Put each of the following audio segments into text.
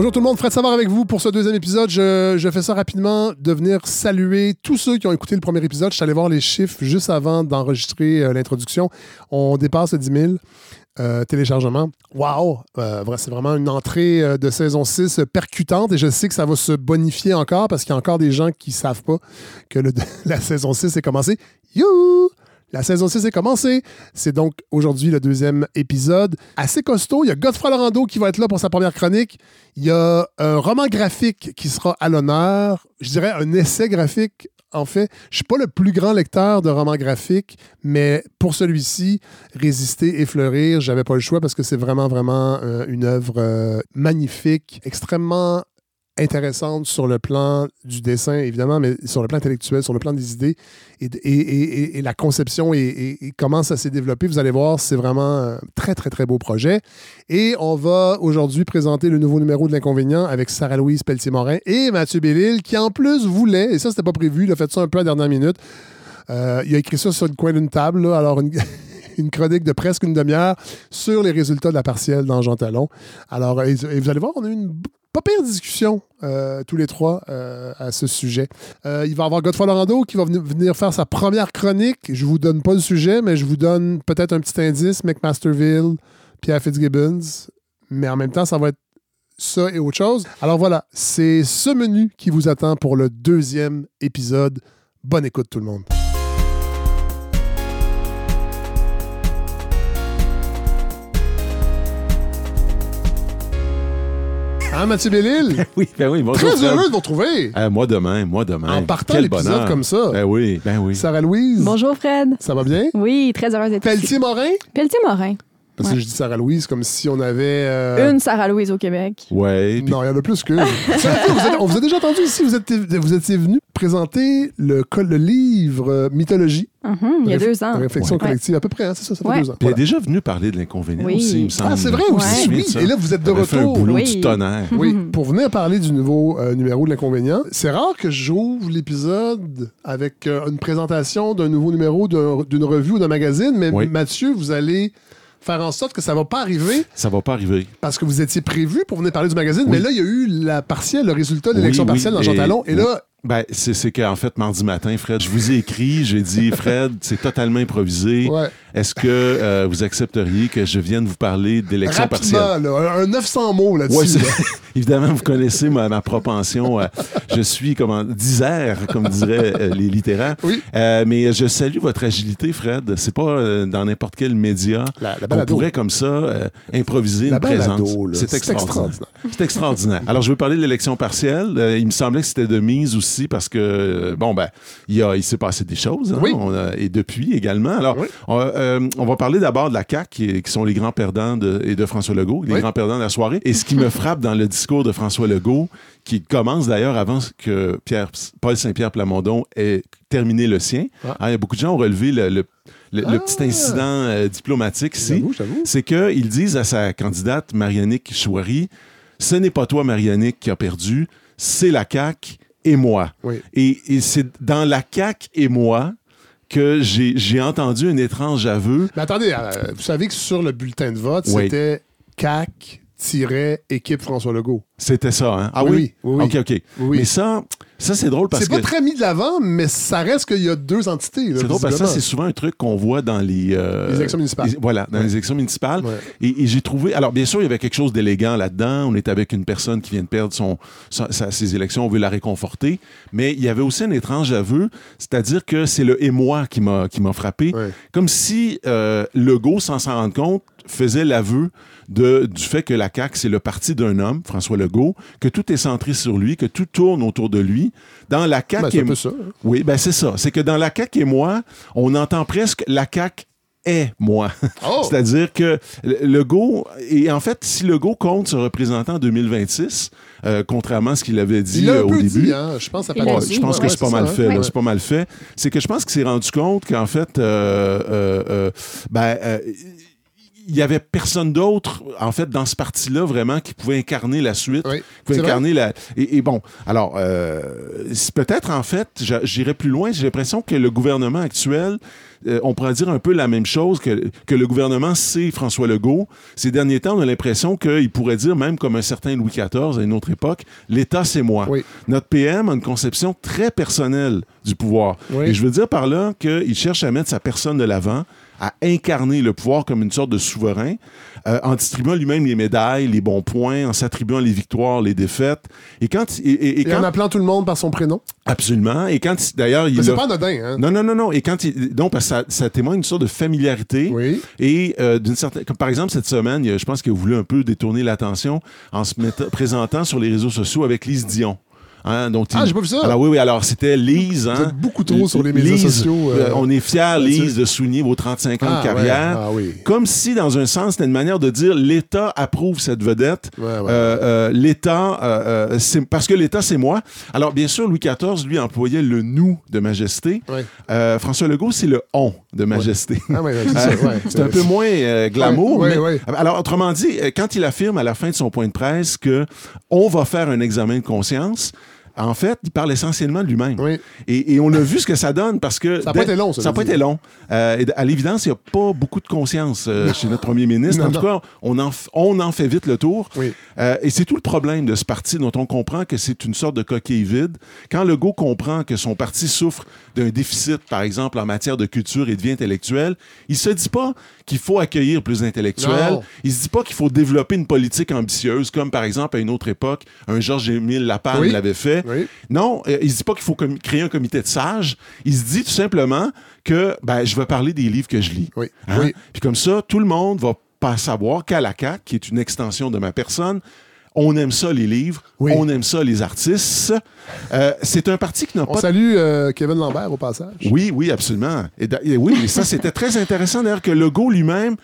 Bonjour tout le monde, Fred Savard avec vous pour ce deuxième épisode. Je, fais ça rapidement de venir saluer tous ceux qui ont écouté le premier épisode. Je suis allé voir les chiffres juste avant d'enregistrer euh, l'introduction. On dépasse les 10 000 euh, téléchargements. Wow! Euh, c'est vraiment une entrée euh, de saison 6 percutante et je sais que ça va se bonifier encore parce qu'il y a encore des gens qui savent pas que la saison 6 est commencée. You! La saison 6 est commencée. C'est donc aujourd'hui le deuxième épisode. Assez costaud. Il y a Godfrey Lorando qui va être là pour sa première chronique. Il y a un roman graphique qui sera à l'honneur. Je dirais un essai graphique. En fait, je suis pas le plus grand lecteur de romans graphiques, mais pour celui-ci, résister et fleurir, j'avais pas le choix parce que c'est vraiment, vraiment euh, une œuvre euh, magnifique, extrêmement intéressante sur le plan du dessin, évidemment, mais sur le plan intellectuel, sur le plan des idées et, et- et- la conception et comment ça s'est développé. Vous allez voir, c'est vraiment un très, très, très beau projet. Et on va aujourd'hui présenter le nouveau numéro de l'Inconvénient avec Sarah-Louise Pelletier-Morin et Mathieu Bellil, qui en plus voulait, et ça, c'était pas prévu, il a fait ça un peu à la dernière minute. Euh, il a écrit ça sur le coin d'une table, là, alors une, une chronique de presque une demi-heure sur les résultats de la partielle dans Jean Talon. Alors, et, vous allez voir, on a eu une pas pire discussion, euh, tous les trois, euh, à ce sujet. Euh, il va y avoir Godfrey Lorando qui va venir faire sa première chronique. Je vous donne pas le sujet, mais je vous donne peut-être un petit indice. McMasterville, Pierre Fitzgibbons. Mais en même temps, ça va être ça et autre chose. Alors voilà, c'est ce menu qui vous attend pour le deuxième épisode. Bonne écoute tout le monde. Hein, Mathieu Bellil? Oui, ben oui, bonjour. Très heureux de vous retrouver. Euh, moi demain, moi demain. En partant Quel l'épisode bonheur. comme ça. Ben oui, ben oui. Sarah-Louise? Bonjour Fred. Ça va bien? Oui, très heureuse d'être ici. Pelletier-Morin? Pelletier-Morin. Parce que Ouais. je dis Sarah-Louise comme si on avait... euh, Une Sarah-Louise au Québec. Ouais. puis- Non, il y en a plus qu'une. On vous a déjà entendu ici, vous, êtes, vous étiez venu présenter le, le livre euh, Mythologie. Mhm, il y a deux ans. Réflexion Ouais. collective, à peu près, hein, c'est ça, ça fait Ouais. deux ans. Puis elle est Voilà. déjà venue parler de l'inconvénient Oui. aussi, il me semble. Ah, c'est vrai aussi, oui. Et là, vous êtes de avait fait un retour. boulot Oui. du tonnerre. Oui, pour venir parler du nouveau euh, numéro de l'inconvénient, c'est rare que j'ouvre l'épisode avec euh, une présentation d'un nouveau numéro d'un- d'une revue ou d'un magazine, mais Oui. Mathieu, vous allez faire en sorte que ça va pas arriver Ça va pas arriver. parce que vous étiez prévu pour venir parler du magazine, Oui. mais là, il y a eu la partielle, le résultat de l'élection Oui, oui, partielle dans Jean et- Talon, et là, Ben, c'est c'est qu'en fait, mardi matin, Fred, je vous ai écrit, j'ai dit, Fred, c'est totalement improvisé. ouais, Est-ce que euh, vous accepteriez que je vienne vous parler d'élection partielle? là, un un 900 mots là-dessus. Ouais, là. Évidemment, vous connaissez ma, ma propension. à- je suis, comment, disert, comme diraient euh, les littéraires. Oui. Euh, mais je salue votre agilité, Fred. C'est pas euh, dans n'importe quel média qu'on pourrait comme ça euh, improviser La une présence. C'est extraordinaire. C'est extraordinaire. Alors, je veux parler de l'élection partielle. Euh, il me semblait que c'était de mise aussi parce que, euh, bon, ben, il, il s'est passé des choses. hein. Oui. On a- et depuis également. Alors, Oui. on, euh, on va parler d'abord de la CAQ, qui, qui sont les grands perdants de, et de François Legault, les Oui. grands perdants de la soirée. Et ce qui me frappe dans le discours de François Legault, qui commence d'ailleurs avant que Pierre, Paul Saint-Pierre Plamondon ait terminé le sien. Ah. Hein, il y a beaucoup de gens ont relevé le, le- le- le Ah. petit incident euh, diplomatique ici c'est qu'ils disent à sa candidate Marianique Chouari, ce n'est pas toi, Marianique, qui a perdu, c'est la CAQ et moi. Oui. Et, et c'est dans la CAQ et moi que j'ai entendu un étrange aveu. Mais attendez, euh, vous savez que sur le bulletin de vote, Oui. c'était CAC-équipe François Legault. C'était ça, hein? Ah Oui, oui? oui, oui. OK, OK. Oui. Mais ça, ça c'est drôle parce C'est que... pas très mis de l'avant, mais ça reste qu'il y a deux entités. C'est drôle parce que ça, c'est souvent un truc qu'on voit dans les... euh, Les élections municipales. les- voilà, dans Ouais. les élections municipales. Ouais. Et, et j'ai trouvé. Alors, bien sûr, il y avait quelque chose d'élégant là-dedans. On est avec une personne qui vient de perdre son, sa- sa- ses élections. On veut la réconforter. Mais il y avait aussi un étrange aveu, c'est-à-dire que c'est le émoi qui m'a qui m'a frappé. Ouais. Comme si euh, Legault, sans s'en rendre compte, faisait l'aveu de, du fait que la CAQ, c'est le parti d'un homme, François Legault, que tout est centré sur lui, que tout tourne autour de lui. Dans la CAQ, Ben, c'est et- un peu ça. hein. oui, ben c'est ça. C'est que dans la CAQ et moi, on entend presque la CAQ est moi. Oh! C'est-à-dire que le- Legault, et en fait, si Legault compte se représenter en 2026, euh, contrairement à ce qu'il avait dit Il l'a euh, un au peu début, dit, hein? Je pense à dit. je pense Ouais, que ouais, c'est pas mal hein. fait. Ouais. C'est pas mal fait. C'est que je pense qu'il s'est rendu compte qu'en fait, euh, euh, euh, ben, euh, il y avait personne d'autre, en fait, dans ce parti-là, vraiment, qui pouvait incarner la suite, Oui, qui pouvait vrai. incarner la. Et, et bon, alors, euh, peut-être, en fait, j'irais plus loin, j'ai l'impression que le gouvernement actuel, euh, on pourrait dire un peu la même chose que, que le gouvernement, c'est François Legault. Ces derniers temps, on a l'impression qu'il pourrait dire, même comme un certain Louis XIV à une autre époque, l'État, c'est moi. Oui. Notre PM a une conception très personnelle du pouvoir. Oui. Et je veux dire par là qu'il cherche à mettre sa personne de l'avant, à incarner le pouvoir comme une sorte de souverain, euh, en distribuant lui-même les médailles, les bons points, en s'attribuant les victoires, les défaites. Et quand... Et, et- et Et quand en appelant tout le monde par son prénom. absolument. Et quand, il- d'ailleurs, il Mais c'est a- pas anodin, hein? non, non, non, non. Et quand il... Donc, parce que ça, ça témoigne d'une sorte de familiarité. Oui. Et euh, d'une certaine. Comme par exemple, cette semaine, je pense qu'il a voulu un peu détourner l'attention en se mettant- présentant sur les réseaux sociaux avec Lise Dion. Hein, Ah, il- j'ai pas vu ça. Alors oui, oui, alors c'était Lise. Vous Hein, êtes beaucoup trop sur les médias Lise, sociaux, euh, euh, on est fiers. Lise, de souligner vos 35 ans Ah, de carrière. ouais. Ah oui. Comme si, dans un sens, c'était une manière de dire l'État approuve cette vedette. Ouais, ouais. Euh, euh, L'État, c'est parce que l'État, c'est moi. Alors, bien sûr, Louis XIV, lui, employait le nous de majesté. François Legault, c'est le on de majesté. Ah, c'est ça, ouais. c'est un peu moins glamour. Mais-. Alors, autrement dit, quand il affirme à la fin de son point de presse que on va faire un examen de conscience, en fait, il parle essentiellement de lui-même. Oui. Et, et on a vu ce que ça donne parce que. Ça a pas été long, ça, Ça n'a pas été long. Euh, et à l'évidence, il n'y a pas beaucoup de conscience euh, chez notre premier ministre. Non, en tout cas, on en, f- on en fait vite le tour. Oui. Euh, et c'est tout le problème de ce parti dont on comprend que c'est une sorte de coquille vide. Quand Legault comprend que son parti souffre d'un déficit, par exemple, en matière de culture et de vie intellectuelle, il se dit pas qu'il faut accueillir plus d'intellectuels. Il se dit pas qu'il faut développer une politique ambitieuse, comme par exemple à une autre époque, un Georges-Émile Lapalme Oui. l'avait fait. Oui. Non, euh, il se dit pas qu'il faut créer un comité de sages. Il se dit tout simplement que ben, je vais parler des livres que je lis. Oui. Hein? Puis comme ça, tout le monde va pas savoir qu'à la CAQ, qui est une extension de ma personne, on aime ça les livres, Oui. on aime ça les artistes. Euh, c'est un parti qui n'a On pas salue euh, Kevin Lambert au passage. oui, oui, absolument. Et, oui, et ça, c'était très intéressant d'ailleurs que Legault lui-même,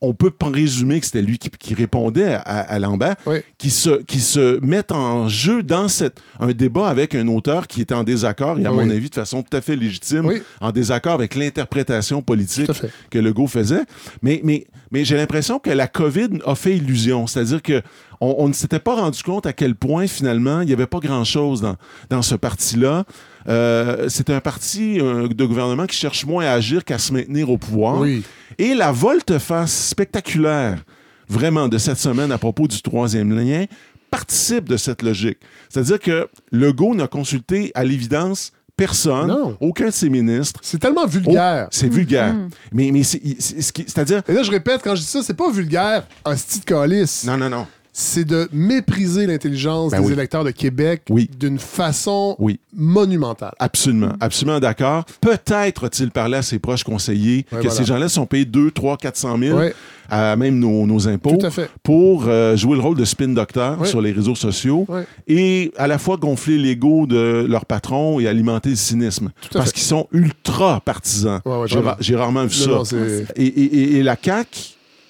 on peut pas résumer que c'était lui qui, qui répondait à, à Lambert, Oui. qui, se, qui se met en jeu dans cette, un débat avec un auteur qui est en désaccord, et à Oui. mon avis, de façon tout à fait légitime, Oui. en désaccord avec l'interprétation politique que Legault faisait. Mais, mais, mais j'ai l'impression que la COVID a fait illusion. C'est-à-dire que on, on ne s'était pas rendu compte à quel point, finalement, il n'y avait pas grand-chose dans, dans ce parti-là. Euh, c'est un parti euh, de gouvernement qui cherche moins à agir qu'à se maintenir au pouvoir. Oui. Et la volte-face spectaculaire, vraiment, de cette semaine à propos du troisième lien, participe de cette logique. C'est-à-dire que Legault n'a consulté, à l'évidence, personne, Non. aucun de ses ministres. C'est tellement Oh, vulgaire. c'est vulgaire. Mais, mais c'est, c'est- ce qui- c'est-à-dire... Et là, je répète, quand je dis ça, c'est pas vulgaire, hostie de calice. Non, non, non. C'est de mépriser l'intelligence Ben des oui. électeurs de Québec Oui. d'une façon Oui. monumentale. Absolument, absolument d'accord. Peut-être a-t-il parlé à ses proches conseillers Ouais, que voilà. ces gens-là sont payés 2, 3, 400 000 Ouais. à même nos, nos impôts pour euh, jouer le rôle de spin Ouais. sur les réseaux sociaux et à la fois gonfler l'ego de leur patron et alimenter le cynisme. Parce qu'ils sont ultra partisans. J'ai rarement vu Non, ça. non, c'est- Et, et- et- et la CAQ,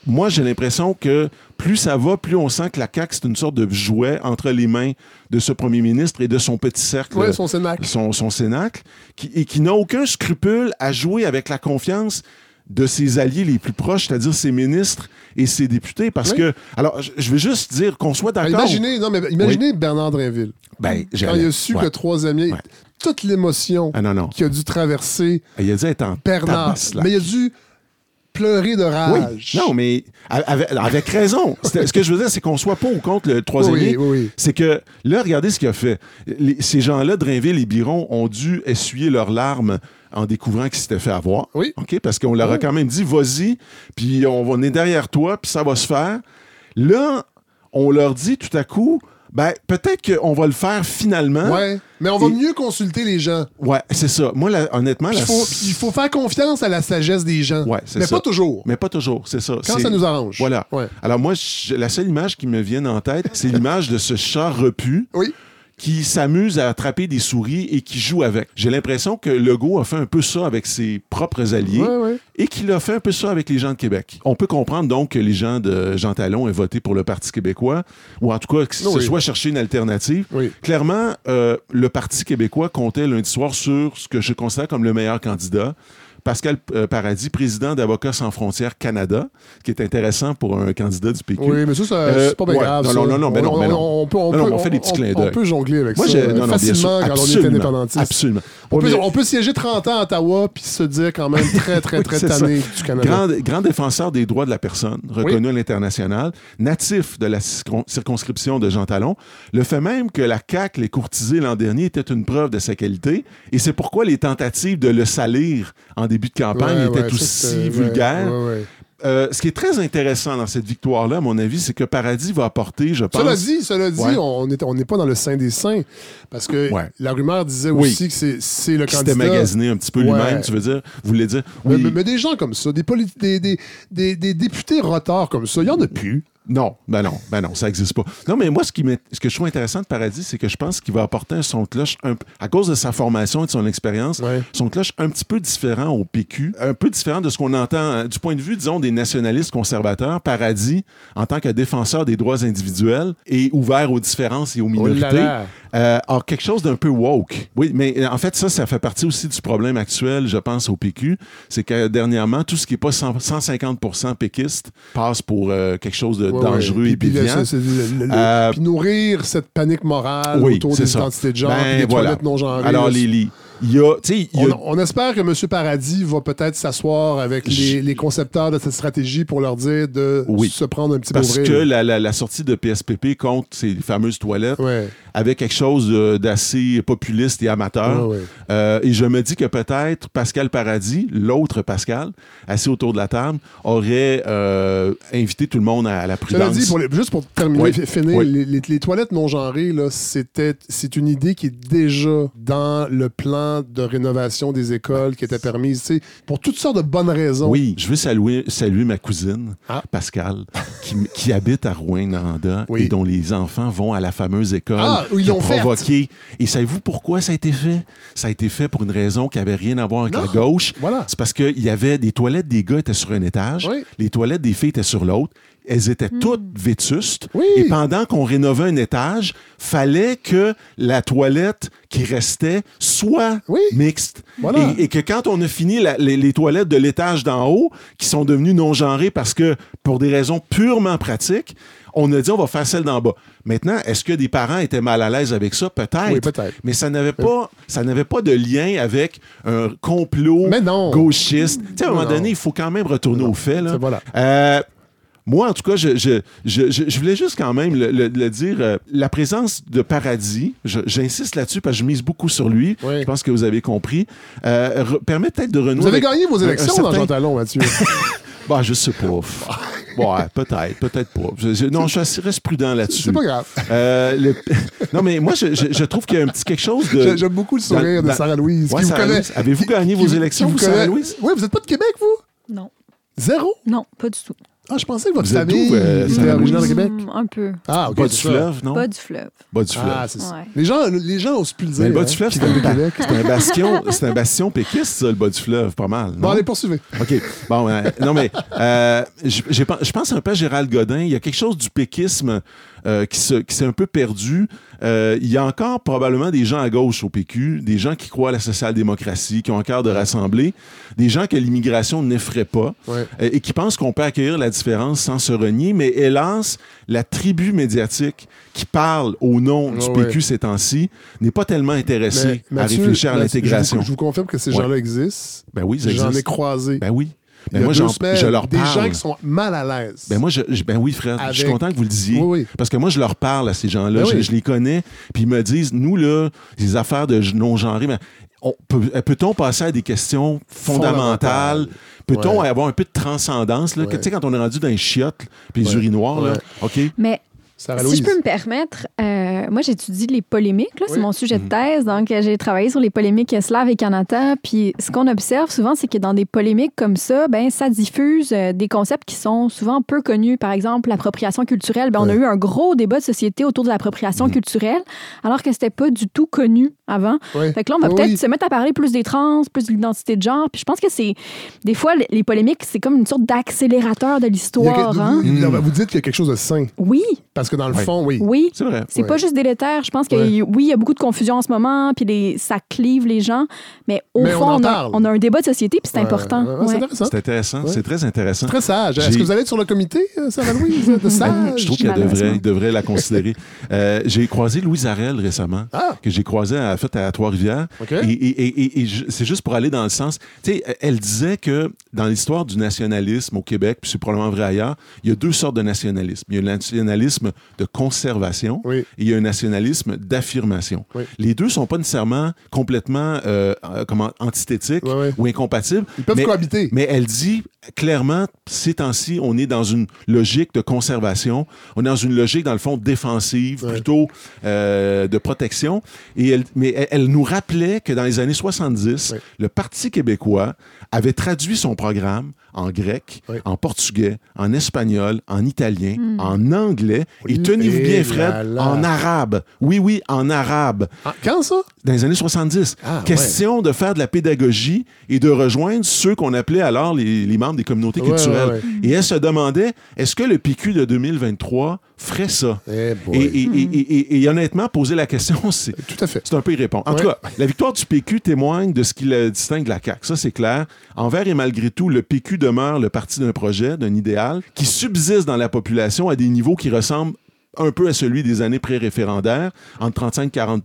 moi, j'ai l'impression que plus ça va, plus on sent que la CAQ, c'est une sorte de jouet entre les mains de ce premier ministre et de son petit cercle, Ouais, son cénacle. son, son cénacle, qui, et qui n'a aucun scrupule à jouer avec la confiance de ses alliés les plus proches, c'est-à-dire ses ministres et ses députés. Parce Oui. que, alors, je veux juste dire qu'on soit d'accord. Imaginez, non, mais imaginez Bernard Drinville. Ben, Quand il a su ouais. que lien, Ouais. toute l'émotion Ah qu'il a dû traverser Il a dit être en Bernard, tabaslac. mais il a dû pleurer de Oui, rage. non, mais avec, avec raison. Ce que je veux dire, c'est qu'on soit pas ou contre le troisième Oui, oui. C'est que là, regardez ce qu'il a fait. Les- ces gens-là, Drainville et Biron, ont dû essuyer leurs larmes en découvrant qu'ils s'étaient fait avoir. Oui. OK? Parce qu'on leur a Oui. quand même dit, vas-y, puis on, va- on est derrière toi, puis ça va se faire. Là, on leur dit tout à coup, ben, peut-être qu'on va le faire finalement. Ouais, mais on va Et- mieux consulter les gens. Ouais, c'est ça. Moi, là, honnêtement, Puis la- Il faut, puis il faut faire confiance à la sagesse des gens. Ouais, c'est mais ça. pas toujours. Mais pas toujours, c'est ça. Quand C'est- ça nous arrange. Voilà. Ouais. Alors moi, je- la seule image qui me vient en tête, c'est l'image de ce chat repu Oui. Qui s'amuse à attraper des souris et qui joue avec. J'ai l'impression que Legault a fait un peu ça avec ses propres alliés Ouais, ouais. et qu'il a fait un peu ça avec les gens de Québec. On peut comprendre donc que les gens de Jean Talon aient voté pour le Parti québécois, ou en tout cas que ce Oui. soit chercher une alternative. Oui. Clairement, euh, le Parti québécois comptait lundi soir sur ce que je considère comme le meilleur candidat Pascal euh, Paradis, président d'Avocats sans frontières Canada, qui est intéressant pour un candidat du PQ. Oui, mais ça, ça Euh, c'est pas bien ouais. grave. Non, ça. non, non, non, mais non, on, mais non. on- on peut, on Non, peut- on fait des petits clins on d'œil. peut jongler avec Moi, ça. non, sûr, facilement quand on est indépendantiste. Absolument. On peut, on siéger 30 ans à Ottawa puis se dire quand même très, très, très c'est tanné du Canada. Grand, grand défenseur des droits de la personne, reconnu à l'international, natif de la circon- circonscription de Jean Talon, le fait même que la CAQ l'ait courtisé l'an dernier était une preuve de sa qualité, et c'est pourquoi les tentatives de le salir en début de campagne Ouais, ça, aussi c'était- ouais. Euh, ce qui est très intéressant dans cette victoire-là, à mon avis, c'est que Paradis va apporter, je pense... Cela dit, cela dit Ouais. on n'est on n'est pas dans le sein des saints. Parce que Ouais. la rumeur disait Oui. aussi que c'est- le qui candidat. magasiné un petit peu lui-même, tu veux dire? Vous voulez dire? Mais, Oui. mais- mais des gens comme ça, des, politi- des, des, des, des députés rotards comme ça, il n'y en a plus. Non, ben non, ben non, ça n'existe pas. Non, mais moi, ce, qui ce que je trouve intéressant de Paradis, c'est que je pense qu'il va apporter un son de cloche, un- à cause de sa formation et de son expérience, Ouais. son de cloche un petit peu différent au PQ, un peu différent de ce qu'on entend euh, du point de vue, disons, des nationalistes conservateurs. Paradis, en tant que défenseur des droits individuels et ouvert aux différences et aux Oh là minorités, là. euh, a quelque chose d'un peu woke. Oui, mais euh, en fait, ça, ça fait partie aussi du problème actuel, je pense, au PQ. C'est que dernièrement, tout ce qui n'est pas 100 150% péquiste passe pour euh, quelque chose de Ouais, dangereux Puis- et déviant. Euh, puis nourrir cette panique morale Oui, autour des ça. identités de genre, Ben, des voilà. toilettes non genrées. Alors, les lits. Il y a, tu sais, il y a- On, on espère que M. Paradis va peut-être s'asseoir avec les, les concepteurs de cette stratégie pour leur dire de Oui. se prendre un petit parce peu que la, la- la sortie de PSPP contre ces fameuses toilettes Ouais. avait quelque chose de- d'assez populiste et amateur. Ouais, ouais. Euh, et je me dis que peut-être Pascal Paradis, l'autre Pascal, assis autour de la table, aurait euh, invité tout le monde à, à la prudence. dit, pour les- juste pour terminer, finir, les, les- les toilettes non genrées, c'est une idée qui est déjà dans le plan de rénovation des écoles qui était permise, tu sais, pour toutes sortes de bonnes raisons. Oui, je veux saluer, saluer ma cousine, Ah. Pascal, qui, qui habite à Rouen-Noranda Oui. et dont les enfants vont à la fameuse école Ah, où ils l'ont provoqué. Et savez-vous pourquoi ça a été fait? Ça a été fait pour une raison qui avait rien à voir avec Non. la gauche. Voilà. C'est parce qu'il y avait des toilettes des gars étaient sur un étage, Oui. les toilettes des filles étaient sur l'autre. Elles étaient toutes vétustes. Oui. Et pendant qu'on rénovait un étage, fallait que la toilette qui restait soit Oui. mixte. Voilà. Et, et que quand on a fini la- les, les toilettes de l'étage d'en haut, qui sont devenues non genrées parce que, pour des raisons purement pratiques, on a dit on va faire celle d'en bas. Maintenant, est-ce que des parents étaient mal à l'aise avec ça? Peut-être. Oui, peut-être. Mais ça n'avait pas, ça n'avait pas de lien avec un complot Mais non. gauchiste. Tu sais, à un moment Non. donné, il faut quand même retourner aux faits. Là. Voilà. Euh, moi, en tout cas, je, je, je, je- je voulais juste quand même le, le- le dire. euh, la présence de Paradis, j'insiste là-dessus parce que je mise beaucoup sur lui. Oui. Je pense que vous avez compris. euh, re- permet peut-être de renouer. Vous avez gagné vos un- un élections certain- dans Jean Talon, Mathieu. Bah, je sais pas. ouais, peut-être, peut-être pas. Je- je- non, je suis assez- reste prudent là-dessus. C'est pas grave. Euh, le- Non, mais moi, je, je- je trouve qu'il y a un petit quelque chose de. J'ai- J'aime beaucoup le sourire dans- de Sarah-Louise. Ouais, Sarah connaît. Louise. Avez-vous gagné vos élections, vous, Sarah-Louise? Oui, vous êtes pas de Québec, vous? Non. Zéro? Non, pas du tout. Ah, je pensais que votre Vous êtes famille d'où, euh, était Sarah-Louise? originaire de Québec? Hmm, un peu. Ah, ok. Bas c'est du ça. fleuve, non? Bas du fleuve. Bas du fleuve. Ah, c'est ça. Ouais. Les gens, les gens osent plus le dire. Mais le bas hein, du fleuve, qui c'est un, Québec. c'est un bastion, c'est un bastion péquiste, ça, le bas du fleuve, pas mal. Bon, non? allez, poursuivez. OK. Bon, euh, non, mais euh, je j'ai pen- je pense un peu à Gérald Godin. Il y a quelque chose du péquisme euh, qui se- qui s'est un peu perdu. Euh, il y a encore probablement des gens à gauche au PQ, des gens qui croient à la social-démocratie, qui ont un cœur de rassembler, des gens que l'immigration n'effraie pas Ouais. euh, et qui pensent qu'on peut accueillir la différence sans se renier. Mais hélas, la tribu médiatique qui parle au nom du Ouais, PQ ces temps-ci n'est pas tellement intéressée Mais, à Mathieu, réfléchir à l'intégration. Je, vous- je vous confirme que ces Ouais. gens-là existent. Ben oui, J'en ai croisé. Ben oui. Il y Ben a moi, deux j'en- semaines, je leur des parle. gens qui sont mal à l'aise. Ben moi, je, je- ben oui, Fred, je suis Avec- content que vous le disiez. Oui, oui. Parce que moi, je leur parle à ces gens-là, Ben je, oui. je les connais, puis ils me disent, nous, là, les affaires de non-genrés, mais on peut- peut-on passer à des questions fondamentales? Fondamentales. Peut-on Ouais. avoir un peu de transcendance? Là, Ouais. Tu sais, quand on est rendu dans les chiottes, puis les Ouais. urinoirs, là. OK? Mais si je peux me permettre, euh, moi j'étudie les polémiques, là, c'est Oui. mon sujet Mhm. de thèse, donc euh, j'ai travaillé sur les polémiques slaves et Canada, puis ce qu'on observe souvent, c'est que dans des polémiques comme ça, ben ça diffuse euh, des concepts qui sont souvent peu connus, par exemple l'appropriation culturelle. Ben, On a eu un gros débat de société autour de l'appropriation Mhm. culturelle, alors que c'était pas du tout connu avant. Fait que là, on va Oui, peut-être oui. se mettre à parler plus des trans, plus de l'identité de genre. Puis je pense que c'est. Des fois, les- polémiques, c'est comme une sorte d'accélérateur de Il y a que- l'histoire. hein? vous, Mm. vous dites qu'il y a quelque chose de sain. Oui. Parce que dans le fond, oui. Oui. C'est vrai. C'est Ouais. pas juste délétère. Je pense que oui, il y a beaucoup de confusion en ce moment, puis les- ça clive les gens. Mais au Mais fond, on, a, on a un débat de société, puis c'est Ouais, important. ouais, C'est intéressant. C'est intéressant. Ouais. C'est très intéressant. Très sage. Est-ce que vous allez être sur le comité, euh, Sarah-Louise, de sage? Je trouve qu'elle malheureusement. devrait, il devrait la considérer. Euh, j'ai croisé Louise Arel récemment, Ah. que j'ai croisé à, fait, à Trois-Rivières. Et, et- et- et- et je- c'est juste pour aller dans le sens. Tu sais, elle disait que dans l'histoire du nationalisme au Québec, puis c'est probablement vrai ailleurs, il y a deux sortes de nationalisme. Il y a le nationalisme de conservation Oui. et il y a un nationalisme d'affirmation. Oui. Les deux sont pas nécessairement complètement euh, euh, comment, antithétiques ou incompatibles. Ils peuvent mais- cohabiter. mais elle dit clairement, ces temps-ci, on est dans une logique de conservation, on est dans une logique, dans le fond, défensive, plutôt euh, de protection. Et elle, mais elle, elle nous rappelait que dans les années 70, Ouais. le Parti québécois avait traduit son programme en grec, en portugais, en espagnol, en italien, en anglais et tenez-vous bien, Fred, là. en arabe. Oui, oui, en arabe Ah, quand ça? dans les années 70. Ah, Question de faire de la pédagogie et de rejoindre ceux qu'on appelait alors les, les membres des communautés Ouais, culturelles. ouais, ouais. Et elle se demandait, est-ce que le PQ de 2023 ferait ça? Eh. Et, et- et- et- et- et honnêtement, poser la question, c'est... Tout à fait. C'est un peu y répondre. En Ouais. tout cas, la victoire du PQ témoigne de ce qui le distingue de la CAQ. Ça, c'est clair. Envers et malgré tout, le PQ demeure le parti d'un projet, d'un idéal, qui subsiste dans la population à des niveaux qui ressemblent un peu à celui des années pré-référendaires, entre 35 et 40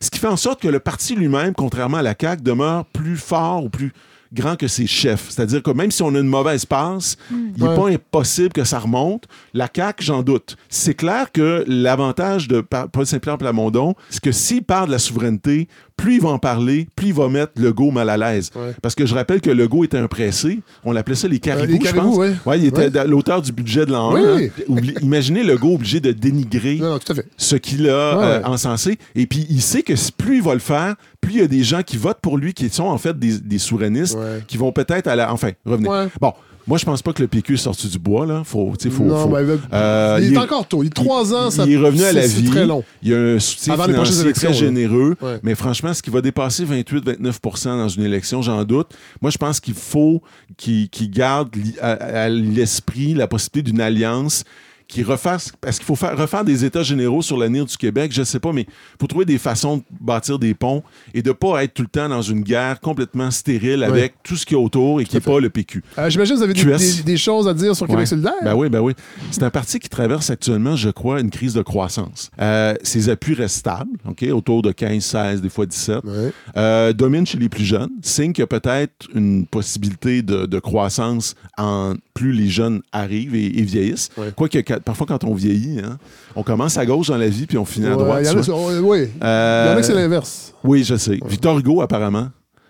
ce qui fait en sorte que le parti lui-même, contrairement à la CAQ, demeure plus fort ou plus grand que ses chefs. C'est-à-dire que même si on a une mauvaise passe, il n'est Ouais. pas impossible que ça remonte. La CAQ, j'en doute. C'est clair que l'avantage de Pa- Paul Saint-Pierre Plamondon, c'est que s'il parle de la souveraineté, plus il va en parler, plus il va mettre Legault mal à l'aise. Ouais. Parce que je rappelle que Legault était un pressé. On l'appelait ça les caribous, Euh, les je caribous, pense. ouais. il était Ouais. l'auteur du budget de l'an Oui, 1. oui. hein. Imaginez Legault obligé de dénigrer Non, non, tout à fait. ce qu'il a Ouais, euh, encensé. Et puis, il sait que plus il va le faire, plus il y a des gens qui votent pour lui, qui sont en fait des, des souverainistes, qui vont peut-être à la... Enfin, revenez. Bon, moi, je pense pas que le PQ est sorti du bois, là. Faut, faut, non, faut- mais Euh, il, il est est- encore tôt. Il est trois ans, ça il est revenu à la vie. très long. Il y a un soutien Avant les financier très élections, là. généreux. Ouais. Mais franchement, ce qui va dépasser 28-29% dans une élection, j'en doute. Moi, je pense qu'il faut qu'il garde à l'esprit la possibilité d'une alliance qui qu'il faut faire, refaire des États généraux sur l'avenir du Québec, je sais pas, mais pour trouver des façons de bâtir des ponts et de pas être tout le temps dans une guerre complètement stérile avec tout ce qu'il y a autour et qui n'est pas le PQ. Euh, J'imagine que vous avez des, des- des choses à dire sur Québec solidaire. Ben oui, ben oui. C'est un parti qui traverse actuellement, je crois, une crise de croissance. Euh, ses appuis restent stables, OK, autour de 15, 16, des fois 17. Ouais. Euh, domine chez les plus jeunes. Signe qu'il y a peut-être une possibilité de, de croissance en plus les jeunes arrivent et, et vieillissent. Ouais. Quoique, parfois, quand on vieillit, hein, on commence à gauche dans la vie puis on finit à droite. y en a- ouais. Il y en Euh, a que c'est l'inverse. oui, je sais. Victor Hugo, apparemment.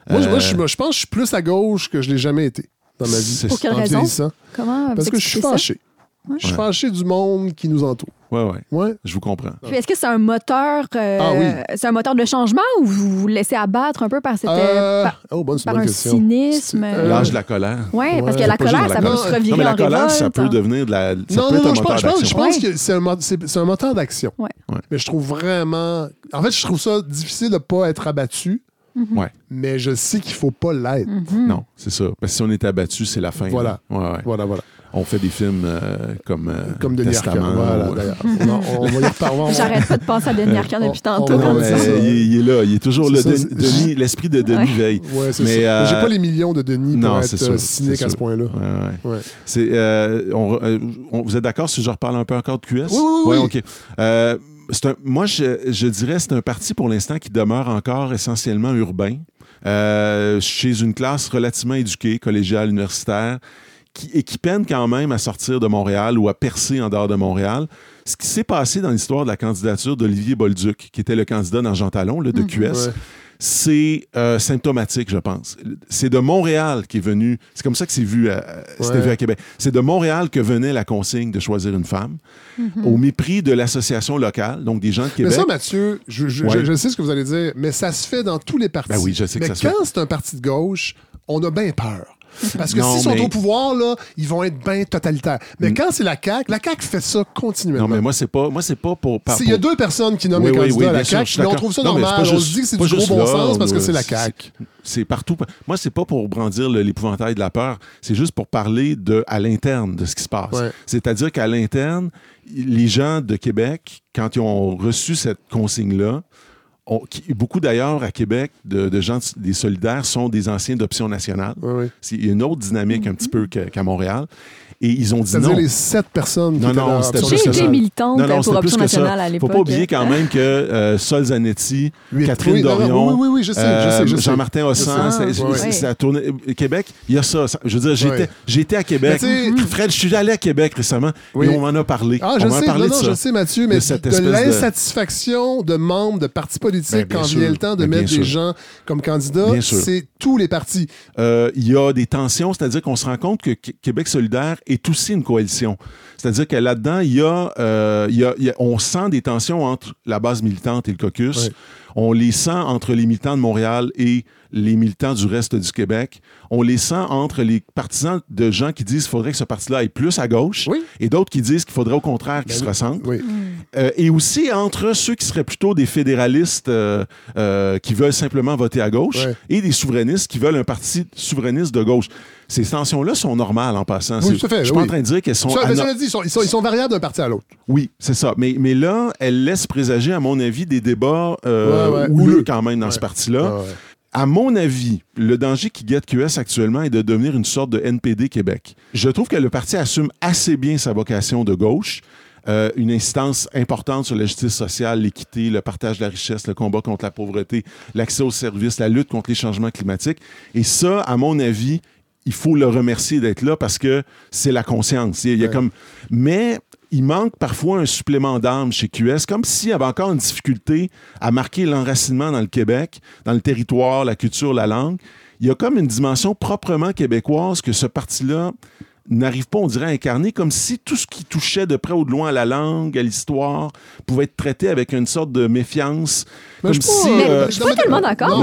Moi, je- moi, Euh, je, pense que je suis plus à gauche que je l'ai jamais été dans ma vie. c'est- Pour quelle raison? Comment Parce que je suis expliquez Je suis fâché du monde qui nous entoure. Ouais, ouais. Ouais. Je vous comprends. Puis est-ce que c'est un moteur euh, Ah oui. c'est un moteur de changement ou vous vous laissez abattre un peu par cette Euh, par, oh, bonne, c'est une par bonne un question. cynisme? Euh, L'âge de la colère. Ouais, parce que la colère, ça la peut se revirer Non, mais la en colère, révolte. ça peut en- devenir de la. Ça Non, peut non, être non, un je pense, je pense, je d'action. pense Ouais. que c'est un, mo- moteur d'action. Ouais. Ouais. Mais je trouve vraiment. En fait, je trouve ça difficile de ne pas être abattu, Ouais. mais je sais qu'il faut pas l'être. Mhm. Non, c'est ça. Parce que si on est abattu, c'est la fin. Voilà. là. Ouais, ouais. Voilà, voilà. On fait des films euh, comme, euh, Comme Denis Arcand. Testament. Voilà, ou- d'ailleurs. Non, on va y reparler. J'arrête pas de penser à Denis Arcand depuis tantôt. on- Non, Ouais, mais il, est- il est là. Il est toujours Denis- l'esprit de Denis Ouais. veille. Ouais, c'est Mais, ça. euh, J'ai pas les millions de Denis pour non, être c'est sûr, euh, c'est cynique à ce point-là. Ouais, ouais. Ouais. C'est, euh, on- euh, on- vous êtes d'accord si je reparle un peu encore de QS? Oui, oui, Ouais, oui. OK. Euh, c'est un- moi, je, je dirais c'est un parti pour l'instant qui demeure encore essentiellement urbain, euh, chez une classe relativement éduquée, collégiale, universitaire, qui, et qui peine quand même à sortir de Montréal ou à percer en dehors de Montréal. Ce qui s'est passé dans l'histoire de la candidature d'Olivier Bolduc, qui était le candidat dans Jean Talon, là, de QS, Ouais. c'est euh, symptomatique, je pense. C'est de Montréal qui est venu. C'est comme ça que c'est vu, à- c'était Ouais. vu à Québec. C'est de Montréal que venait la consigne de choisir une femme, au mépris de l'association locale, donc des gens de Mais Québec. ça, Mathieu, je, je- Ouais. je- je sais ce que vous allez dire, mais ça se fait dans tous les partis. Ben oui, je sais que mais ça se quand c'est un parti de gauche, on a bien peur. Parce que s'ils sont mais- au pouvoir, là, ils vont être bien totalitaires. Mais Mm. quand c'est la CAQ, la CAQ fait ça continuellement. Non, mais moi, c'est pas, moi, c'est pas pour. par- C'est- Il y a pour- deux personnes qui nomment Oui, les candidats oui, à la CAQ, mais on trouve ça Non, normal. on se dit que c'est du gros bon là, sens parce que ou, c'est la euh, CAQ. C'est partout. Moi, c'est pas pour brandir l'épouvantail de la peur, c'est juste pour parler de, à l'interne de ce qui se passe. Ouais. C'est-à-dire qu'à l'interne, les gens de Québec, quand ils ont reçu cette consigne-là, qui- beaucoup d'ailleurs à Québec, de, de gens des solidaires sont des anciens d'Option nationale. Oui, oui. C'est une autre dynamique un petit peu qu'à qu'à Montréal. Et ils ont dit C'est-à-dire non. les sept personnes qui Non, étaient non, dans c'était J'ai plus que été ça. nationale. militante Non, non, pour Option nationale à ça. Faut l'époque. pas oublier quand même que euh, Sol Zanetti, Huit- Catherine oui, non, non, Dorion, oui, oui, oui, je sais, je sais, je sais. Jean-Martin Hossan, c'est à tourner- Québec, il y a ça. Ça- Je veux dire, j'étais à Québec. Mais tu sais- Fred, je suis allé à Québec récemment Oui. et on m'en a parlé. Ah, on je a sais, parlé non, de non, ça. je sais, Mathieu, mais De l'insatisfaction de... membres de partis politiques Ben, quand sûr. vient le temps de Ben, mettre des gens comme candidats, c'est tous les partis. Euh, il y a des tensions, c'est-à-dire qu'on se rend compte que Qu- Québec solidaire est aussi une coalition. C'est-à-dire que là-dedans, euh, il y a- on sent des tensions entre la base militante et le caucus. On les sent entre les militants de Montréal et les militants du reste du Québec. On les sent entre les partisans de gens qui disent qu'il faudrait que ce parti-là aille plus à gauche Oui. et d'autres qui disent qu'il faudrait au contraire qu'il Ben se oui. ressemble. Oui. Euh, et aussi entre ceux qui seraient plutôt des fédéralistes euh, euh, qui veulent simplement voter à gauche et des souverainistes qui veulent un parti souverainiste de gauche. Ces tensions-là sont normales en passant. Oui, C'est- tout à fait, Je suis pas en train de dire qu'elles sont... Ça, mais ano- cela dit, ils sont, ils sont- ils sont variables d'un parti à l'autre. Oui, c'est ça. Mais, mais là, elle laisse présager, à mon avis, des débats Ouais, ouais. houleux Houleux. quand même dans ce parti-là. À mon avis, le danger qui guette QS actuellement est de devenir une sorte de NPD Québec. Je trouve que le parti assume assez bien sa vocation de gauche. euh, une incidence importante sur la justice sociale, l'équité, le partage de la richesse, le combat contre la pauvreté, l'accès aux services, la lutte contre les changements climatiques. Et ça, à mon avis, il faut le remercier d'être là parce que c'est la conscience. Il y a Ouais. comme... Mais il manque parfois un supplément d'âme chez QS, comme s'il y avait encore une difficulté à marquer l'enracinement dans le Québec, dans le territoire, la culture, la langue. Il y a comme une dimension proprement québécoise que ce parti-là n'arrive pas, on dirait, à incarner, comme si tout ce qui touchait de près ou de loin à la langue, à l'histoire, pouvait être traité avec une sorte de méfiance. Mais comme je suis si... pas- euh, je suis pas tellement d'accord.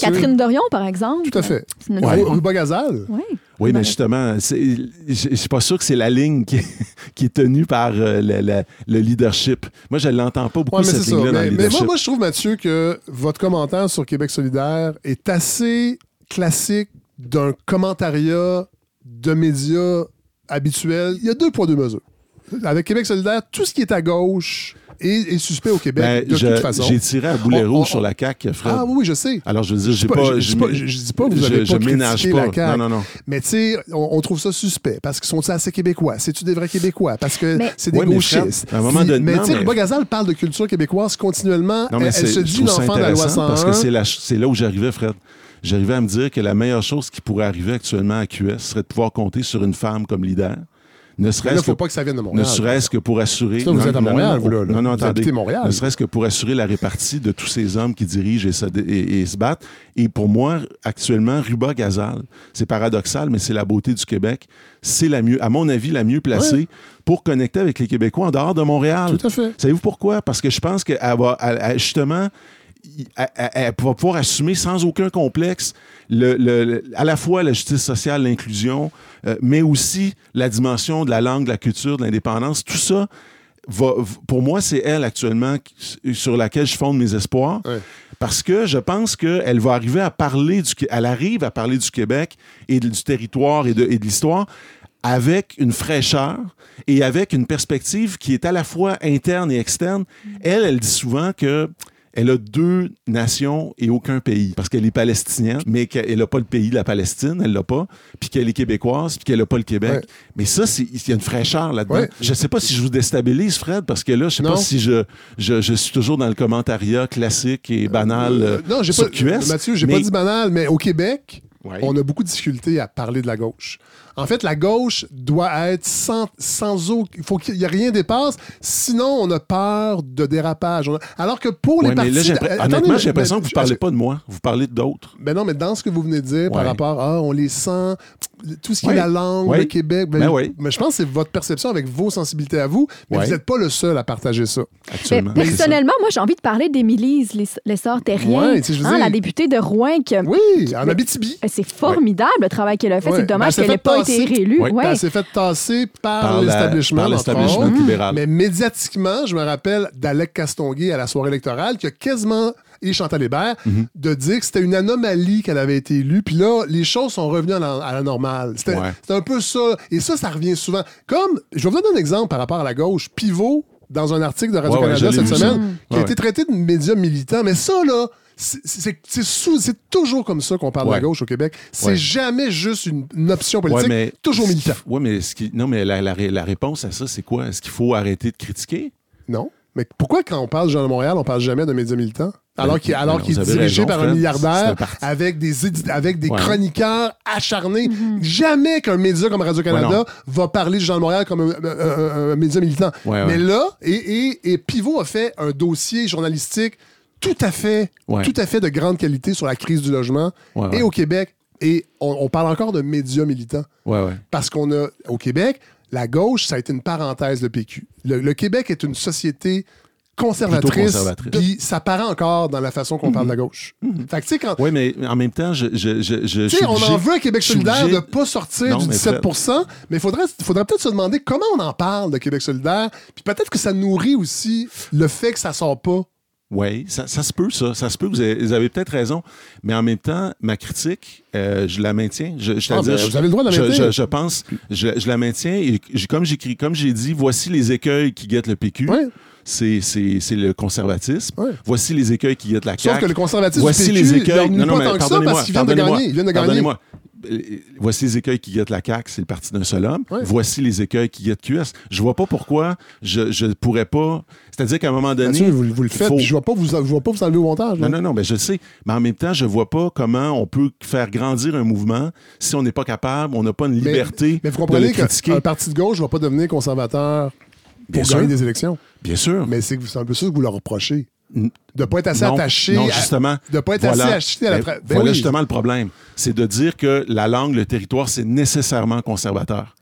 Catherine Dorion, par exemple. Tout à fait. Ouais. Ruba Gazal. Oui. Oui, mais justement, je je suis pas sûr que c'est la ligne qui est, qui est tenue par euh, le, le- le leadership. Moi, je l'entends pas beaucoup, Ouais, mais cette ligne-là, dans Mais, le mais leadership. moi, moi, je trouve, Mathieu, que votre commentaire sur Québec solidaire est assez classique d'un commentariat de médias habituel. Il y a deux poids, deux mesures. Avec Québec solidaire, tout ce qui est à gauche est, est suspect au Québec, Ben, de je- toute façon. J'ai tiré à boulet rouge on- sur la CAQ, Fred. Ah oui, oui, je sais. Alors, je veux dire, Je dis j'ai pas- pas... je- pas- je- je dis pas que vous avez je, pas ménage pas. la CAQ. Non, non, non. Mais tu sais, on, on trouve ça suspect parce qu'ils sont assez québécois. C'est-tu des vrais québécois? Parce que c'est des Ouais, mais Fred, gauchistes. à un moment Puis- donné- mais non, tu sais, mais- Ruba Gazal parle de culture québécoise continuellement. Non, mais elle, se je dit l'enfant de la loi intéressant 101. Parce que c'est là où j'arrivais, Fred. J'arrivais à me dire que la meilleure chose qui pourrait arriver actuellement à QS serait de pouvoir compter sur une femme comme leader. Ne là, serait-ce faut que, pas que ça vienne de ne Montréal. serait-ce que pour assurer. Ça, vous non, êtes à non, Montréal, non, vous, là, là. Non, non, Vous attendez. habitez Montréal. Ne serait-ce que pour assurer la répartie de tous ces hommes qui dirigent et se, et- et se battent. Et pour moi, actuellement, Ruba Gazal, c'est paradoxal, mais c'est la beauté du Québec. C'est la mieux, à mon avis, la mieux placée Ouais. pour connecter avec les Québécois en dehors de Montréal. Tout à fait. Savez-vous pourquoi? Parce que je pense qu'elle va, elle- elle- justement, elle, va pouvoir assumer sans aucun complexe le- le- le- à la fois la justice sociale, l'inclusion, euh, mais aussi la dimension de la langue, de la culture, de l'indépendance. Tout ça, va, pour moi, c'est elle actuellement sur laquelle je fonde mes espoirs. Ouais. Parce que je pense qu'elle va arriver à parler du... Elle arrive à parler du Québec et de- du territoire et de, et de l'histoire avec une fraîcheur et avec une perspective qui est à la fois interne et externe. Elle, elle dit souvent que elle a deux nations et aucun pays. Parce qu'elle est palestinienne, mais qu'elle n'a pas le pays de la Palestine, elle l'a pas. Puis qu'elle est québécoise, puis qu'elle n'a pas le Québec. Ouais. Mais ça, c'est- il y a une fraîcheur là-dedans. Ouais. Je ne sais pas si je vous déstabilise, Fred, parce que là, je sais Non. pas si je, je, je suis toujours dans le commentariat classique et banal euh, non, j'ai sur pas, QS. Mathieu, j'ai mais- pas dit banal, mais au Québec, Ouais. on a beaucoup de difficultés à parler de la gauche. En fait, la gauche doit être sans, sans eau. Il faut qu'il n'y ait rien dépasse. Sinon, on a peur de dérapage. A- Alors que pour les Ouais, mais partis... là, Attendez, honnêtement, j'ai l'impression que vous ne parlez pas de moi, vous parlez d'autres. Ben non, mais dans ce que vous venez de dire par rapport à on les sent tout ce qui est Ouais. la langue, Ouais. le Québec. Ben, Ben oui. Mais je pense que c'est votre perception avec vos sensibilités à vous, mais Ouais. vous n'êtes pas le seul à partager ça. Absolument. Mais personnellement, moi, j'ai envie de parler Ouais, tu sais, je veux hein, dire- la députée de Rouen. qui a- Oui, en Abitibi. C'est formidable le travail qu'elle a fait. Ouais. C'est Ben, dommage qu'elle n'ait pas tasser. été réélue. Ouais. Ouais. Elle s'est fait tasser par, Par autres. libéral. Mais médiatiquement, je me rappelle d'Alec Castonguay à la soirée électorale qui a quasiment, et Chantal Hébert, Mhm. de dire que c'était une anomalie qu'elle avait été élue. Puis là, les choses sont revenues à la, à la normale. C'était Ouais. un peu ça. Et ça, ça revient souvent. Comme, je vais vous donner un exemple par rapport à la gauche. Pivot, dans un article de Ouais, ouais, Radio-Canada cette semaine, ça. qui a Ouais, été traité de média militant. Mais ça, là, c'est- toujours comme ça qu'on parle de la Ouais. gauche au Québec. C'est Ouais. jamais juste une, une option politique, Ouais, mais- toujours militant. Oui, mais, ce qui- non, mais la, la réponse à ça, c'est quoi? Est-ce qu'il faut arrêter de critiquer? Non. Mais pourquoi, quand on parle du Journal de Montréal, on parle jamais de médias militants? Alors qu'il alors ben, qu'il est dirigé raison, par un milliardaire avec des, avec des Ouais. chroniqueurs acharnés. Jamais qu'un média comme Radio-Canada Ouais, va parler du Journal de Montréal comme un, un- un- un média militant. Ouais, Mais là, et, et, et Pivot a fait un dossier journalistique tout à fait, Ouais. tout à fait de grande qualité sur la crise du logement Ouais, et au Québec. Et on, on parle encore de médias militants. Ouais, ouais. Parce qu'on a, au Québec, la gauche, ça a été une parenthèse, le PQ. Le, le Québec est une société conservatrice, conservatrice. puis ça paraît encore dans la façon qu'on parle de la gauche. Fait que, tu sais, quand. Oui, mais en même temps, je, je, je, je Tu sais, suis on en veut à Québec solidaire de ne pas sortir Non, du mais 17% mais il faudrait, faudrait peut-être se demander comment on en parle de Québec solidaire, puis peut-être que ça nourrit aussi le fait que ça sort pas. Oui, ça, ça se peut, ça. Ça se peut. Vous avez, avez peut-être raison. Mais en même temps, ma critique, euh, je la maintiens. Je, je, Ah, ben, vous avez le droit de la maintenir. Je, je pense, je, la maintiens. Et comme j'écris, comme j'ai dit, voici les écueils qui guettent le PQ. Ouais. C'est, le conservatisme. Ouais. Voici les écueils qui guettent la CAQ. Sauf que le conservatisme Voici du PQ, les il écueils. tant que ça pardonnez-moi. Ils viennent de gagner. Pardonnez-moi. Euh, Voici les écueils qui guettent la CAQ, c'est le parti d'un seul homme. Ouais. Voici les écueils qui guettent QS. Je vois pas pourquoi je, je pourrais pas. C'est-à-dire qu'à un moment donné. Vous, vous le faites, faut- je ne vais pas vous, je vais pas vous enlever au montage. là. non, non, non, mais je sais. Mais en même temps, je vois pas comment on peut faire grandir un mouvement si on n'est pas capable, on n'a pas une Mais- liberté Mais vous de comprenez qu'un parti de gauche ne va pas devenir conservateur pour Bien gagner sûr. des élections. Bien sûr. Mais c'est c'est un peu ça que vous leur reprochez. De ne pas être assez non, attaché. non, à- justement. de ne pas être voilà. assez acheté à la Ben, Ben voilà oui. justement le problème. C'est de dire que la langue, le territoire, c'est nécessairement conservateur.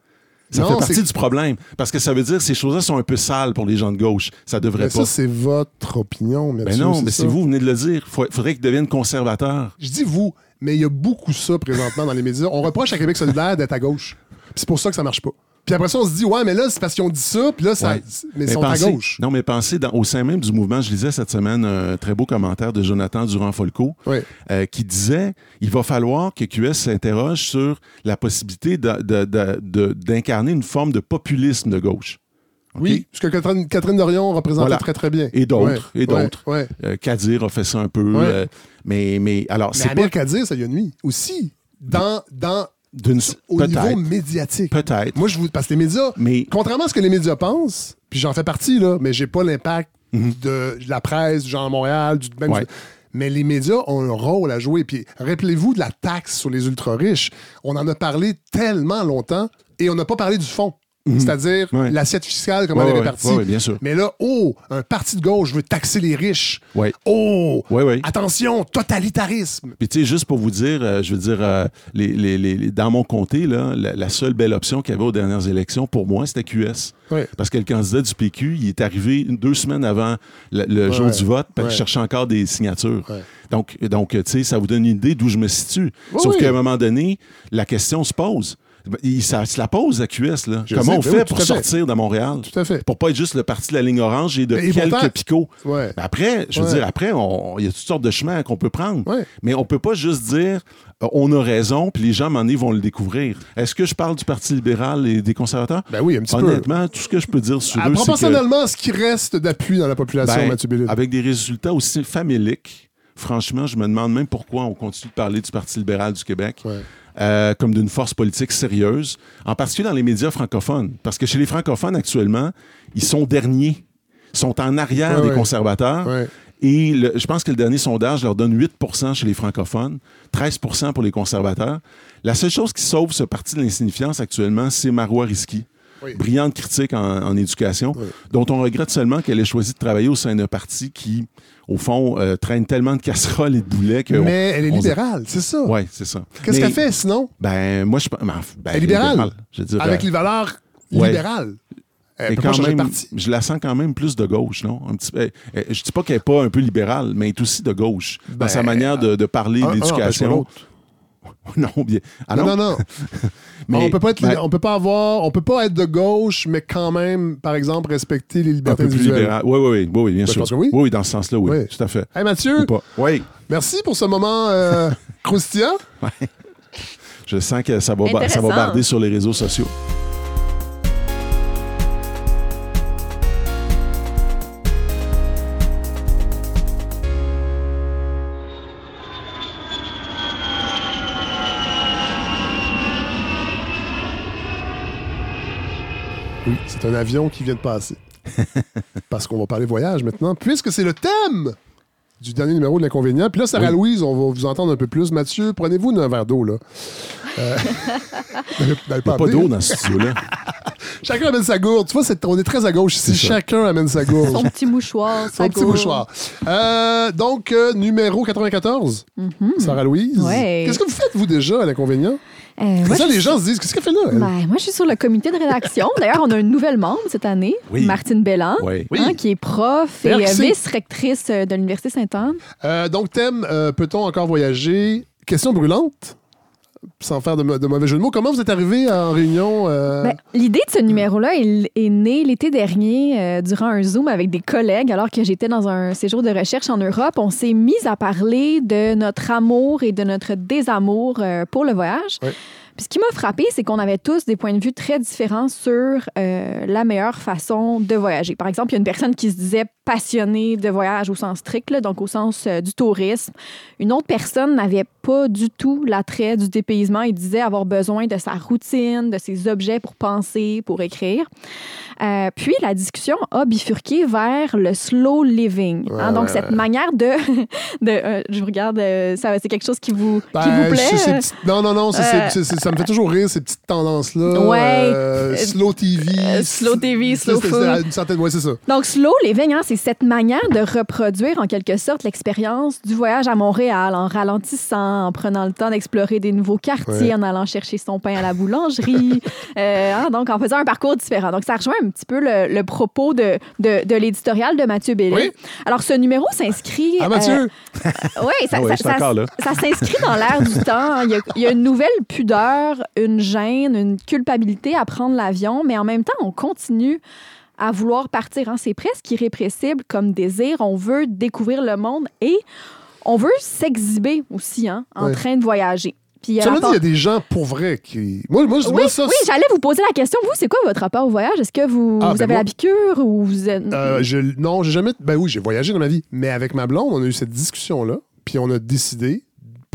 Ça Non, fait partie du problème. Parce que ça veut dire que ces choses-là sont un peu sales pour les gens de gauche. Ça devrait Mais pas. ça, c'est votre opinion, ben Mathieu, non, mais c'est vous, vous venez de le dire. Il faudrait qu'ils deviennent conservateurs. Je dis vous, mais il y a beaucoup ça présentement dans les médias. On reproche à Québec solidaire d'être à gauche. C'est pour ça que ça marche pas. Puis après ça, on se dit, ouais, mais là, c'est parce qu'ils ont dit ça, puis là, ça, Ouais. mais ils sont pensez- à gauche. Non, mais pensez, dans- au sein même du mouvement, je lisais cette semaine un très beau commentaire de Jonathan Durand-Folco Ouais. euh, qui disait il va falloir que QS s'interroge sur la possibilité d'incarner une forme de populisme de gauche. Oui, ce que Catherine, Catherine Dorion représentait Voilà. très, très bien. Et d'autres, Ouais, et d'autres. Euh, Kadir a fait ça un peu. Euh, mais, mais alors, c'est pas Kadir, ça y a nuit aussi. Dans, dans. Au niveau médiatique. Peut-être. Moi, je vous. Parce que les médias, Mais contrairement à ce que les médias pensent, puis j'en fais partie, là, mais j'ai pas l'impact de la presse, du genre Montréal, du même. Mhm. Ouais. du- mais les médias ont un rôle à jouer. Puis rappelez-vous de la taxe sur les ultra-riches. On en a parlé tellement longtemps et on n'a pas parlé du fond. C'est-à-dire Mhm. Ouais. l'assiette fiscale, comment Ouais, elle est répartie. ouais, bien sûr. Mais là, oh, un parti de gauche veut taxer les riches. Oh, attention, totalitarisme. Puis tu sais, juste pour vous dire, euh, je veux dire, euh, les, les- les- les- dans mon comté, là, la, la seule belle option qu'il y avait aux dernières élections, pour moi, c'était QS. Parce que le candidat du PQ, il est arrivé une- deux semaines avant le, le jour du vote, puis Ouais. il cherchait encore des signatures. Donc, donc tu sais, ça vous donne une idée d'où je me situe. Oui, Sauf oui. qu'à un moment donné, la question se pose. Il, ça se la pose à QS. Là. Je Comment sais, on ben fait oui, pour à fait. sortir de Montréal? Tout à fait. Pour pas être juste le parti de la ligne orange et de Et quelques pourtant- picots. Ouais. Ben Après, je veux Ouais. dire, après, il y a toutes sortes de chemins qu'on peut prendre. Ouais. Mais on peut pas juste dire euh, on a raison, puis les gens, à donné, vont le découvrir. Est-ce que je parle du Parti libéral et des conservateurs? Ben oui, un petit peu. Honnêtement, tout ce que je peux dire sur Ah, eux, c'est que, à ce qui reste d'appui dans la population, ben, Mathieu Bellil. avec des résultats aussi faméliques, franchement, je me demande même pourquoi on continue de parler du Parti libéral du Québec. Ouais. Euh, comme d'une force politique sérieuse, en particulier dans les médias francophones. Parce que chez les francophones, actuellement, ils sont derniers, Ils sont en arrière Ouais, des ouais. conservateurs. Ouais. Et le- je pense que le dernier sondage leur donne 8% chez les francophones, 13% pour les conservateurs. La seule chose qui sauve ce parti de l'insignifiance actuellement, c'est Marois Risky. Oui. brillante critique en, en éducation, Oui. dont on regrette seulement qu'elle ait choisi de travailler au sein d'un parti qui, au fond, euh, traîne tellement de casseroles et de boulets que. Mais elle est on- libérale, c'est ça. Oui, c'est ça. Qu'est-ce qu'elle fait sinon? Ben, moi, je ben, ben, Elle est libérale. Je veux dire, Avec euh, les valeurs ouais. libérales. Elle peut quand même, je la sens quand même plus de gauche, non? Un petit, elle- elle- je dis pas qu'elle n'est pas un peu libérale, mais elle est aussi de gauche Ben, dans sa manière de, de parler d'éducation. non, bien. Ah non, non, non. Mais- on peut pas être, ben, on peut pas avoir, on peut pas être de gauche, mais quand même, par exemple, respecter les un libertés peu plus individuelles. Oui, oui, oui, oui, oui, bien Ben, je sûr. pense que oui. oui, dans ce sens-là, oui, Oui. tout à fait. Hey Mathieu, Ou pas. Oui, merci pour ce moment euh, croustillant. je sens que ça va, ça va barder sur les réseaux sociaux. Un avion qui vient de passer. Parce qu'on va parler voyage maintenant, puisque c'est le thème du dernier numéro de l'inconvénient. Puis là, Sarah-Louise, on va vous entendre un peu plus. Mathieu, prenez-vous un verre d'eau, là. Euh, n'allez- n'allez Il n'y a pas d'eau dans ce studio-là. Chacun amène sa gourde. Tu vois, on est très à gauche ici. Chacun amène sa gourde. Son petit mouchoir, Son petit gourde. mouchoir. Euh, donc, euh, numéro 94, Sarah-Louise. Ouais. Qu'est-ce que vous faites, vous, déjà, à l'inconvénient? Euh, moi, ça, les gens se disent, qu'est-ce qu'elle fait là? Ben, moi, je suis sur le comité de rédaction. D'ailleurs, on a une nouvelle membre cette année, Oui. Martine Belland, Oui. Hein, qui est prof et euh, vice-rectrice euh, de l'Université Sainte-Anne. Euh, donc, thème, euh, peut-on encore voyager? Question brûlante, sans faire de, mauvais jeu de mots. Comment vous êtes arrivé en réunion? euh, Ben, L'idée de ce numéro-là est, est née l'été dernier euh, durant un Zoom avec des collègues alors que j'étais dans un séjour de recherche en Europe. On s'est mis à parler de notre amour et de notre désamour euh, pour le voyage. Puis ce qui m'a frappé, c'est qu'on avait tous des points de vue très différents sur euh, la meilleure façon de voyager. Par exemple, il y a une personne qui se disait passionnée de voyage au sens strict, là, donc au sens euh, du tourisme. Une autre personne n'avait pas du tout l'attrait du dépaysement et disait avoir besoin de sa routine, de ses objets pour penser, pour écrire. Euh, puis la discussion a bifurqué vers le slow living. hein. Donc ouais, cette ouais. manière de... de je vous regarde, ça, c'est quelque chose qui vous, qui ben, vous plaît? Non, non, non, c'est- ça me fait toujours rire, ces petites tendances-là. Ouais. Euh, slow TV. Euh, slow TV, slow food. c'est Une certaine... Ouais, c'est ça. Donc, slow living, hein, c'est cette manière de reproduire en quelque sorte l'expérience du voyage à Montréal en ralentissant, en prenant le temps d'explorer des nouveaux quartiers, Ouais. en allant chercher son pain à la boulangerie. Euh, hein, donc, en faisant un parcours différent. Donc, ça rejoint un petit peu le, le propos de, de, de l'éditorial de Mathieu Bellé. Oui. Alors, ce numéro s'inscrit. Ah, Mathieu? euh, oui, ça, Ah ouais, ça- s'inscrit dans l'air du temps. Il y, a, il y a une nouvelle pudeur, une gêne, une culpabilité à prendre l'avion, mais en même temps, on continue à vouloir partir. hein. C'est presque irrépressible comme désir. On veut découvrir le monde et on veut s'exhiber aussi hein, en Ouais. train de voyager. Puis, Cela à dit, part- il y a des gens pour vrai qui. Moi, moi, oui, moi ça, oui, j'allais vous poser la question. Vous, c'est quoi votre rapport au voyage? Est-ce que vous, Ah, vous ben avez moi- la piqûre ou vous êtes... Euh, je, non, j'ai jamais. Ben oui, j'ai voyagé dans ma vie. Mais avec ma blonde, on a eu cette discussion-là. Puis on a décidé,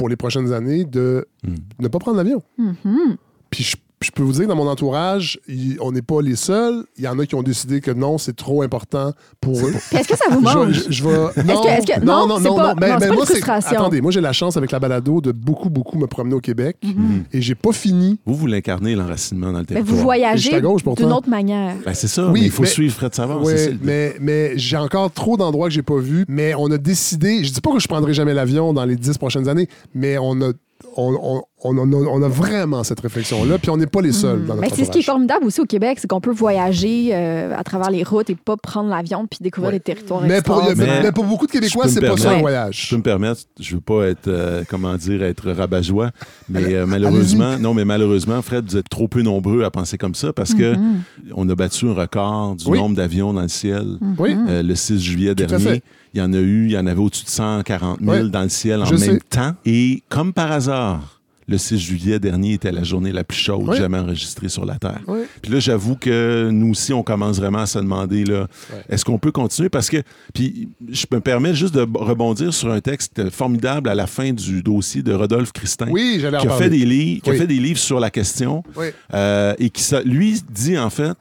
pour les prochaines années, de Hmm. ne pas prendre l'avion. Mhm. Puis je, je peux vous dire, dans mon entourage, on n'est pas les seuls. Il y en a qui ont décidé que non, c'est trop important pour eux. Est-ce que ça vous mange? je- je vais. Non, que- que- non, c'est pas- Mais, non, c'est mais pas moi. Attendez, moi, j'ai la chance avec la balado de beaucoup, beaucoup me promener au Québec. Mhm. Et j'ai pas fini. Vous, vous l'incarnez, l'enracinement dans le Mais territoire. vous Je voyagez d'une autre manière. Ben, c'est ça, Oui, mais il faut mais- suivre Fred Savard. Mais, mais j'ai encore trop d'endroits que j'ai pas vus. Mais on a décidé, je dis pas que je prendrai jamais l'avion dans les dix prochaines années, mais on a, on, on- on a, on a vraiment cette réflexion-là, puis on n'est pas les seuls dans notre Mais c'est ce qui est formidable aussi au Québec, c'est qu'on peut voyager euh, à travers les routes et pas prendre l'avion puis découvrir Ouais. des territoires mais pour, extraordinaires. Mais- mais pour beaucoup de Québécois, c'est pas ça un voyage. Je peux me permettre, je veux pas être, euh, comment dire, être rabat-joie, mais euh, malheureusement, non, mais malheureusement, Fred, vous êtes trop peu nombreux à penser comme ça parce que Mhm. on a battu un record du Oui. nombre d'avions dans le ciel. Euh, le 6 juillet Tout à dernier, fait. Il y en a eu, il y en avait au-dessus de 140 000 Ouais. dans le ciel en même sais. temps. Et comme par hasard, le 6 juillet dernier était la journée la plus chaude jamais enregistrée sur la Terre. Oui. Puis là, j'avoue que nous aussi, on commence vraiment à se demander, là, est-ce qu'on peut continuer? Parce que, puis je me permets juste de rebondir sur un texte formidable à la fin du dossier de Rodolphe Christin. Oui, Qui a, parler. fait des livres, qui a Oui. fait des livres sur la question Oui. euh, et qui, lui, dit en fait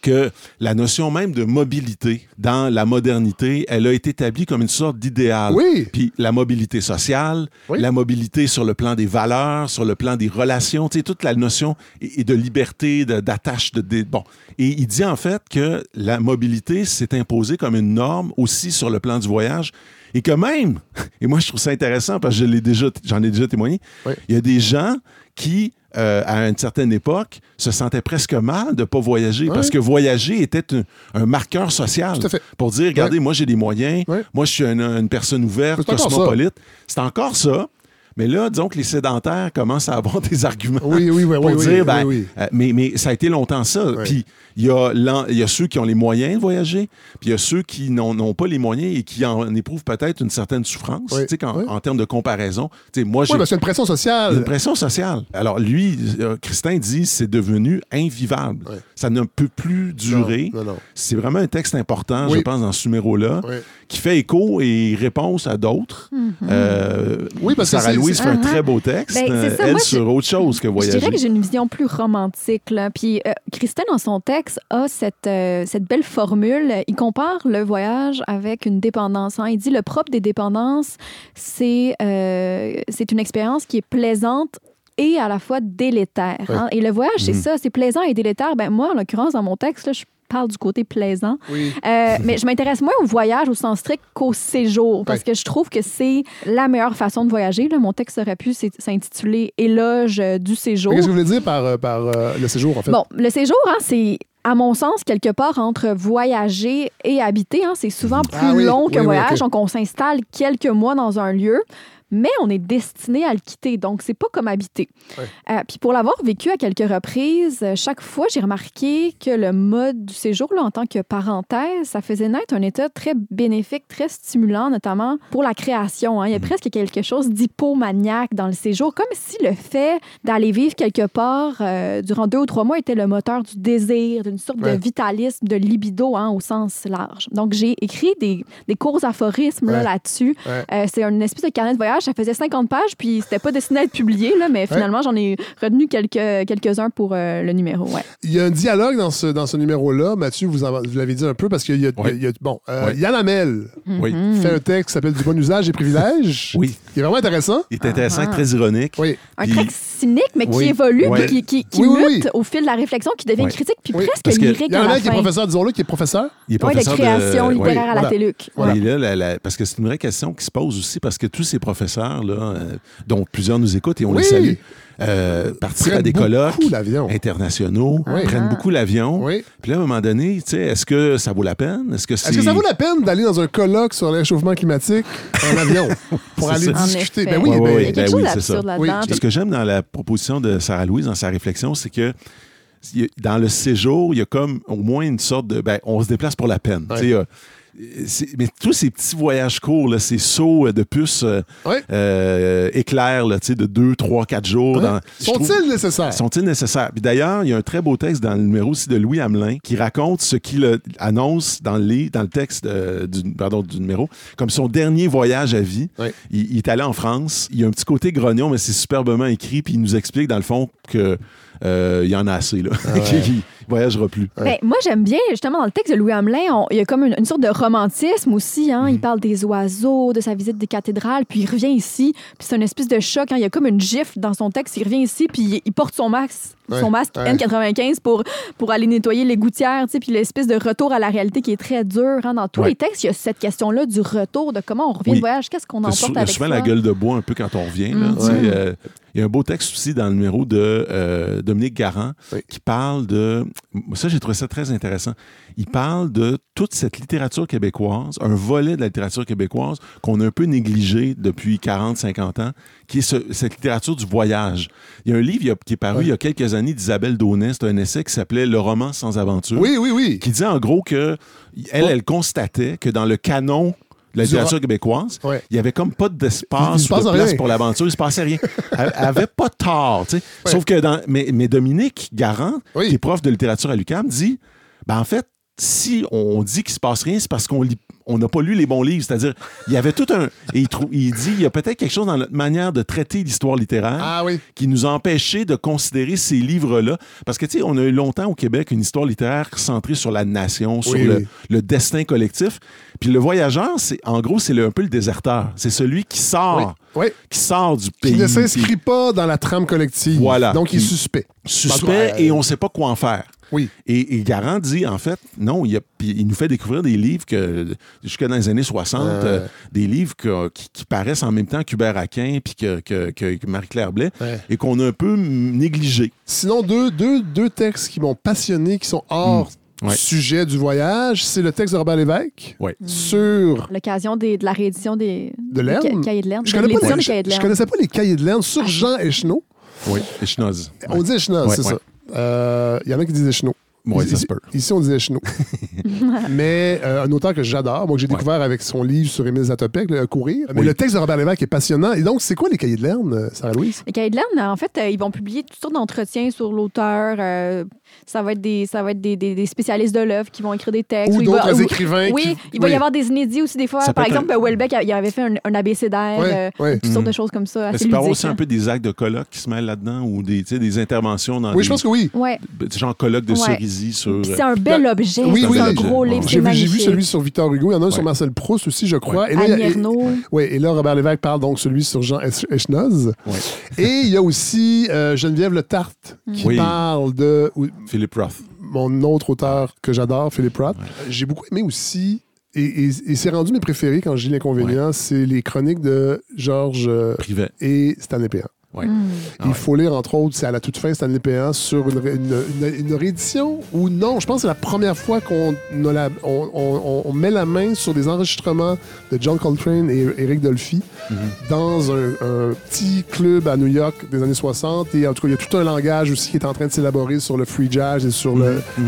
que la notion même de mobilité dans la modernité, elle a été établie comme une sorte d'idéal. Oui. Puis la mobilité sociale, Oui. la mobilité sur le plan des valeurs, sur le plan des relations, tu sais, toute la notion et, et de liberté, de- d'attache, de, bon. Et il dit en fait que la mobilité s'est imposée comme une norme aussi sur le plan du voyage et que même, et moi je trouve ça intéressant parce que je l'ai déjà, j'en ai déjà témoigné, Oui. il y a des gens qui, euh, à une certaine époque, se sentaient presque mal de ne pas voyager Oui. parce que voyager était un, un marqueur social. Tout à fait. Pour dire, regardez, moi j'ai des moyens, Oui. moi je suis une, une personne ouverte, cosmopolite. C'est encore ça. Mais là, disons que les sédentaires commencent à avoir des arguments Oui, oui, oui, pour oui, oui, dire, ben, oui, oui. euh, mais, mais ça a été longtemps ça. Oui. Puis il y, a l'en- il y a ceux qui ont les moyens de voyager, puis il y a ceux qui n'ont pas les moyens et qui en éprouvent peut-être une certaine souffrance, Oui. tu sais, qu'en- Oui. en termes de comparaison. Tu sais, moi, j'ai Oui, parce qu'il y a une pression sociale. une pression sociale. Alors lui, euh, Christin dit, c'est devenu invivable. Oui. Ça ne peut plus durer. C'est vraiment un texte important, Oui. je pense, dans ce numéro-là, Oui. qui fait écho et réponse à d'autres. Euh, Oui, parce que Louise c'est- fait un Uh-huh. très beau texte, Ben, euh, ça, elle, moi, sur autre chose que Je voyager. dirais que j'ai une vision plus romantique. Là. Puis euh, Christelle, dans son texte, a cette, euh, cette belle formule. Il compare le voyage avec une dépendance. hein. Il dit le propre des dépendances, c'est euh, c'est une expérience qui est plaisante et à la fois délétère. hein. Et le voyage, c'est Mhm. ça, c'est plaisant et délétère. Ben, moi, en l'occurrence, dans mon texte, là, je parle du côté plaisant. Oui. Euh, mais je m'intéresse moins au voyage au sens strict qu'au séjour, parce que je trouve que c'est la meilleure façon de voyager. Là. Mon texte aurait pu s'int- s'intituler Éloge du séjour. Qu'est-ce que vous voulez dire par, euh, par euh, le séjour, en fait? Bon, le séjour, hein, c'est, à mon sens, quelque part entre voyager et habiter. hein. c'est souvent plus Ah oui, long oui, qu'un oui, voyage. Donc, on s'installe quelques mois dans un lieu. Mais on est destiné à le quitter, donc c'est pas comme habiter. Euh, puis pour l'avoir vécu à quelques reprises, euh, chaque fois j'ai remarqué que le mode du séjour, là, en tant que parenthèse, ça faisait naître un état très bénéfique, très stimulant, notamment pour la création. hein. Il y a presque quelque chose d'hypomaniaque dans le séjour, comme si le fait d'aller vivre quelque part euh, durant deux ou trois mois était le moteur du désir, d'une sorte Ouais. de vitalisme, de libido hein, au sens large. Donc j'ai écrit des, des courts aphorismes là, là-dessus. Ouais. Euh, c'est une espèce de carnet de voyage, ça faisait 50 pages, puis c'était pas destiné à être publié, là, mais finalement j'en ai retenu quelques, quelques-uns pour euh, le numéro. Ouais. Il y a un dialogue dans ce, dans ce numéro-là. Mathieu, vous, en- vous l'avez dit un peu parce qu'il y a, il y a- bon, euh. Yann Hamel Oui. Mhm. fait un texte qui s'appelle Du bon usage et privilèges. Oui, qui est vraiment intéressant. il est intéressant, Ah. très ironique. Oui. Un Puis- texte cynique, mais qui Oui. évolue, Ouais. puis qui, qui, Oui, oui, oui. au fil de la réflexion, qui devient Ouais. critique, puis Oui, presque parce que lyrique Yann à la Hamel qui est professeur, disons-le, qui est professeur? Il est Oui, de professeur création littéraire à la voilà. Téluc. Voilà. Et là, la- la- parce que c'est une vraie question qui se pose aussi, parce que tous ces professeurs, là, euh, dont plusieurs nous écoutent et on Oui. les salue, euh, participent à des colloques internationaux, Oui. prennent Ah. beaucoup l'avion. Oui. Puis là, à un moment donné, tu sais, est-ce que ça vaut la peine? Est-ce que ça vaut la peine d'aller dans un colloque sur le réchauffement climatique en avion pour aller ça. Discuter? Ben oui, Ouais, ben, ouais, Il y a ouais. quelque Ben chose d'absurde là-dedans. Ce que j'aime dans la proposition de Sarah Louise, dans sa réflexion, c'est que dans le séjour, il y a comme au moins une sorte de... Ben, on se déplace pour la peine. Ouais. Euh, mais tous ces petits voyages courts, là, ces sauts de puce euh, Ouais. euh, éclairs là, de 2, 3, 4 jours. Ouais. dans- je trouve- Sont-ils nécessaires? sont-ils nécessaires? Puis d'ailleurs, il y a un très beau texte dans le numéro aussi de Louis Hamelin qui raconte ce qu'il euh, annonce dans le, livre- dans le texte euh, du, pardon, du numéro comme son dernier voyage à vie. Ouais. Il, il est allé en France. Il y a un petit côté grognon, mais c'est superbement écrit. Puis il nous explique, dans le fond, que euh, il y en a assez. Là. Ah ouais. Ne voyagera plus. Ben, moi, j'aime bien, justement, dans le texte de Louis Hamelin, on- il y a comme une, une sorte de romantisme aussi. Hein? Il Mm. parle des oiseaux, de sa visite des cathédrales, puis il revient ici, puis c'est une espèce de choc. hein. Il y a comme une gifle dans son texte. Il revient ici, puis il, il porte son masque, Ouais, son masque ouais. N95 pour, pour aller nettoyer les gouttières, tu sais, puis l'espèce de retour à la réalité qui est très dur. hein. Dans tous Ouais. les textes, il y a cette question-là du retour, de comment on revient Oui. de voyage, qu'est-ce qu'on emporte sou- avec souvent soi. la gueule de bois un peu quand on revient. Mm. Ouais. euh, il y a un beau texte aussi dans le numéro de euh, Dominique Garand Oui. qui parle de... Ça, j'ai trouvé ça très intéressant. Il parle de toute cette littérature québécoise, un volet de la littérature québécoise qu'on a un peu négligé depuis 40, 50 ans, qui est ce- cette littérature du voyage. Il y a un livre a- qui est paru il y a quelques années d'Isabelle Daunet, c'est un essai qui s'appelait Le roman sans aventure Oui, oui, oui. qui disait en gros que elle, elle constatait que dans le canon de la littérature ra- québécoise, Ouais. il y avait comme pas d'espace ou de place rien. pour l'aventure, il se passait rien. Elle, elle avait pas tort, tu sais. Ouais. Sauf que dans mais, mais Dominique Garand, Oui. qui est prof de littérature à l'UQAM, dit ben en fait si on dit qu'il se passe rien, c'est parce qu'on lit, on n'a pas lu les bons livres. C'est-à-dire, il y avait tout un. Et il, trou- il dit il y a peut-être quelque chose dans notre manière de traiter l'histoire littéraire Ah oui. qui nous a empêchés de considérer ces livres-là. Parce que, tu sais, on a eu longtemps au Québec une histoire littéraire centrée sur la nation, sur Oui, le, oui. le destin collectif. Puis le voyageur, c'est en gros, c'est un peu le déserteur. C'est celui qui sort, qui sort du pays. Qui ne puis s'inscrit pas dans la trame collective. Voilà. Donc, il est suspect. Suspect et on ne sait pas quoi en faire. Oui. Et, et Garand dit, en fait, non, il, a- il nous fait découvrir des livres que, jusque dans les années 60, Euh. euh, des livres que- qui, qui paraissent en même temps qu'Hubert Aquin puis que, que- que- que Marie-Claire Blais Ouais. et qu'on a un peu mm, négligé. Sinon, deux, deux, deux textes qui m'ont passionné, qui sont hors Mm. Ouais. sujet du voyage, c'est le texte de Robert Lévesque Ouais. sur L'occasion des- de la réédition des, De des Lerne? ca- cahiers de Lerne. Je, connais pas les- des cahiers de je connaissais pas les cahiers de Lerne sur Jean Echenoz. Oui, et Schnoz. On dit Echenoz, Ouais, c'est ouais. ça. Euh, Il y en a qui disent Echenoz. Oui, ici, ça se peut. ici, on disait Echenoz. Mais euh, un auteur que j'adore, moi que j'ai Ouais. découvert avec son livre sur Émile Zatopek, le Courir. Mais Oui. le texte de Robert Lévesque est passionnant. Et donc, c'est quoi les cahiers de Lerne, euh, Sarah-Louise? Les cahiers de Lerne, en fait, euh, ils vont publier toutes sortes d'entretiens sur l'auteur. euh, ça va être des, ça va être des, des- des spécialistes de l'œuvre qui vont écrire des textes. Ou va- d'autres ou- écrivains. Oui, qui- il va oui. y avoir des inédits aussi des fois. Ça Par exemple, Welbeck, il avait fait un, un abécédaire, Ouais, euh, ouais. toutes sortes Mhm. de choses comme ça. Est-ce assez qu'il peut y avoir ludiques, aussi un hein. peu des actes de colloque qui se mêlent là-dedans ou des, interventions dans Oui, des, je pense que oui. Genre colloque de Ouais. Sur... Puis c'est un bel Ben, objet. oui, un gros J'ai- livre. J'ai vu, j'ai vu magnifique. celui sur Victor Hugo. Il y en a un sur Ouais. Marcel Proust aussi, je crois. Et là, Annie et- Ernaux. Oui, et là, Robert Lévesque parle donc celui sur Jean Ech- Echenoz. Ouais. Et il y a aussi euh, Geneviève Le Tarte qui Oui. parle de ou- Philip Roth. mon autre auteur que j'adore, Philippe Roth. J'ai beaucoup aimé aussi, et, et- et c'est rendu mes préférés quand je lis l'inconvénient, c'est les chroniques de Georges euh, Privet. et Stanley Péan. Ouais. Mm. Ah Il ouais. faut lire, entre autres, c'est à la toute fin, Stanley Péan, sur une, une- une- une réédition ou non, je pense que c'est la première fois qu'on on, on- on met la main sur des enregistrements de John Coltrane et Eric Dolphy Mhm. dans un, un petit club à New York des années 60. Et en tout cas, il y a tout un langage aussi qui est en train de s'élaborer sur le free jazz et sur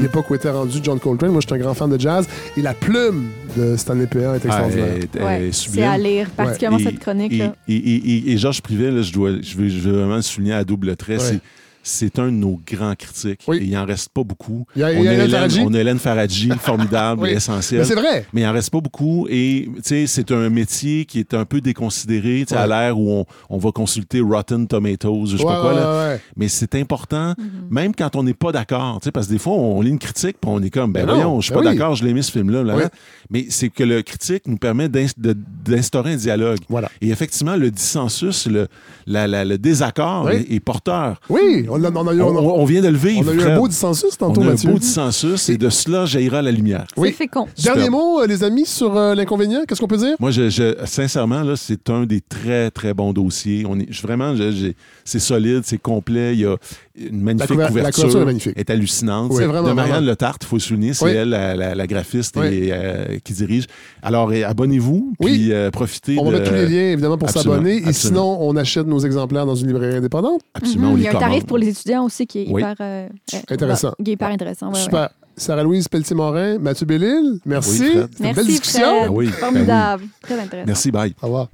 l'époque où était rendu John Coltrane. Moi, je suis un grand fan de jazz. Et la plume de Stanley Péan est Ah, extraordinaire. Ouais, c'est à lire, particulièrement Et- cette chronique. Et, là. et, et- et- et Georges Privet, là, je, dois, je, veux, je veux vraiment souligner à double trait, Ouais. C'est, un de nos grands critiques. Oui. Et il n'en reste pas beaucoup. Il y a- on, il y a Hélène Hélène, Faradji. on a Hélène Faradji, formidable Oui. et Mais essentielle. c'est vrai. Mais il n'en reste pas beaucoup et tu sais, c'est un métier qui est un peu déconsidéré tu sais, à Ouais. l'ère où on, on va consulter Rotten Tomatoes, je sais Ouais, pas quoi. ouais, là. ouais. Mais c'est important, Mhm. même quand on n'est pas d'accord. tu sais, Parce que des fois, on lit une critique puis on est comme, ben, Ben non, voyons, je suis ben pas oui. d'accord, je l'ai mis ce film-là. là, Oui. là. Mais c'est que le critique nous permet d'instaurer un dialogue. Voilà. Et effectivement, le dissensus, le, la- la- le désaccord Oui. est, est porteur. Oui, on a, on a eu, On, on a- on vient de le vivre. on a eu un Fred. beau dissensus tantôt, On a un Mathieu. beau dissensus et de cela jaillira la lumière. Oui. C'est fécond. Dernier mot, euh, les amis, sur euh, l'inconvénient. Qu'est-ce qu'on peut dire? Moi, je, je- sincèrement, là, c'est un des très, très bons dossiers. On est, je- vraiment, c'est solide, c'est complet. Il y a une magnifique couver- la couverture. couverture est magnifique. est hallucinante. Oui, C'est vraiment, De Marianne vraiment. Le Tarte, il faut souligner, c'est Oui. elle, la, la- la graphiste Oui. et, euh, qui dirige. Alors, abonnez-vous, Oui. puis euh, profitez On va de... mettre tous les liens, évidemment, pour s'abonner. Et sinon, on achète nos exemplaires dans une librairie indépendante. Absolument, Mhm. on Il y a un tarif pour les étudiants aussi qui est Oui. hyper euh, euh, Intéressant. Qui est hyper intéressant. ouais, ouais. Super. Sarah-Louise Pelletier-Morin, Mathieu Bellil, merci. C'était une belle Merci, discussion. Ah oui, Formidable. Très intéressant. Merci, bye. Au revoir.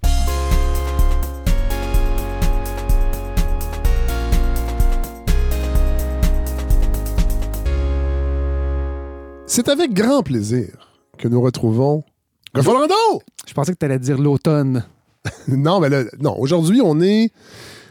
C'est avec grand plaisir que nous retrouvons Rolando! Je pensais que tu allais dire l'automne. Non, mais là, non. Aujourd'hui, on est.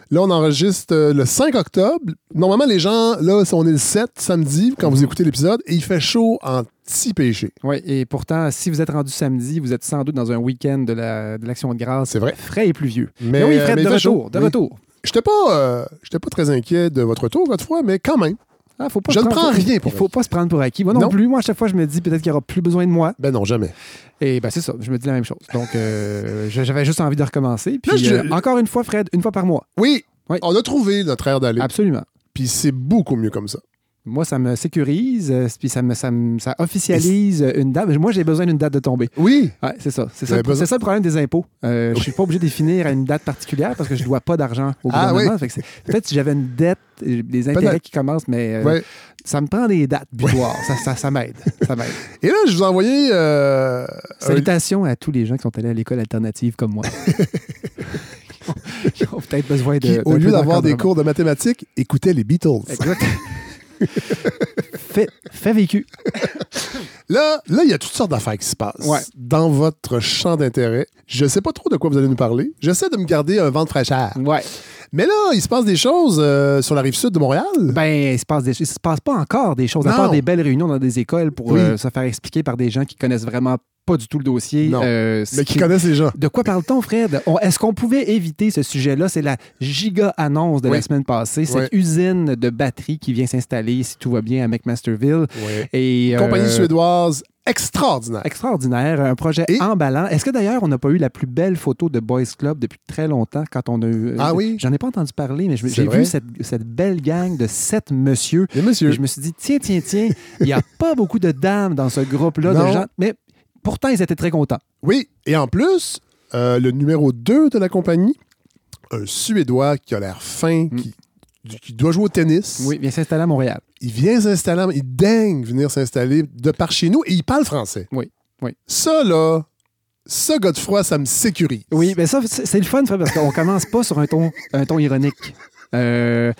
Là, on enregistre euh, le 5 octobre. Normalement, les gens, là, on est le 7 samedi quand vous écoutez l'épisode et il fait chaud en petit péché. Oui, et pourtant, si vous êtes rendu samedi, vous êtes sans doute dans un week-end de la- de l'Action de grâce. C'est vrai. Frais et pluvieux. Mais, Mais, oui, euh, Fred, mais de il fait retour. chaud. De Oui. retour. J'étais pas, euh, j'étais pas très inquiet de votre retour, votre fois, mais quand même. Ah, faut pas Je ne prends rien pour Il faut pas se prendre pour acquis. Moi non, Non. plus. Moi, à chaque fois, je me dis peut-être qu'il n'y aura plus besoin de moi. Ben non, jamais. Et ben c'est ça. Je me dis la même chose. Donc, euh, j'avais juste envie de recommencer. Puis, Là, je- euh, encore une fois, Fred, une fois par mois. Oui, Oui. on a trouvé notre air d'aller. Absolument. Puis c'est beaucoup mieux comme ça. Moi, ça me sécurise, euh, puis ça, me, ça, me- ça officialise une date. Moi, j'ai besoin d'une date de tombée. Oui. Ouais, c'est ça. C'est ça, ça le problème des impôts. Euh, Je suis pas obligé de définir à une date particulière parce que je dois pas d'argent au Ah, gouvernement. oui. Peut-être si j'avais une dette, euh, des intérêts qui commencent, mais euh, Ouais. ça me prend des dates butoirs. ça ça, ça m'aide. Ça m'aide. Et là, je vous ai envoyé. euh, Salutations à tous les gens qui sont allés à l'école alternative comme moi. Ils ont peut-être besoin de. qui, au lieu d'avoir des cours de mathématiques, écoutaient les Beatles. Exact. fait, fait vécu. Là, là, il y a toutes sortes d'affaires qui se passent Ouais. dans votre champ d'intérêt. Je sais pas trop de quoi vous allez nous parler. J'essaie de me garder un vent de fraîcheur. Ouais. Mais là, il se passe des choses euh, sur la rive sud de Montréal. Ben, il se passe des, il se passe pas encore des choses, à Non. part des belles réunions dans des écoles pour Oui. euh, se faire expliquer par des gens qui connaissent vraiment pas du tout le dossier. Non. euh, mais qui qui- connaissent les gens. De quoi parle-t-on, Fred? Est-ce qu'on pouvait éviter ce sujet-là? C'est la giga annonce de Oui. la semaine passée, cette Oui. usine de batterie qui vient s'installer, si tout va bien, à McMasterville. Et, euh, Compagnie suédoise extraordinaire. Extraordinaire, un projet Et- emballant. Est-ce que d'ailleurs, on n'a pas eu la plus belle photo de Boys Club depuis très longtemps quand on a eu. Ah oui? J'en ai pas entendu parler, mais j'ai vu cette, cette belle gang de sept monsieur. Les messieurs. Et je me suis dit, tiens, tiens, tiens, il n'y a pas beaucoup de dames dans ce groupe-là de gens. Mais pourtant, ils étaient très contents. Oui, et en plus, euh, le numéro 2 de la compagnie, un Suédois qui a l'air fin, qui, qui doit jouer au tennis. Mm. Oui, vient s'installer à Montréal. Il vient s'installer, il daigne venir s'installer de par chez nous et il parle français. Oui, oui. Ça, là, ça, Godefroy, ça me sécurise. Oui, mais ça, c'est c'est le fun, Fred, parce qu'on commence pas sur un ton, un ton ironique. Euh,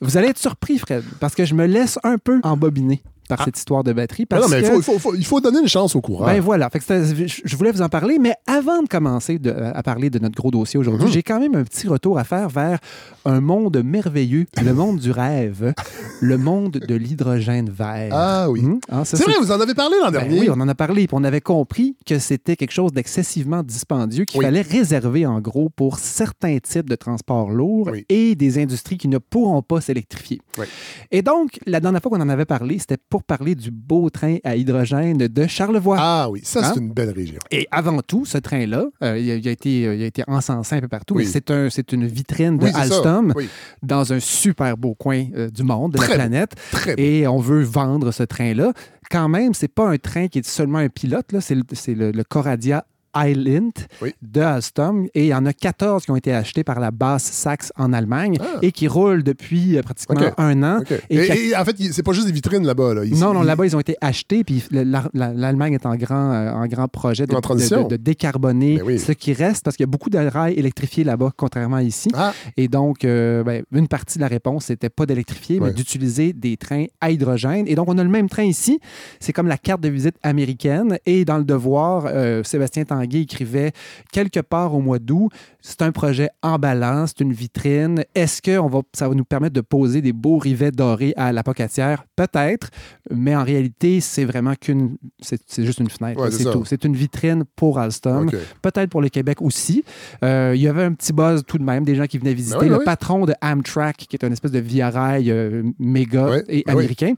vous allez être surpris, Fred, parce que je me laisse un peu embobiner par cette histoire de batterie. Ah Parce non, mais il que, faut, il faut- faut- il faut donner une chance au courant. Ben voilà, Fait que c'était- je voulais vous en parler, mais avant de commencer de- à parler de notre gros dossier aujourd'hui, Mhm. j'ai quand même un petit retour à faire vers un monde merveilleux, le monde du rêve, le monde de l'hydrogène vert. ah oui. Hein, ça, c'est vrai, vous en avez parlé l'an Ben dernier. oui, on en a parlé, puis on avait compris que c'était quelque chose d'excessivement dispendieux qu'il Oui. fallait réserver en gros pour certains types de transports lourds Oui. et des industries qui ne pourront pas s'électrifier. Oui. Et donc, la dernière fois qu'on en avait parlé, c'était pour parler du beau train à hydrogène de Charlevoix. Ah oui, ça, Hein? c'est une belle région. Et avant tout, ce train-là, euh, il, a, il a été, euh, il a été encensé un peu partout. Oui. C'est un, une vitrine de Oui. Alstom Oui, dans un super beau coin euh, du monde, de Très la beau. planète. très. Et on veut vendre ce train-là. Quand même, c'est pas un train qui est seulement un pilote, là, c'est le, c'est le- le Coradia Island Oui. de Alstom. Et il y en a 14 qui ont été achetés par la Basse Saxe en Allemagne Ah. et qui roulent depuis euh, pratiquement un an. Et en fait, c'est pas juste des vitrines là-bas. Là. Non, non, là-bas, ils ont été achetés, puis le- la- la- l'Allemagne est en grand, euh, en grand projet de, de- de décarboner Ben oui. ce qui reste, parce qu'il y a beaucoup de rails électrifiés là-bas, contrairement à ici. Ah, Et donc, euh, ben, une partie de la réponse, c'était pas d'électrifier, mais d'utiliser des trains à hydrogène. Et donc, on a le même train ici. C'est comme la carte de visite américaine. Et dans le devoir, euh, Sébastien Tanguay écrivait quelque part au mois d'août, c'est un projet emballant, c'est une vitrine. Est-ce que on va, ça va nous permettre de poser des beaux rivets dorés à l'apocatière? Peut-être, mais en réalité, c'est vraiment qu'une. C'est c'est juste une fenêtre. Ouais, c'est tout. C'est une vitrine pour Alstom peut-être pour le Québec aussi. Euh, il y avait un petit buzz tout de même, des gens qui venaient visiter. Ben oui, le oui. patron de Amtrak, qui est une espèce de via rail euh, méga et ben américain,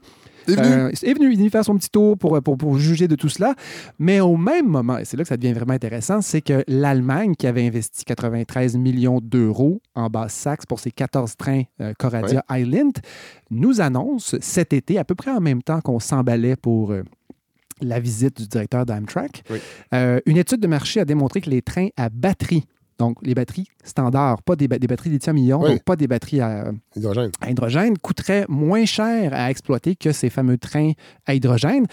Venu. euh, est venu, il est venu faire son petit tour pour, pour, pour juger de tout cela. Mais au même moment, et c'est là que ça devient vraiment intéressant, c'est que l'Allemagne, qui avait investi 93 millions d'euros en Basse-Saxe pour ses 14 trains euh, Coradia Island, nous annonce cet été, à peu près en même temps qu'on s'emballait pour... euh, la visite du directeur d'Amtrak. Oui. Euh, une étude de marché a démontré que les trains à batterie, donc les batteries standards, pas des, ba- des batteries lithium-ion, Oui. donc pas des batteries à, Hydrogène. à hydrogène coûterait moins cher à exploiter que ces fameux trains à hydrogène.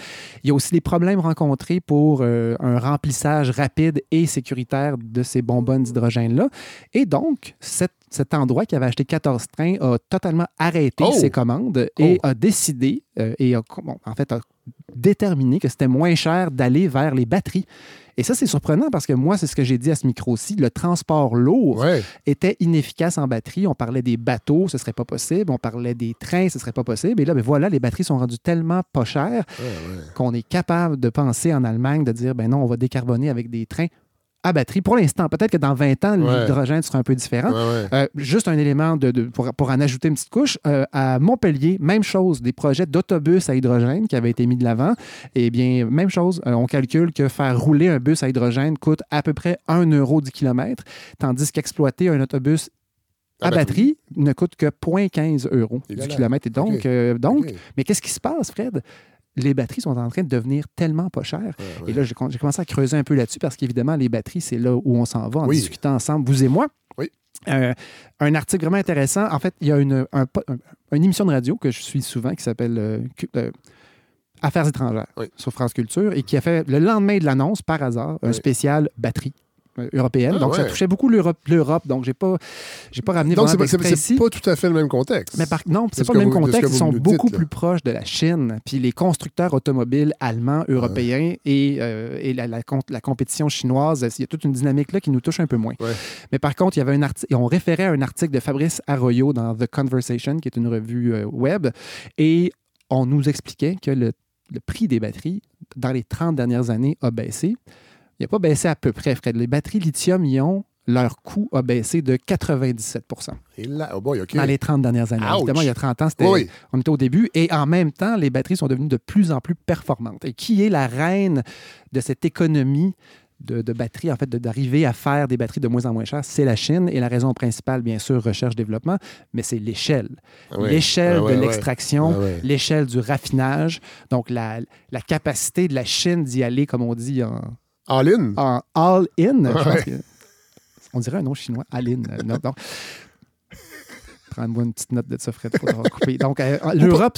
Il y a aussi des problèmes rencontrés pour euh, un remplissage rapide et sécuritaire de ces bonbonnes d'hydrogène-là. Et donc, cet, cet endroit qui avait acheté 14 trains a totalement arrêté Oh! ses commandes et a décidé, euh, et a, bon, en fait, a déterminé que c'était moins cher d'aller vers les batteries. Et ça, c'est surprenant parce que moi, c'est ce que j'ai dit à ce micro-ci, le transport lourd Ouais. était inefficace en batterie. On parlait des bateaux, ce serait pas possible. On parlait des trains, ce serait pas possible. Et là, ben voilà, les batteries sont rendues tellement pas chères Ouais, ouais. qu'on est capable de penser en Allemagne de dire, ben non, on va décarboner avec des trains à batterie. Pour l'instant, peut-être que dans 20 ans, Ouais. l'hydrogène sera un peu différent. Ouais, ouais. Euh, juste un élément de, de- pour, pour en ajouter une petite couche. euh, à Montpellier, même chose, des projets d'autobus à hydrogène qui avaient été mis de l'avant. Eh bien, même chose, euh, on calcule que faire rouler un bus à hydrogène coûte à peu près 1 euro du kilomètre, tandis qu'exploiter un autobus à, batterie, ne coûte que 0,15 euros du kilomètre. Et donc, donc mais qu'est-ce qui se passe, Fred? Les batteries sont en train de devenir tellement pas chères. Ouais, ouais. Et là, j'ai commencé à creuser un peu là-dessus parce qu'évidemment, les batteries, c'est là où on s'en va en Oui. discutant ensemble, vous et moi. Oui. Euh, un article vraiment intéressant. En fait, il y a une, un po- un- une émission de radio que je suis souvent qui s'appelle euh, euh, Affaires étrangères Oui. sur France Culture et qui a fait le lendemain de l'annonce, par hasard, un spécial batterie. Européenne. Ah, donc, ça touchait beaucoup l'Europe. Donc, j'ai pas, j'ai pas ramené Donc, vraiment pas, c'est- c'est ici. pas tout à fait le même contexte. Mais par, non, c'est ce pas le même vous- contexte. Ils sont beaucoup dites, plus proches de la Chine. Puis les constructeurs automobiles allemands, européens et, euh, et la, la la compétition chinoise, il y a toute une dynamique là qui nous touche un peu moins. Ouais. Mais par contre, il y avait un article, on référait à un article de Fabrice Arroyo dans The Conversation, qui est une revue euh, web, et on nous expliquait que le, le prix des batteries, dans les 30 dernières années, a baissé. Il n'a pas baissé à peu près, Fred. Les batteries lithium-ion, leur coût a baissé de 97 Et là, oh boy, OK. dans les 30 dernières années. Ouch. Évidemment, il y a 30 ans, c'était, Oui, on était au début. Et en même temps, les batteries sont devenues de plus en plus performantes. Et qui est la reine de cette économie de, de batteries, en fait, d'arriver à faire des batteries de moins en moins chères? C'est la Chine. Et la raison principale, bien sûr, recherche-développement, mais c'est l'échelle. Ah. L'échelle Ah de l'extraction, Ah l'échelle du raffinage. Donc, la, la capacité de la Chine d'y aller, comme on dit, en, All in. en all-in. je pense Ouais. que- On dirait un nom chinois, all-in. euh, non, non. Prends-moi une petite note de ça, Fred, couper. Donc, euh, l'Europe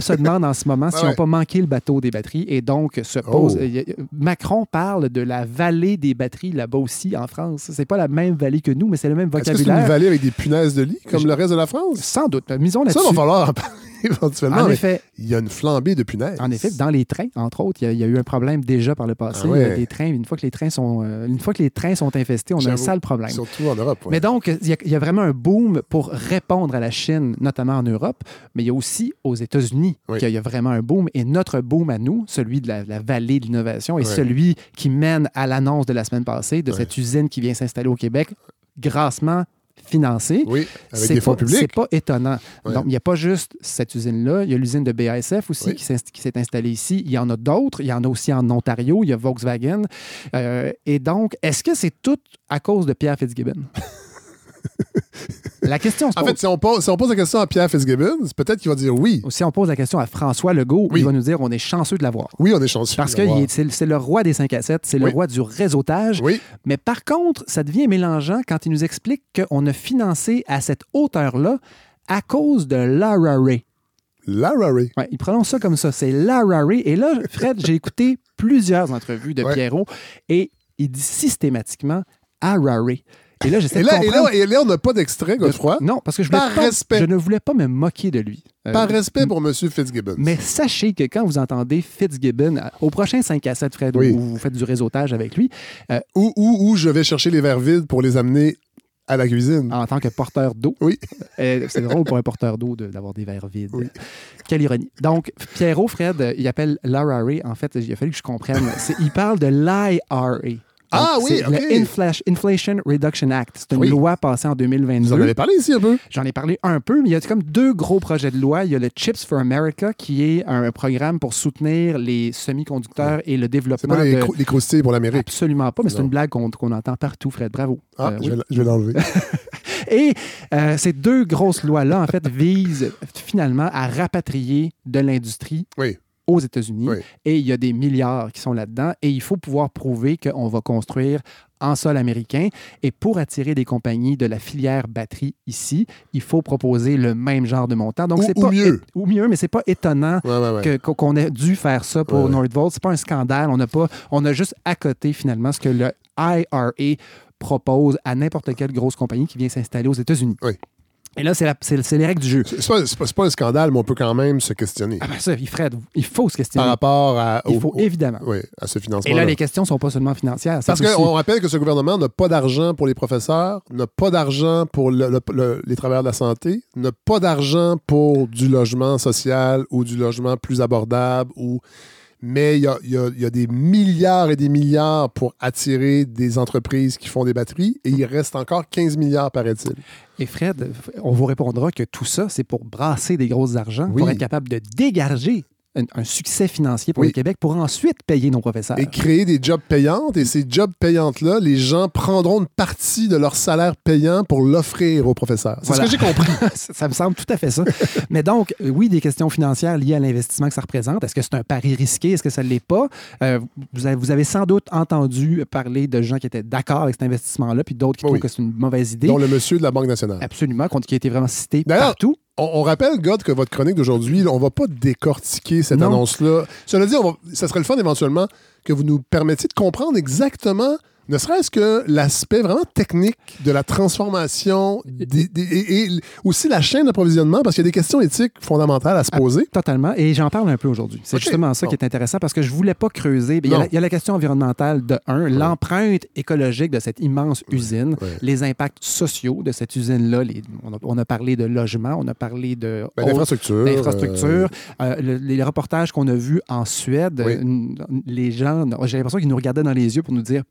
se, demande en ce moment s'ils Ouais, n'ont pas manqué le bateau des batteries et donc se pose. Oh. euh, y a- Macron parle de la vallée des batteries là-bas aussi en France. C'est pas la même vallée que nous, mais c'est le même Est-ce que c'est une vocabulaire. vallée avec des punaises de lit, comme Je- le reste de la France? Sans doute. Misons Ça, là-dessus. il va falloir en parler éventuellement. En effet, il y a une flambée de punaises. En effet, dans les trains, entre autres, il y a- il y, a eu un problème déjà par le passé. Ah ouais. Euh, Des trains, une fois que les trains sont, euh, une fois que les trains sont infestés, on a un sale problème. Surtout en Europe. ouais. Mais donc, il y, a, il y a vraiment un boom pour répondre à la Chine, notamment en Europe, mais il y a aussi aux États-Unis Oui. qu'il y a vraiment un boom. Et notre boom à nous, celui de la, la vallée de l'innovation, est celui qui mène à l'annonce de la semaine passée de cette usine qui vient s'installer au Québec, grassement financée. Oui, avec C'est des fonds pas- publics. C'est pas étonnant. Ouais. Donc, il n'y a pas juste cette usine-là. Il y a l'usine de BASF aussi Oui. qui s'est installée ici. Il y en a d'autres. Il y en a aussi en Ontario. Il y a Volkswagen. Euh, et donc, est-ce que c'est tout à cause de Pierre Fitzgibbon? La question se En pose. fait, si on, pose, si on pose la question à Pierre Fitzgibbon, c'est peut-être qu'il va dire oui. si on pose la question à François Legault, Oui. il va nous dire on est chanceux de l'avoir. Oui, on est chanceux. Parce que c'est le roi des 5 à 7, c'est le Oui. roi du réseautage. Oui, Mais par contre, ça devient mélangeant quand il nous explique qu'on a financé à cette hauteur-là à cause de Lara Ray. Lara Ray. Ouais, il prononce ça comme ça. C'est Lara Ray. Et là, Fred, j'ai écouté plusieurs entrevues de Ouais. Pierrot et il dit systématiquement Ara Ray. Et là, j'essaie de là, et comprendre. là, et là, on n'a pas d'extrait, Godefroy. Non, parce que je, voulais Par pas- respect. je ne voulais pas me moquer de lui. Euh, Par respect pour M. Fitzgibbon. Mais sachez que quand vous entendez Fitzgibbon, euh, au prochain 5 à 7, Fred, Oui. où vous faites du réseautage avec lui, euh, Où, où, où je vais chercher les verres vides pour les amener à la cuisine. en tant que porteur d'eau. Oui. Euh, c'est drôle pour un porteur d'eau de- d'avoir des verres vides. Quelle ironie. Donc, Pierrot, Fred, euh, il appelle l'IRA. En fait, il a fallu que je comprenne. C'est- il parle de l'IRA. Donc, Ah oui, c'est ok. le Infla- Inflation Reduction Act. C'est une Oui. loi passée en Vous en 2022. avez parlé ici un peu? J'en ai parlé un peu, mais il y a comme deux gros projets de loi. Il y a le Chips for America, qui est un programme pour soutenir les semi-conducteurs et le C'est développement pas les, de... crou- les croustilles pour l'Amérique. Absolument pas, mais c'est une blague qu'on entend partout, Fred. Bravo. Ah, Euh, oui. je vais l'enlever. Et euh, ces deux grosses lois-là, en fait, visent finalement à rapatrier de l'industrie Oui. Aux États-Unis. Oui. Et il y a des milliards qui sont là-dedans. Et il faut pouvoir prouver qu'on va construire en sol américain. Et pour attirer des compagnies de la filière batterie ici, il faut proposer le même genre de montant. Donc, c'est pas mieux. ou mieux, mais c'est pas étonnant Ouais, ouais, ouais. que- qu'on ait dû faire ça pour. Nordvolt. C'est pas un scandale. On n'a pas, on a juste à côté finalement ce que le IRA propose à n'importe quelle grosse compagnie qui vient s'installer aux États-Unis. Oui. Et là, c'est les règles du jeu. C'est pas, pas- un scandale, mais on peut quand même se questionner Ah ben ça, il, Fred, il faut se par questionner. rapport à, Il au- faut au- évidemment. oui, à ce Et financement. là, les questions sont pas seulement financières. Parce qu'on rappelle que ce gouvernement n'a pas d'argent pour les professeurs, n'a pas d'argent pour le- le- le- les travailleurs de la santé, n'a pas d'argent pour du logement social ou du logement plus abordable. Ou... Mais il y a, il y a- il y a des milliards et des milliards pour attirer des entreprises qui font des batteries et il reste encore 15 milliards, paraît-il. Et Fred, on vous répondra que tout ça, c'est pour brasser des grosses argent, Oui. pour être capable de dégager un, un succès financier pour Oui. le Québec, pour ensuite payer nos professeurs. Et créer des jobs payantes. Et ces jobs payantes-là, les gens prendront une partie de leur salaire payant pour l'offrir aux professeurs. C'est Voilà. ce que j'ai compris. ça, ça me semble tout à fait ça. Mais donc, euh, oui, des questions financières liées à l'investissement que ça représente. Est-ce que c'est un pari risqué? Est-ce que ça ne l'est pas? Euh, vous, avez, vous avez sans doute entendu parler de gens qui étaient d'accord avec cet investissement-là, puis d'autres qui Oui. trouvent que c'est une mauvaise idée. Dont le monsieur de la Banque nationale. Absolument, qui a été vraiment cité partout. On, on rappelle, God, que votre chronique d'aujourd'hui, on va pas décortiquer cette Non. annonce-là. Cela dit, on va- ça serait le fun éventuellement que vous nous permettiez de comprendre exactement Ne serait-ce que l'aspect vraiment technique de la transformation des- des- et, et aussi la chaîne d'approvisionnement, parce qu'il y a des questions éthiques fondamentales à se poser. Totalement. Et j'en parle un peu aujourd'hui. C'est justement ça qui est intéressant parce que je voulais pas creuser. Il y, a la, il y a la question environnementale de un, l'empreinte écologique de cette immense usine, les impacts sociaux de cette usine-là. On, a, on a parlé de logement, on a parlé de Ben, d'infrastructures. Euh, le- les reportages qu'on a vus en Suède, euh, les gens, j'ai l'impression qu'ils nous regardaient dans les yeux pour nous dire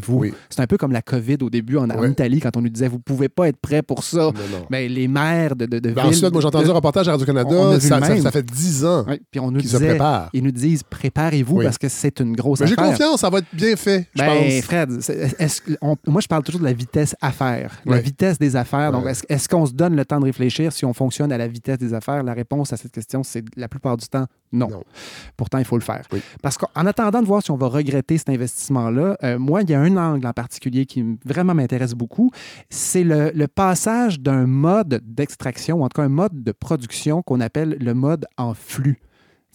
préparez-vous. Oui. C'est un peu comme la COVID au début en, Ouais. Italie quand on nous disait vous pouvez pas être prêt pour ça. Mais les maires de, de, de Ben, en villes- Suède, moi, j'ai entendu un reportage à Radio-Canada. Ça, ça- ça fait 10 ans Ouais, puis on nous qu'ils se disait, préparent. ils nous disent préparez-vous Oui. parce que c'est une grosse Mais j'ai affaire. confiance, ça va être bien fait, je Ben, pense. Fred, est-ce on- moi, je parle toujours de la vitesse affaire, la vitesse des affaires. Donc, est-ce, est-ce qu'on se donne le temps de réfléchir si on fonctionne à la vitesse des affaires? La réponse à cette question, c'est la plupart du temps non. Non. Pourtant, il faut le faire. Oui. Parce qu'en attendant de voir si on va regretter cet investissement-là, euh, moi, il y a un angle en particulier qui vraiment m'intéresse beaucoup. C'est le, le passage d'un mode d'extraction, ou en tout cas un mode de production qu'on appelle le mode en flux.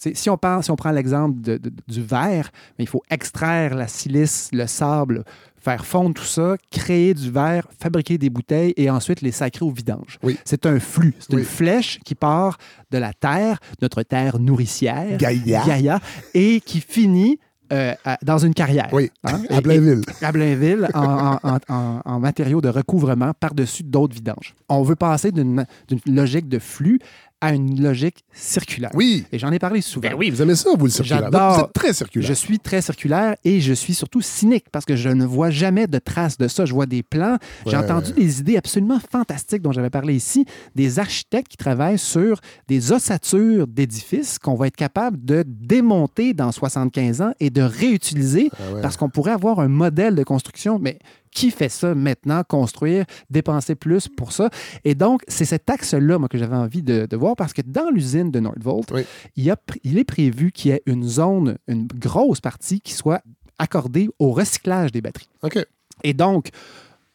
Si on, parle, si on prend l'exemple de- de- du verre, ben, il faut extraire la silice, le sable, faire fondre tout ça, créer du verre, fabriquer des bouteilles et ensuite les sacrer au vidange. Oui. C'est un flux, c'est Oui. une flèche qui part de la terre, notre terre nourricière, Gaïa. Gaïa, et qui finit euh, à- dans une carrière. Oui, Hein? à Blainville. et- à Blainville, en, en- en- en- en matériaux de recouvrement par-dessus d'autres vidanges. On veut passer d'une logique de flux à une logique circulaire. Oui. Et j'en ai parlé souvent. Ben oui, vous aimez ça, vous, le circulaire. J'adore. Vous êtes très circulaire. Je suis très circulaire et je suis surtout cynique parce que je ne vois jamais de traces de ça. Je vois des plans. J'ai entendu des idées absolument fantastiques dont j'avais parlé ici, des architectes qui travaillent sur des ossatures d'édifices qu'on va être capable de démonter dans 75 ans et de réutiliser Ah ouais. parce qu'on pourrait avoir un modèle de construction, mais qui fait ça maintenant, construire, dépenser plus pour ça? Et donc, c'est cet axe-là, moi, que j'avais envie de, de voir parce que dans l'usine de Nordvolt, Oui. il, a est prévu qu'il y ait une zone, une grosse partie qui soit accordée au recyclage des batteries. OK. Et donc,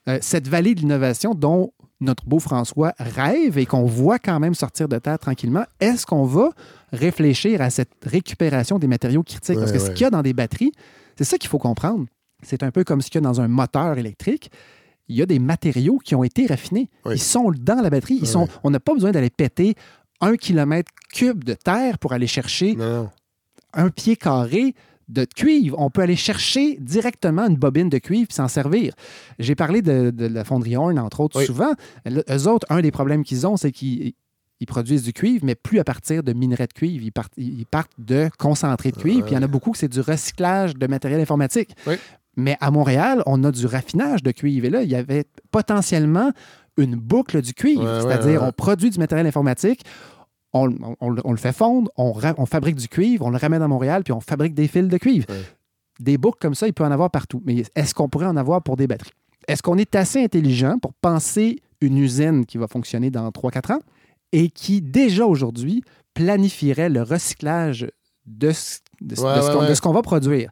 euh, cette vallée de l'innovation dont notre beau François rêve et qu'on voit quand même sortir de terre tranquillement, est-ce qu'on va réfléchir à cette récupération des matériaux critiques? Parce que Ouais, ce ouais. qu'il y a dans des batteries, c'est ça qu'il faut comprendre. C'est un peu comme ce qu'il y a dans un moteur électrique. Il y a des matériaux qui ont été raffinés. Oui. Ils sont dans la batterie. Ils sont, on n'a pas besoin d'aller péter un kilomètre cube de terre pour aller chercher Non, un pied carré de cuivre. On peut aller chercher directement une bobine de cuivre et s'en servir. J'ai parlé de, de la fonderie Horn, entre autres, Oui. souvent. Le- eux autres, un des problèmes qu'ils ont, c'est qu'ils ils produisent du cuivre, mais plus à partir de minerais de cuivre. Ils partent, ils partent de concentré de cuivre. Puis il y en a beaucoup que c'est du recyclage de matériel informatique. Oui. Mais à Montréal, on a du raffinage de cuivre. Et là, il y avait potentiellement une boucle du cuivre. Ouais, C'est-à-dire, ouais. on produit du matériel informatique, on, on- on le- on le fait fondre, on, fabrique du cuivre, on le ramène à Montréal, puis on fabrique des fils de cuivre. Des boucles comme ça, il peut en avoir partout. Mais est-ce qu'on pourrait en avoir pour des batteries? Est-ce qu'on est assez intelligent pour penser une usine qui va fonctionner dans 3-4 ans et qui, déjà aujourd'hui, planifierait le recyclage de ce qu'on va produire?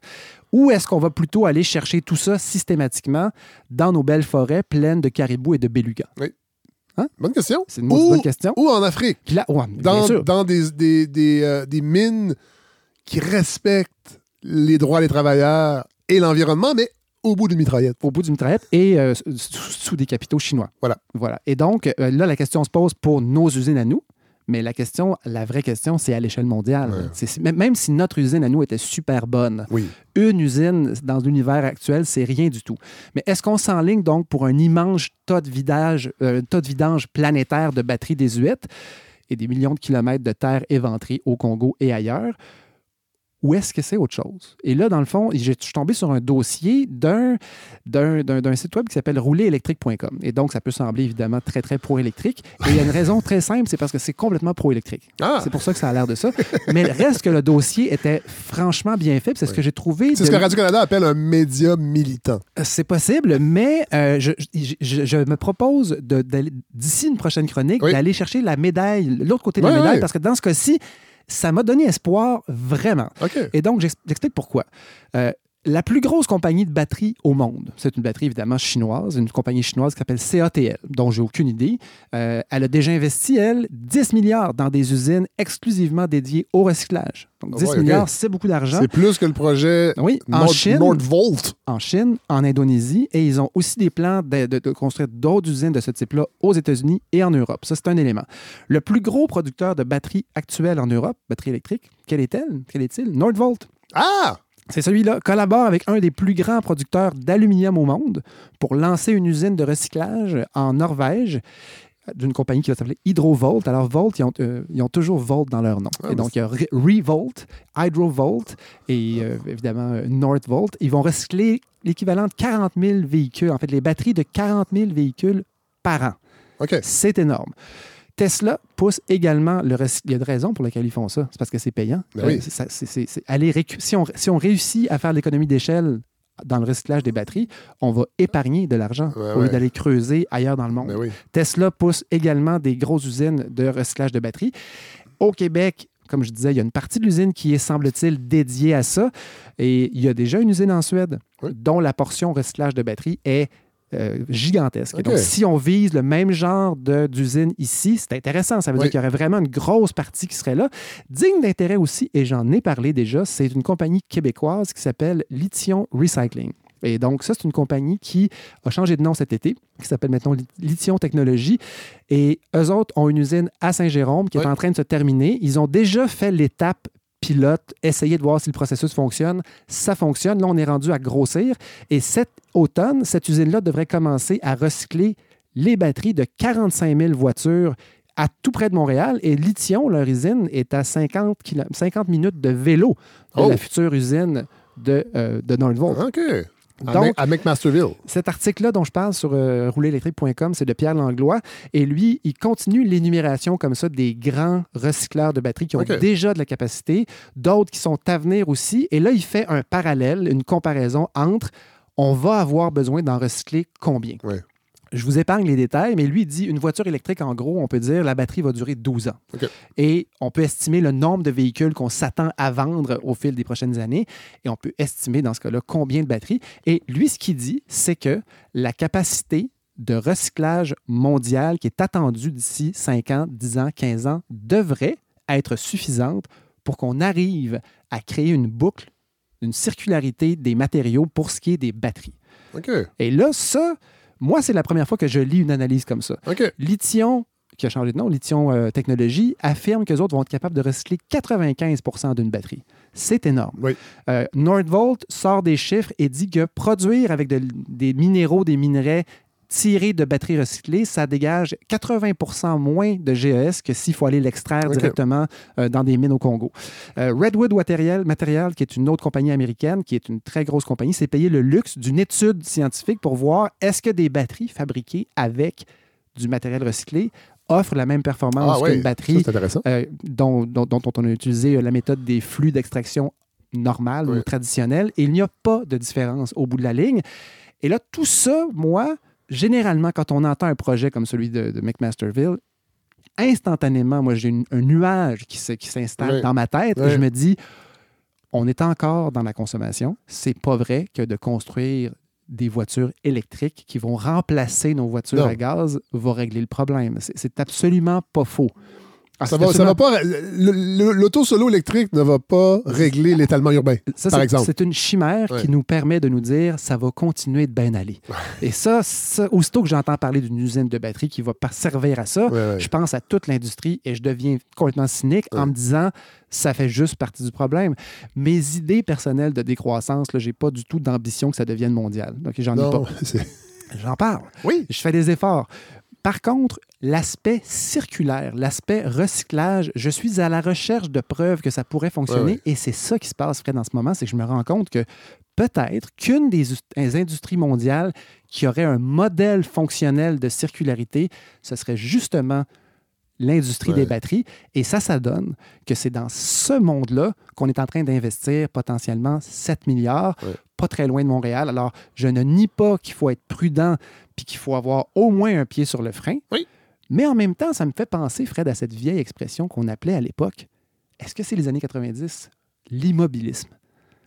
Ou est-ce qu'on va plutôt aller chercher tout ça systématiquement dans nos belles forêts pleines de caribous et de bélugas? Bonne question. C'est une Ou- bonne question. Ou en Afrique, là, ouais, dans, sûr. dans des, des, des, euh, des mines qui respectent les droits des travailleurs et l'environnement, mais au bout d'une mitraillette. au bout d'une mitraillette et euh, sous, sous des capitaux chinois. Voilà. Voilà. Et donc, euh, là, la question se pose pour nos usines à nous. Mais la question, la vraie question, c'est à l'échelle mondiale. Ouais. C'est- même- si notre usine à nous était super bonne, Oui. une usine dans l'univers actuel, c'est rien du tout. Mais est-ce qu'on s'enligne donc pour un immense tas de, vidage, euh, tas de vidange planétaire de batteries désuètes et des millions de kilomètres de terre éventrée au Congo et ailleurs? Ou est-ce que c'est autre chose? Et là, dans le fond, je suis tombé sur un dossier d'un, d'un, d'un- d'un site web qui s'appelle roulerélectrique.com. Et donc, ça peut sembler évidemment très, très pro-électrique. Et il y a une raison très simple, c'est parce que c'est complètement pro-électrique. Ah, C'est pour ça que ça a l'air de ça. Mais reste que le dossier était franchement bien fait. C'est ce que j'ai trouvé. c'est ce que Radio-Canada appelle un média militant. c'est possible, mais euh, je, je- je- je me propose d'ici une prochaine chronique Oui. d'aller chercher la médaille, l'autre côté de la médaille, parce que dans ce cas-ci, ça m'a donné espoir vraiment. Et donc, j'ex- j'explique pourquoi. Euh, la plus grosse compagnie de batterie au monde. C'est une batterie évidemment chinoise, une compagnie chinoise qui s'appelle CATL, dont j'ai aucune idée. Euh, elle a déjà investi, elle, 10 milliards dans des usines exclusivement dédiées au recyclage. Donc 10 Ah ouais, milliards, c'est beaucoup d'argent. C'est plus que le projet Oui, en Nord- Chine, Nordvolt. en Chine, en Indonésie, et ils ont aussi des plans de, de- de construire d'autres usines de ce type-là aux États-Unis et en Europe. Ça, c'est un élément. Le plus gros producteur de batteries actuelles en Europe, batterie électrique, quel est-elle? Quel est-il? Nordvolt. Ah! C'est celui-là. Collabore avec un des plus grands producteurs d'aluminium au monde pour lancer une usine de recyclage en Norvège d'une compagnie qui va s'appeler Hydrovolt. Alors, Volt, ils ont, euh, ils ont toujours Volt dans leur nom. Ah, et donc, il y a Re- Revolt, Hydrovolt et euh, évidemment euh, Northvolt. Ils vont recycler l'équivalent de 40 000 véhicules, en fait, les batteries de 40 000 véhicules par an. OK. C'est énorme. Tesla pousse également le recyclage. Il y a de raisons pour lesquelles ils font ça. C'est parce que c'est payant. Ben oui. Si, on, si on réussit à faire l'économie d'échelle dans le recyclage des batteries, on va épargner de l'argent Ouais, au lieu ouais. d'aller creuser ailleurs dans le monde. Ben oui. Tesla pousse également des grosses usines de recyclage de batteries. Au Québec, comme je disais, il y a une partie de l'usine qui est, semble-t-il, dédiée à ça. Et il y a déjà une usine en Suède Oui. dont la portion recyclage de batteries est euh, gigantesque. Donc, si on vise le même genre de- d'usine ici, c'est intéressant. Ça veut Oui. dire qu'il y aurait vraiment une grosse partie qui serait là. Digne d'intérêt aussi, et j'en ai parlé déjà, c'est une compagnie québécoise qui s'appelle Lithium Recycling. Et donc, ça, c'est une compagnie qui a changé de nom cet été, qui s'appelle maintenant Li- Lithium Technologies. Et eux autres ont une usine à Saint-Jérôme qui est en train de se terminer. Ils ont déjà fait l'étape pilote, essayer de voir si le processus fonctionne. Ça fonctionne. Là, on est rendu à grossir. Et cet automne, cette usine-là devrait commencer à recycler les batteries de 45 000 voitures à tout près de Montréal. Et Lithium, leur usine, est à 50, kilo- 50 minutes de vélo de Oh. la future usine de, euh, de Northvolt. OK. Donc- Mc- à McMasterville. Cet article-là dont je parle sur euh, roulerélectrique.com, c'est de Pierre Langlois. Et lui, il continue l'énumération comme ça des grands recycleurs de batteries qui ont déjà de la capacité, d'autres qui sont à venir aussi. Et là, il fait un parallèle, une comparaison entre on va avoir besoin d'en recycler combien? Ouais. Je vous épargne les détails, mais lui il dit une voiture électrique, en gros, on peut dire la batterie va durer 12 ans. Et on peut estimer le nombre de véhicules qu'on s'attend à vendre au fil des prochaines années. Et on peut estimer dans ce cas-là combien de batteries. Et lui, ce qu'il dit, c'est que la capacité de recyclage mondial qui est attendue d'ici 5 ans, 10 ans, 15 ans devrait être suffisante pour qu'on arrive à créer une boucle, une circularité des matériaux pour ce qui est des batteries. OK. Et là, ça, moi, c'est la première fois que je lis une analyse comme ça. OK. Lithium, qui a changé de nom, Lithium euh, Technologies, affirme qu'eux autres vont être capables de recycler 95% d'une batterie. C'est énorme. Oui. Euh, Nordvolt sort des chiffres et dit que produire avec de- des minéraux, des minerais tirés de batteries recyclées, ça dégage 80 moins de GES que s'il faut aller l'extraire directement euh, dans des mines au Congo. Euh, Redwood Material, Material, qui est une autre compagnie américaine, qui est une très grosse compagnie, s'est payé le luxe d'une étude scientifique pour voir est-ce que des batteries fabriquées avec du matériel recyclé offrent la même performance Ah oui, qu'une Ça, batterie euh, dont, dont- dont on a utilisé la méthode des flux d'extraction normale Oui. ou traditionnelle. Et il n'y a pas de différence au bout de la ligne. Et là, tout ça, moi, généralement, quand on entend un projet comme celui de, de McMasterville, instantanément, moi, j'ai une- un nuage qui se- qui s'installe Oui. dans ma tête Oui. et je me dis, on est encore dans la consommation. C'est pas vrai que de construire des voitures électriques qui vont remplacer nos voitures Non. à gaz va régler le problème. C'est- C'est absolument pas faux. Ah, Ça va, ça va pas. L'auto solo électrique ne va pas régler l'étalement urbain. Ça, par c'est- exemple. C'est une chimère Ouais. qui nous permet de nous dire ça va continuer de bien aller. Et ça, ça, aussitôt que j'entends parler d'une usine de batterie qui va servir à ça, Ouais, ouais. je pense à toute l'industrie et je deviens complètement cynique en me disant ça fait juste partie du problème. Mes idées personnelles de décroissance, je n'ai pas du tout d'ambition que ça devienne mondial. Donc, j'en ai pas. J'en parle. Oui. Je fais des efforts. Par contre, l'aspect circulaire, l'aspect recyclage, je suis à la recherche de preuves que ça pourrait fonctionner Ouais, et c'est ça qui se passe, Fred, en ce moment, c'est que je me rends compte que peut-être qu'une des us- des industries mondiales qui aurait un modèle fonctionnel de circularité, ce serait justement l'industrie Ouais. des batteries. Et ça, ça donne que c'est dans ce monde-là qu'on est en train d'investir potentiellement 7 milliards, Ouais. Pas très loin de Montréal. Alors, je ne nie pas qu'il faut être prudent puis qu'il faut avoir au moins un pied sur le frein. Oui. Mais en même temps, ça me fait penser, Fred, à cette vieille expression qu'on appelait à l'époque. Est-ce que c'est les années 90? L'immobilisme.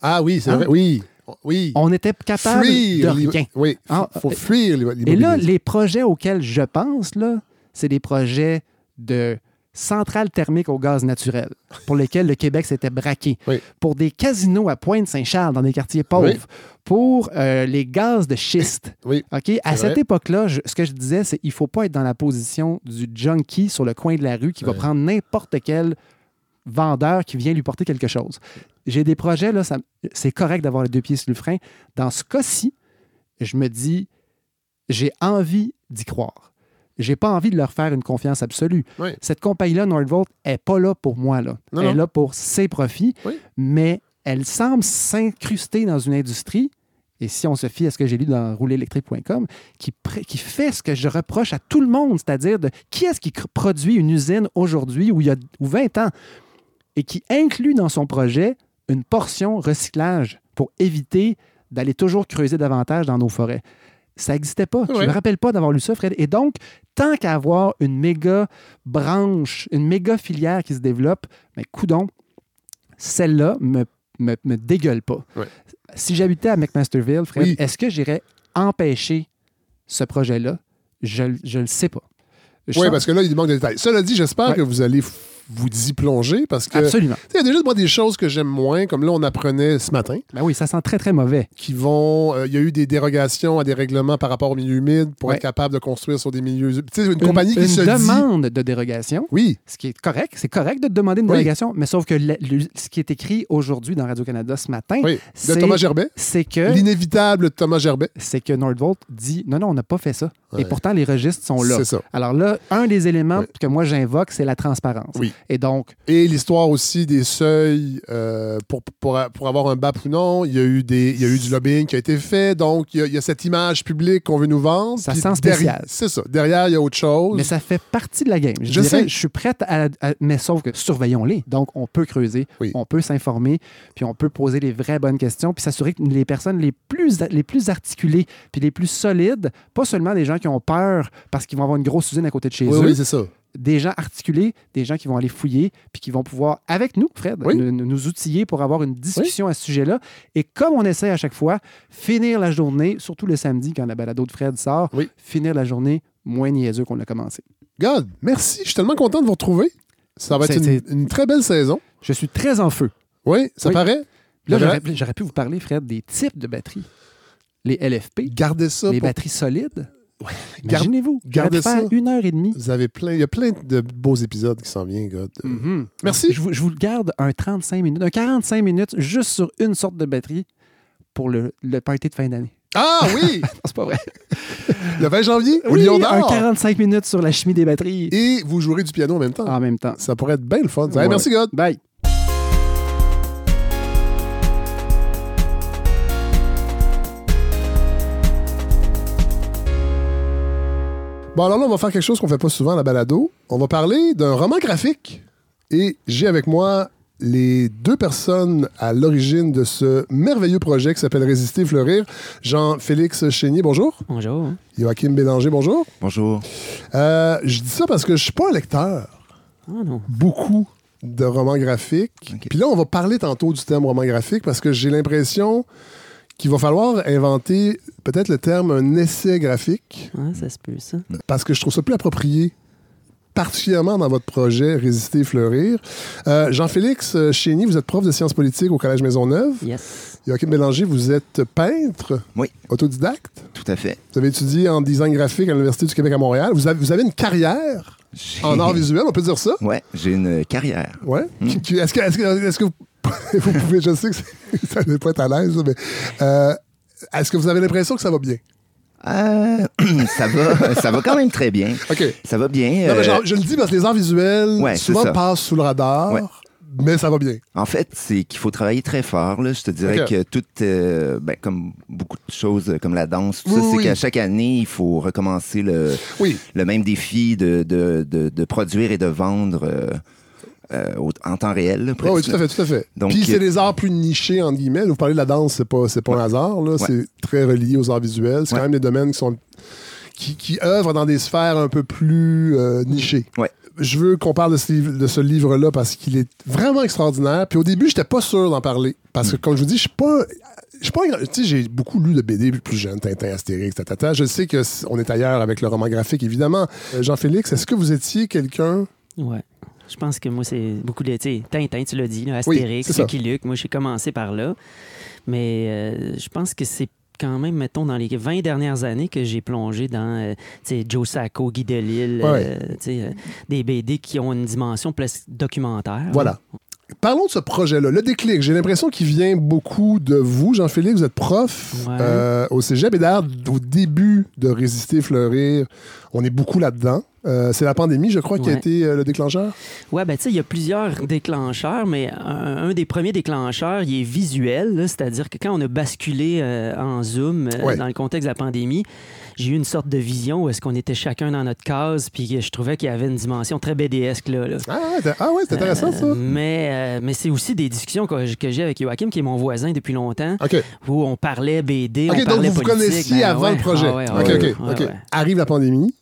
Ah oui, c'est Hein? vrai. Oui. Oui. On était capable fuir de rien. Oui, Ah, faut fuir les- Et là, l'immobilisme. les projets auxquels je pense, là, c'est des projets de centrales thermiques au gaz naturel pour lesquels le Québec s'était braqué. Oui. Pour des casinos à Pointe-Saint-Charles dans des quartiers pauvres. Oui. Pour euh, les gaz de schiste. Oui. À cette époque-là, ce que je disais, c'est qu'il ne faut pas être dans la position du junkie sur le coin de la rue qui va prendre n'importe quel vendeur qui vient lui porter quelque chose. J'ai des projets, là, c'est correct d'avoir les deux pieds sur le frein. Dans ce cas-ci, je me dis, j'ai envie d'y croire. J'ai pas envie de leur faire une confiance absolue. Oui. Cette compagnie-là, Nordvolt, est pas là pour moi. Là. Non, elle est là pour ses profits, Oui. mais elle semble s'incruster dans une industrie, et si on se fie à ce que j'ai lu dans rouleélectrique.com, qui, fait ce que je reproche à tout le monde, c'est-à-dire de qui est-ce qui produit une usine aujourd'hui ou il y a ou 20 ans et qui inclut dans son projet une portion recyclage pour éviter d'aller toujours creuser davantage dans nos forêts. Ça n'existait pas. Je ne me rappelle pas d'avoir lu ça, Fred. Et donc, tant qu'à avoir une méga branche, une méga filière qui se développe, mais coudon, celle-là me, me, me dégueule pas. Ouais. Si j'habitais à McMasterville, Fred, Oui. est-ce que j'irais empêcher ce projet-là? Je ne le sais pas. Oui, parce que là, il manque de détails. Cela dit, j'espère Ouais. que vous allez vous y plonger parce que Absolument. il y a déjà moi, des choses que j'aime moins, comme là, on apprenait ce matin, Ben oui, ça sent très, très mauvais. qui vont. euh, Il y a eu des dérogations à des règlements par rapport aux milieux humides pour Ouais. être capable de construire sur des milieux. Tu sais, une, compagnie qui une se dit. demande de dérogation, Oui, ce qui est correct. C'est correct de demander une Oui. dérogation, mais sauf que le- le- ce qui est écrit aujourd'hui dans Radio-Canada ce matin, oui. De c'est- Thomas Gerbet. c'est que L'inévitable Thomas Gerbet. c'est que Nordvolt dit non, non, on n'a pas fait ça. Ouais. Et pourtant, les registres sont là. C'est ça. Alors là, un des éléments que moi j'invoque, c'est la transparence. Oui. Et donc, Et l'histoire aussi des seuils euh, pour, pour, pour avoir un BAP ou non. Il y, a eu des, il y a eu du lobbying qui a été fait. Donc, il y a, il y a cette image publique qu'on veut nous vendre. Ça sent spécial. C'est ça. Derrière, il y a autre chose. mais ça fait partie de la game. Je, Je dirais, sais. je suis prête à, à- Mais sauf que surveillons-les. Donc, on peut creuser, Oui. on peut s'informer, puis on peut poser les vraies bonnes questions, puis s'assurer que les personnes les plus, les plus articulées, puis les plus solides, pas seulement des gens qui ont peur parce qu'ils vont avoir une grosse usine à côté de chez oui, eux, oui, c'est ça. Des gens articulés, des gens qui vont aller fouiller, puis qui vont pouvoir, avec nous, Fred, Oui. nous, nous outiller pour avoir une discussion à ce sujet-là. Et comme on essaie à chaque fois, finir la journée, surtout le samedi quand la balado de Fred sort, Oui. finir la journée moins niaiseux qu'on l'a commencé. God, merci. Je suis tellement content de vous retrouver. Ça va être une, une très belle saison. Je suis très en feu. Oui, ça paraît. Là, J'aurais- pu vous parler, Fred, des types de batteries. Les LFP, Gardez ça. les pour- batteries solides. Garde- Imaginez-vous, gardez ça. une heure et demie. Vous avez plein, il y a plein de beaux épisodes qui s'en viennent, God. Mhm. Merci. Je vous, je vous garde un 35 minutes, un 45 minutes juste sur une sorte de batterie pour le, le party de fin d'année. Ah oui! C'est pas vrai. le 20 janvier, au Oui, Lion un d'Or. 45 minutes sur la chimie des batteries Et vous jouerez du piano en même temps. en même temps. Ça pourrait être bien le fun. Hey, Ouais. Merci, God. Bye. Bon, alors là, on va faire quelque chose qu'on fait pas souvent à la balado. On va parler d'un roman graphique. Et j'ai avec moi les deux personnes à l'origine de ce merveilleux projet qui s'appelle Résister et fleurir. Jean-Félix Chénier, bonjour. Bonjour. Joachim Bélanger, bonjour. Bonjour. Euh, je dis ça parce que je suis pas un lecteur. Ah non. beaucoup de romans graphiques. Ok. Puis là, on va parler tantôt du terme roman graphique parce que j'ai l'impression qu'il va falloir inventer peut-être le terme un essai graphique Ah, ça se peut, ça. parce que je trouve ça plus approprié particulièrement dans votre projet Résister et fleurir. Euh, Jean-Félix euh, Chény, vous êtes prof de sciences politiques au Collège Maisonneuve. Yes. Joachim Bélanger, vous êtes peintre, Oui. autodidacte. Tout à fait. Vous avez étudié en design graphique à l'Université du Québec à Montréal. Vous avez, vous avez une carrière en art visuel, on peut dire ça? Ouais, j'ai une carrière. Ouais. Mm. Qui- qui- Est-ce que, est-ce que, est-ce que vous, pouvez, je sais que ça ne doit pas être à l'aise, mais euh, est-ce que vous avez l'impression que ça va bien? Euh, ça va, ça va quand même très bien. OK. Ça va bien. Non, mais euh, genre, je le dis parce que les arts visuels Ouais, souvent passent sous le radar, Ouais. mais ça va bien. En fait, c'est qu'il faut travailler très fort. Là. Je te dirais que tout, euh, ben, comme beaucoup de choses, comme la danse, tout Oui, ça, c'est oui. qu'à chaque année, il faut recommencer le, Oui. le même défi de, de, de, de produire et de vendre euh, euh, au- en temps réel. là, presque, oui, tout à fait, tout à fait. Donc, Puis c'est euh, des arts plus nichés, entre guillemets. Vous parlez de la danse, c'est pas, c'est pas un hasard. Là. Ouais. C'est très relié aux arts visuels. C'est Ouais. quand même des domaines qui sont qui, qui œuvrent dans des sphères un peu plus euh, nichées. Ouais. je veux qu'on parle de ce, livre- de ce livre-là parce qu'il est vraiment extraordinaire. Puis au début, j'étais pas sûr d'en parler. Parce que, comme je vous dis, je suis pas. Je suis pas tu sais, j'ai beaucoup lu de BD plus jeune, Tintin, Astérix, tatata. Je sais que c- on est ailleurs avec le roman graphique, évidemment. Euh, Jean-Félix, est-ce que vous étiez quelqu'un. Ouais. Je pense que moi, c'est beaucoup de. Tintin, tu l'as dit, là, Oui, Astérix, ça. Lucky Luke. Moi, j'ai commencé par là. Mais euh, je pense que c'est quand même, mettons, dans les 20 dernières années que j'ai plongé dans euh, sais, Joe Sacco, Guy Delisle, Ouais. euh, euh, des BD qui ont une dimension plus documentaire. Voilà. Parlons de ce projet-là, le déclic. J'ai l'impression qu'il vient beaucoup de vous, Jean-Philippe. Vous êtes prof Ouais. euh, au cégep. Et d'ailleurs, au début de Résister, Fleurir, on est beaucoup là-dedans. Euh, c'est la pandémie, je crois, qui a été euh, le déclencheur? Ouais, ben tu sais, il y a plusieurs déclencheurs, mais un, un des premiers déclencheurs, il est visuel, c'est-à-dire que quand on a basculé euh, en Zoom Ouais. dans le contexte de la pandémie, j'ai eu une sorte de vision où est-ce qu'on était chacun dans notre case, puis je trouvais qu'il y avait une dimension très BDesque là. là. Ah ouais, ah ouais, c'est intéressant, Euh, ça. mais euh, mais c'est aussi des discussions que, que j'ai avec Joachim, qui est mon voisin depuis longtemps, OK. où on parlait BD, OK, on donc parlait vous vous politique. connaissiez Ben avant ouais, le projet. ah ouais, OK, ouais, OK, ouais, OK. ouais. Arrive la pandémie.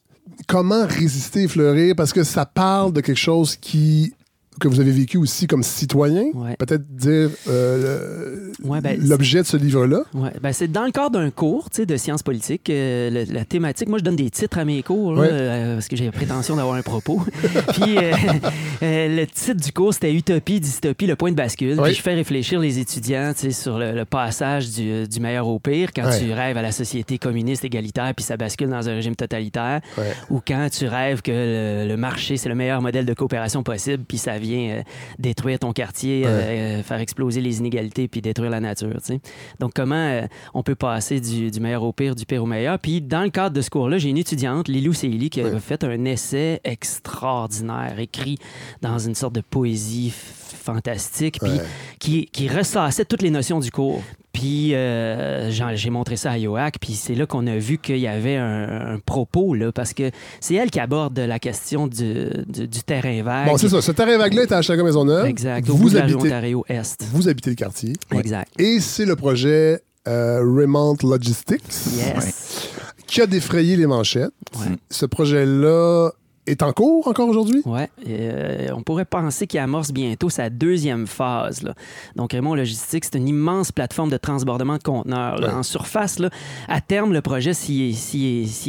Comment résister et fleurir? Parce que ça parle de quelque chose qui que vous avez vécu aussi comme citoyen. Ouais. Peut-être dire euh, Ouais, ben, l'objet de ce livre-là? Ouais, ben c'est dans le cadre d'un cours de sciences politiques. euh, la thématique, moi, je donne des titres à mes cours là, euh, parce que j'ai la prétention d'avoir un propos. Puis euh, euh, le titre du cours, c'était Utopie, dystopie, le point de bascule. Puis je fais réfléchir les étudiants sur le, le passage du, du meilleur au pire quand tu rêves à la société communiste égalitaire puis ça bascule dans un régime totalitaire ou quand tu rêves que le, le marché, c'est le meilleur modèle de coopération possible puis ça vient euh, détruire ton quartier, Ouais. euh, faire exploser les inégalités puis détruire la nature. tu sais. Donc, comment euh, on peut passer du, du meilleur au pire, du pire au meilleur? Puis, dans le cadre de ce cours-là, j'ai une étudiante, Lilou Seili, qui a Ouais. fait un essai extraordinaire, écrit dans une sorte de poésie fantastique, puis Ouais. qui, qui ressassait toutes les notions du cours. Puis euh, j'ai montré ça à Yoak, puis c'est là qu'on a vu qu'il y avait un, un propos, là, parce que c'est elle qui aborde la question du, du- du terrain vague. Bon, c'est ça. Ce terrain vague-là est à Hochelaga-Maisonneuve. Exact, au bout Vous habitez, Ontario Est. vous habitez le quartier. Exact. Et c'est le projet euh, Remount Logistics Yes. qui a défrayé les manchettes. Ouais. Ce projet-là est en cours encore aujourd'hui? Ouais, euh, on pourrait penser qu'il amorce bientôt sa deuxième phase. là. Donc, Raymond Logistique, c'est une immense plateforme de transbordement de conteneurs. là. Ouais. En surface, là, à terme, le projet, s'il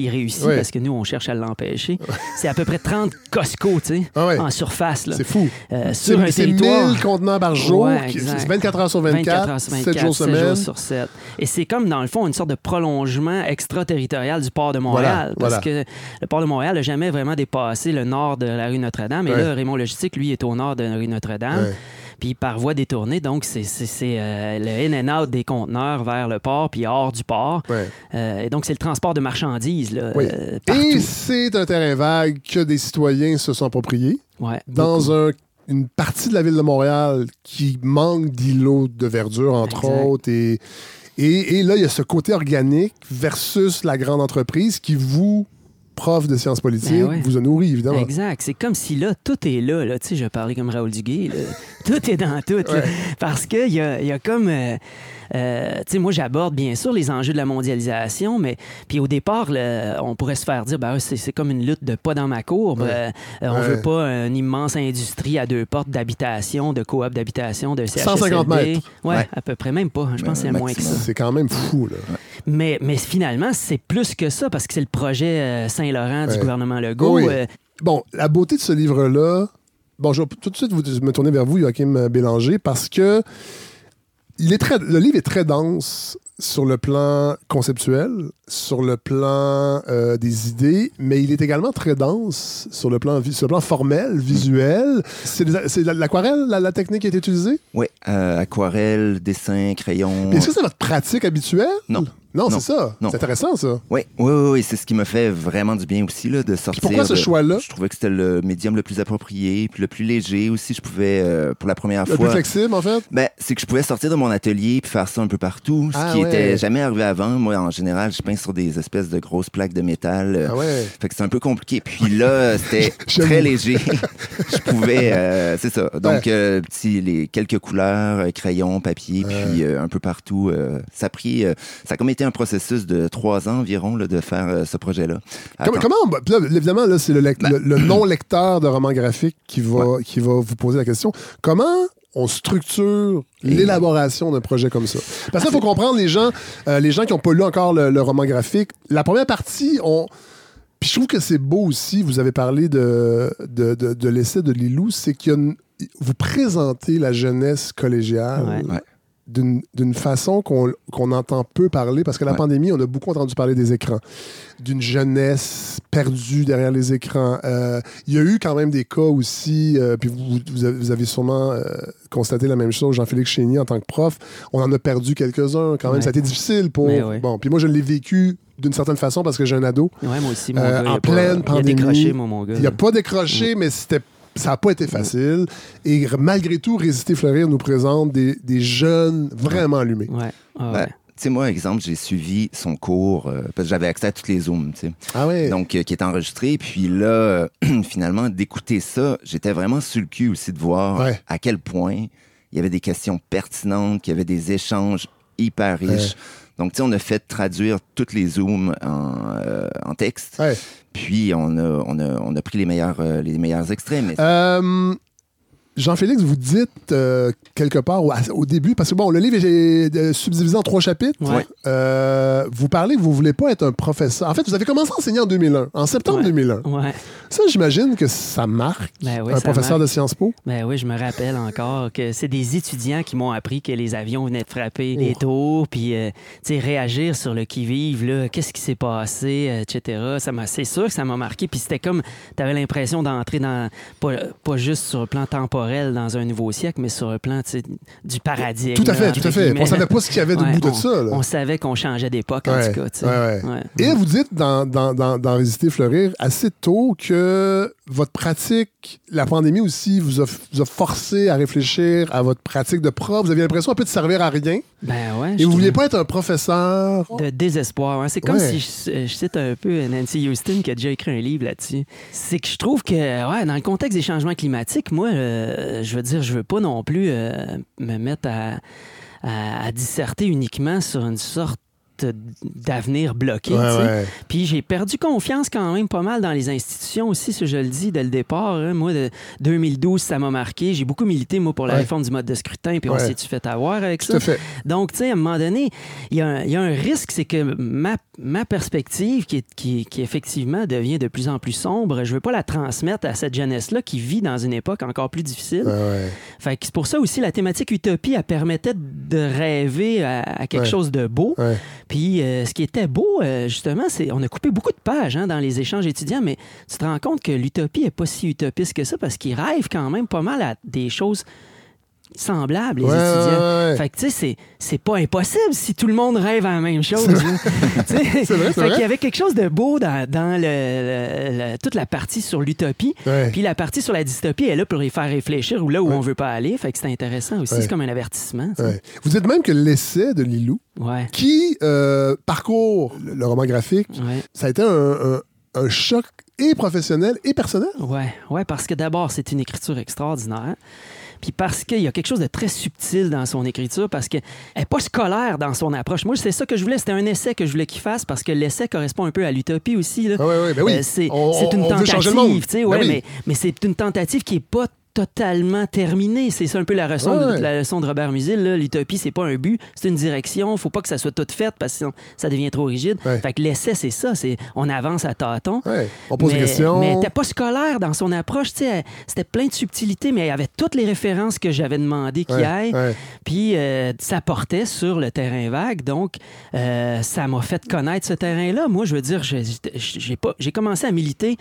réussit, Ouais. parce que nous, on cherche à l'empêcher, c'est à peu près 30 Costco, tu sais, Ah ouais. en surface. là. C'est fou. Euh, sur un territoire. 1000 contenants par jour. C'est 24 heures sur 24, heures sur 7 jours 7 semaine. jours sur 7. Et c'est comme, dans le fond, une sorte de prolongement extraterritorial du port de Montréal. Voilà, parce que le port de Montréal n'a jamais vraiment dépassé le nord de la rue Notre-Dame. Et Ouais. là, Raymond Logistique, lui, est au nord de la rue Notre-Dame. Ouais. Puis par voie détournée, donc c'est euh, le in and out des conteneurs vers le port, puis hors du port. Ouais. Euh, et donc c'est le transport de marchandises là, Oui. euh, Et c'est un terrain vague que des citoyens se sont appropriés dans un- une partie de la ville de Montréal qui manque d'îlots de verdure, entre Exact. autres. Et, et, et là, il y a ce côté organique versus la grande entreprise qui vous, prof de sciences politiques, Ben ouais. vous a nourri, évidemment. Exact. C'est comme si là, tout est là. là. Tu sais, je parlais comme Raoul Duguay. là. tout est dans tout. Ouais. Parce qu'il y a, y a comme. euh, euh, moi, j'aborde bien sûr les enjeux de la mondialisation, mais puis au départ, le- on pourrait se faire dire, ben, c'est, comme une lutte de pas dans ma courbe. Ouais. Euh, on Ouais. veut pas une immense industrie à deux portes d'habitation, de coop d'habitation, de CHSLD. 150 mètres. Ouais, Ouais. à peu près même pas. Je pense que c'est Euh, moins que ça. C'est quand même fou, là. Mais, mais finalement, c'est plus que ça parce que c'est le projet euh, Saint-Laurent du gouvernement Legault. Oui. Bon, la beauté de ce livre-là, bon, je vais tout de suite vous- me tourner vers vous, Joachim Bélanger, parce que il est très, le livre est très dense sur le plan conceptuel, sur le plan euh, des idées, mais il est également très dense sur le plan, sur le plan formel, visuel. C'est l'aquarelle, la, la technique qui est utilisée? Oui, euh, aquarelle, dessin, crayon. Est-ce que c'est votre pratique habituelle? Non. Non, Non. c'est ça. Non. C'est intéressant, ça. Oui, oui, oui, oui, c'est ce qui me fait vraiment du bien aussi, là, de sortir. pourquoi ce de- choix-là? Je trouvais que c'était le médium le plus approprié, puis le plus léger aussi. Je pouvais, euh, pour la première Le plus fois. flexible, en fait? Ben, c'est que je pouvais sortir de mon atelier puis faire ça un peu partout, ce Ah qui ouais. était jamais arrivé avant. Moi, en général, je peins sur des espèces de grosses plaques de métal. euh, Ah ouais. Fait que c'est un peu compliqué. Puis là, c'était très léger. je pouvais, euh, c'est ça. Donc, petit, les quelques couleurs, crayons, papier, puis un peu partout. ça a pris, ça a comme été un processus de trois ans environ là, de faire euh, ce projet-là. Comment, là, évidemment, là, c'est le, lec- Ben- le- le non-lecteur de roman graphique qui va, qui va vous poser la question. Comment on structure l'élaboration d'un projet comme ça? Parce qu'il faut comprendre, les gens, euh, les gens qui n'ont pas lu encore le, le roman graphique, la première partie, on... Puis je trouve que c'est beau aussi, vous avez parlé de, de, de- de l'essai de Lilou, c'est que vous présentez la jeunesse collégiale Ouais. Ouais. D'une façon qu'on entend peu parler, parce que la Ouais. pandémie, on a beaucoup entendu parler des écrans, d'une jeunesse perdue derrière les écrans. Euh, Il y a eu quand même des cas aussi, euh, puis vous, vous avez, sûrement euh, constaté la même chose, Jean-Philippe Chénier en tant que prof, on en a perdu quelques-uns quand même, Ouais. ça a été difficile pour... Ouais. Bon, puis moi je l'ai vécu d'une certaine façon parce que j'ai un ado. Ouais, moi aussi, mon gars. il en pas- pleine Il a pandémie, décroché, moi, mon gars. Il n'a pas décroché, mais c'était ça n'a pas été facile. Et malgré tout, Résister Fleurir nous présente des, des jeunes vraiment allumés. Ouais. Ah, Ben, tu sais, moi, exemple, j'ai suivi son cours euh, parce que j'avais accès à toutes les Zooms, tu sais. Ah ouais. Donc, euh, qui est enregistré. Puis là, euh, finalement, d'écouter ça, j'étais vraiment sur le cul aussi de voir Ouais. à quel point il y avait des questions pertinentes, qu'il y avait des échanges hyper riches. Donc, tu sais, on a fait traduire toutes les Zooms en, euh, en texte. Puis, on a, on, a, on a pris les meilleurs, euh, les meilleurs extraits. Mais Euh, Jean-Félix, vous dites euh, quelque part au, au début, parce que bon, le livre est euh, subdivisé en trois chapitres. Ouais. Euh, vous parlez que vous voulez pas être un professeur. En fait, vous avez commencé à enseigner en 2001, en septembre Ouais. 2001. Ouais. Ça, j'imagine que ça marque Ben oui, un ça professeur marque. de Sciences Po. Ben oui, je me rappelle encore que c'est des étudiants qui m'ont appris que les avions venaient de frapper les Oh. tours, puis euh, tu sais, réagir sur le qui-vive, qu'est-ce qui s'est passé, etc. Ça m'a, c'est sûr que ça m'a marqué, puis c'était comme, tu avais l'impression d'entrer dans, pas, pas juste sur le plan temporel dans un nouveau siècle, mais sur le plan du paradigme. Tout à fait, tout à fait. guillemets, On savait pas ce qu'il y avait Ouais, de bout de on- ça. là. On savait qu'on changeait d'époque, en Ouais, tout cas. ouais, ouais. Ouais. Et vous dites dans, dans, dans, dans Résister Fleurir assez tôt que votre pratique, la pandémie aussi, vous a, vous a forcé à réfléchir à votre pratique de prof. Vous aviez l'impression un peu de servir à rien. Ben ouais. Et vous vouliez pas être un professeur? de désespoir. hein. C'est comme Ouais. si je, je cite un peu Nancy Houston qui a déjà écrit un livre là-dessus. C'est que je trouve que, ouais, dans le contexte des changements climatiques, moi, euh, je veux dire, je veux pas non plus euh, me mettre à disserter uniquement sur une sorte d'avenir bloqué. Ouais, ouais. Puis j'ai perdu confiance quand même pas mal dans les institutions aussi, si je le dis dès le départ. hein. Moi, de 2012, ça m'a marqué. J'ai beaucoup milité, moi, pour la Ouais. réforme du mode de scrutin, puis on s'est-tu fait avoir avec ça? fait. Donc, tu sais, à un moment donné, il y, a un- il y a un risque, c'est que ma, ma perspective, qui, est- qui, qui effectivement devient de plus en plus sombre, je veux pas la transmettre à cette jeunesse-là qui vit dans une époque encore plus difficile. Fait que c'est pour ça aussi, la thématique utopie, elle permettait de rêver à, à quelque chose de beau. Puis euh, ce qui était beau, euh, justement, c'est on a coupé beaucoup de pages hein, dans les échanges étudiants, mais tu te rends compte que l'utopie est pas si utopiste que ça parce qu'ils rêvent quand même pas mal à des choses semblables, les Ouais, étudiants. ouais. Fait que, tu sais, c'est- pas impossible si tout le monde rêve à la même chose. C'est vrai, c'est y avait quelque chose de beau dans, dans le- le- le- toute la partie sur l'utopie. Puis la partie sur la dystopie est là pour les faire réfléchir ou là où on veut pas aller. Fait que c'est intéressant aussi. C'est comme un avertissement. Vous dites même que l'essai de Lilou, qui euh, parcourt le, roman graphique, ça a été un, un- un choc et professionnel et personnel. Ouais, ouais, parce que d'abord, c'est une écriture extraordinaire. Puis parce qu'il y a quelque chose de très subtil dans son écriture, parce qu'elle n'est pas scolaire dans son approche. Moi, c'est ça que je voulais. C'était un essai que je voulais qu'il fasse, parce que l'essai correspond un peu à l'utopie aussi. Là. Ah ben oui. Euh, c'est On- c'est une on- on veut changer tentative, le monde. tu sais, Ben ouais, oui. mais, mais c'est une tentative qui n'est pas totalement terminée. C'est ça un peu la leçon, Ouais, de, ouais. la leçon de Robert Musil. là. L'utopie, c'est pas un but, c'est une direction. faut pas que ça soit tout fait, parce que sinon, ça devient trop rigide. Ouais. Fait que l'essai, c'est ça. c'est On avance à tâtons. On pose mais, des questions. Mais elle n'était pas scolaire dans son approche. elle- C'était plein de subtilités, mais il y avait toutes les références que j'avais demandé qu'il y ouais. Puis euh, ça portait sur le terrain vague. Donc, euh, ça m'a fait connaître ce terrain-là. Moi, je veux dire, j'ai j'ai pas- j'ai commencé à militer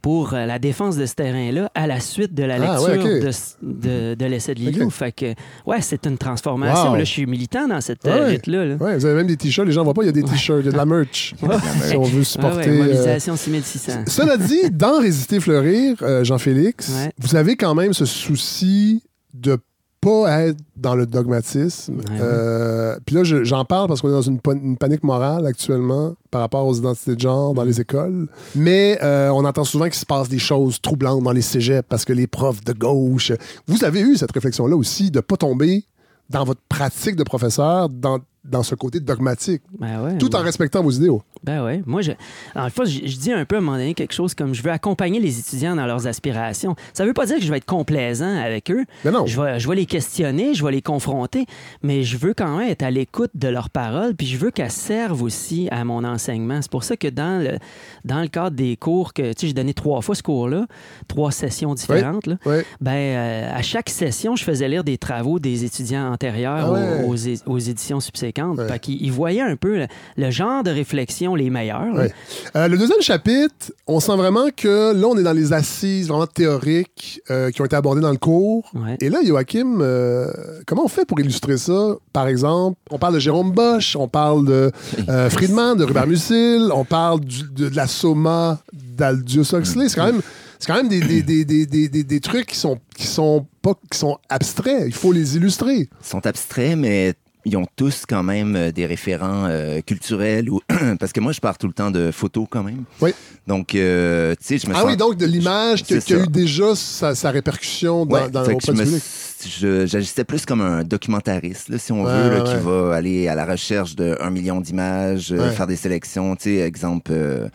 pour euh, la défense de ce terrain-là à la suite de la Ah, lecture ouais, de, ce- de, de l'essai de Lilou. Fait que, ouais, c'est une transformation. Wow. Là, je suis militant dans cette Ouais, euh, ouais. rythme-là. là. Ouais, vous avez même des t-shirts, les gens ne voient pas, il y a des t-shirts, il y a de la merch. si on veut supporter. euh, mobilisation 6600. Cela dit, dans Résister Fleurir, euh, Jean-Félix, vous avez quand même ce souci de pas être dans le dogmatisme. Euh, Puis là, je- j'en parle parce qu'on est dans une, pa- une panique morale actuellement par rapport aux identités de genre dans les écoles. Mais euh, on entend souvent qu'il se passe des choses troublantes dans les cégeps parce que les profs de gauche... Vous avez eu cette réflexion-là aussi de pas tomber dans votre pratique de professeur, dans, dans ce côté dogmatique, Ben ouais, tout en ouais. respectant vos idéaux. Ben ouais. Moi, je, en fait, je, je dis un peu à un moment donné quelque chose comme je veux accompagner les étudiants dans leurs aspirations. Ça veut pas dire que je vais être complaisant avec eux. Mais non. Je vais, je vais les questionner, je vais les confronter, mais je veux quand même être à l'écoute de leurs paroles, puis je veux qu'elles servent aussi à mon enseignement. C'est pour ça que dans le, dans le cadre des cours que, tu sais, j'ai donné trois fois ce cours-là, trois sessions différentes, là, ben, euh, à chaque session, je faisais lire des travaux des étudiants antérieurs Ah ouais. aux, aux éditions subséquentes. Ouais. Fait qu'ils ils voyaient un peu le, le genre de réflexion les meilleurs. Ouais. Euh, le deuxième chapitre, on sent vraiment que là, on est dans les assises vraiment théoriques euh, qui ont été abordées dans le cours. Ouais. Et là, Joachim, euh, comment on fait pour illustrer ça? Par exemple, on parle de Jérôme Bosch, on parle de euh, Friedman, de Robert Musil, on parle du- de, de la Soma d'Aldous Huxley. C'est quand même, c'est quand même des, des, des, des, des, des- des trucs qui sont, qui, sont pas, qui sont abstraits. Il faut les illustrer. Ils sont abstraits, mais ils ont tous quand même euh, des référents euh, culturels. Ou... Parce que moi, je pars tout le temps de photos quand même. Oui. Donc, euh, tu sais, je me Ah sens... oui, donc de l'image qui, a eu déjà sa, sa répercussion dans, Ouais, dans, fait que je J'agissais plus comme un documentariste, là, si on veut, là, ouais. qui va aller à la recherche d'un million d'images, euh, faire des sélections. Tu sais, exemple, euh,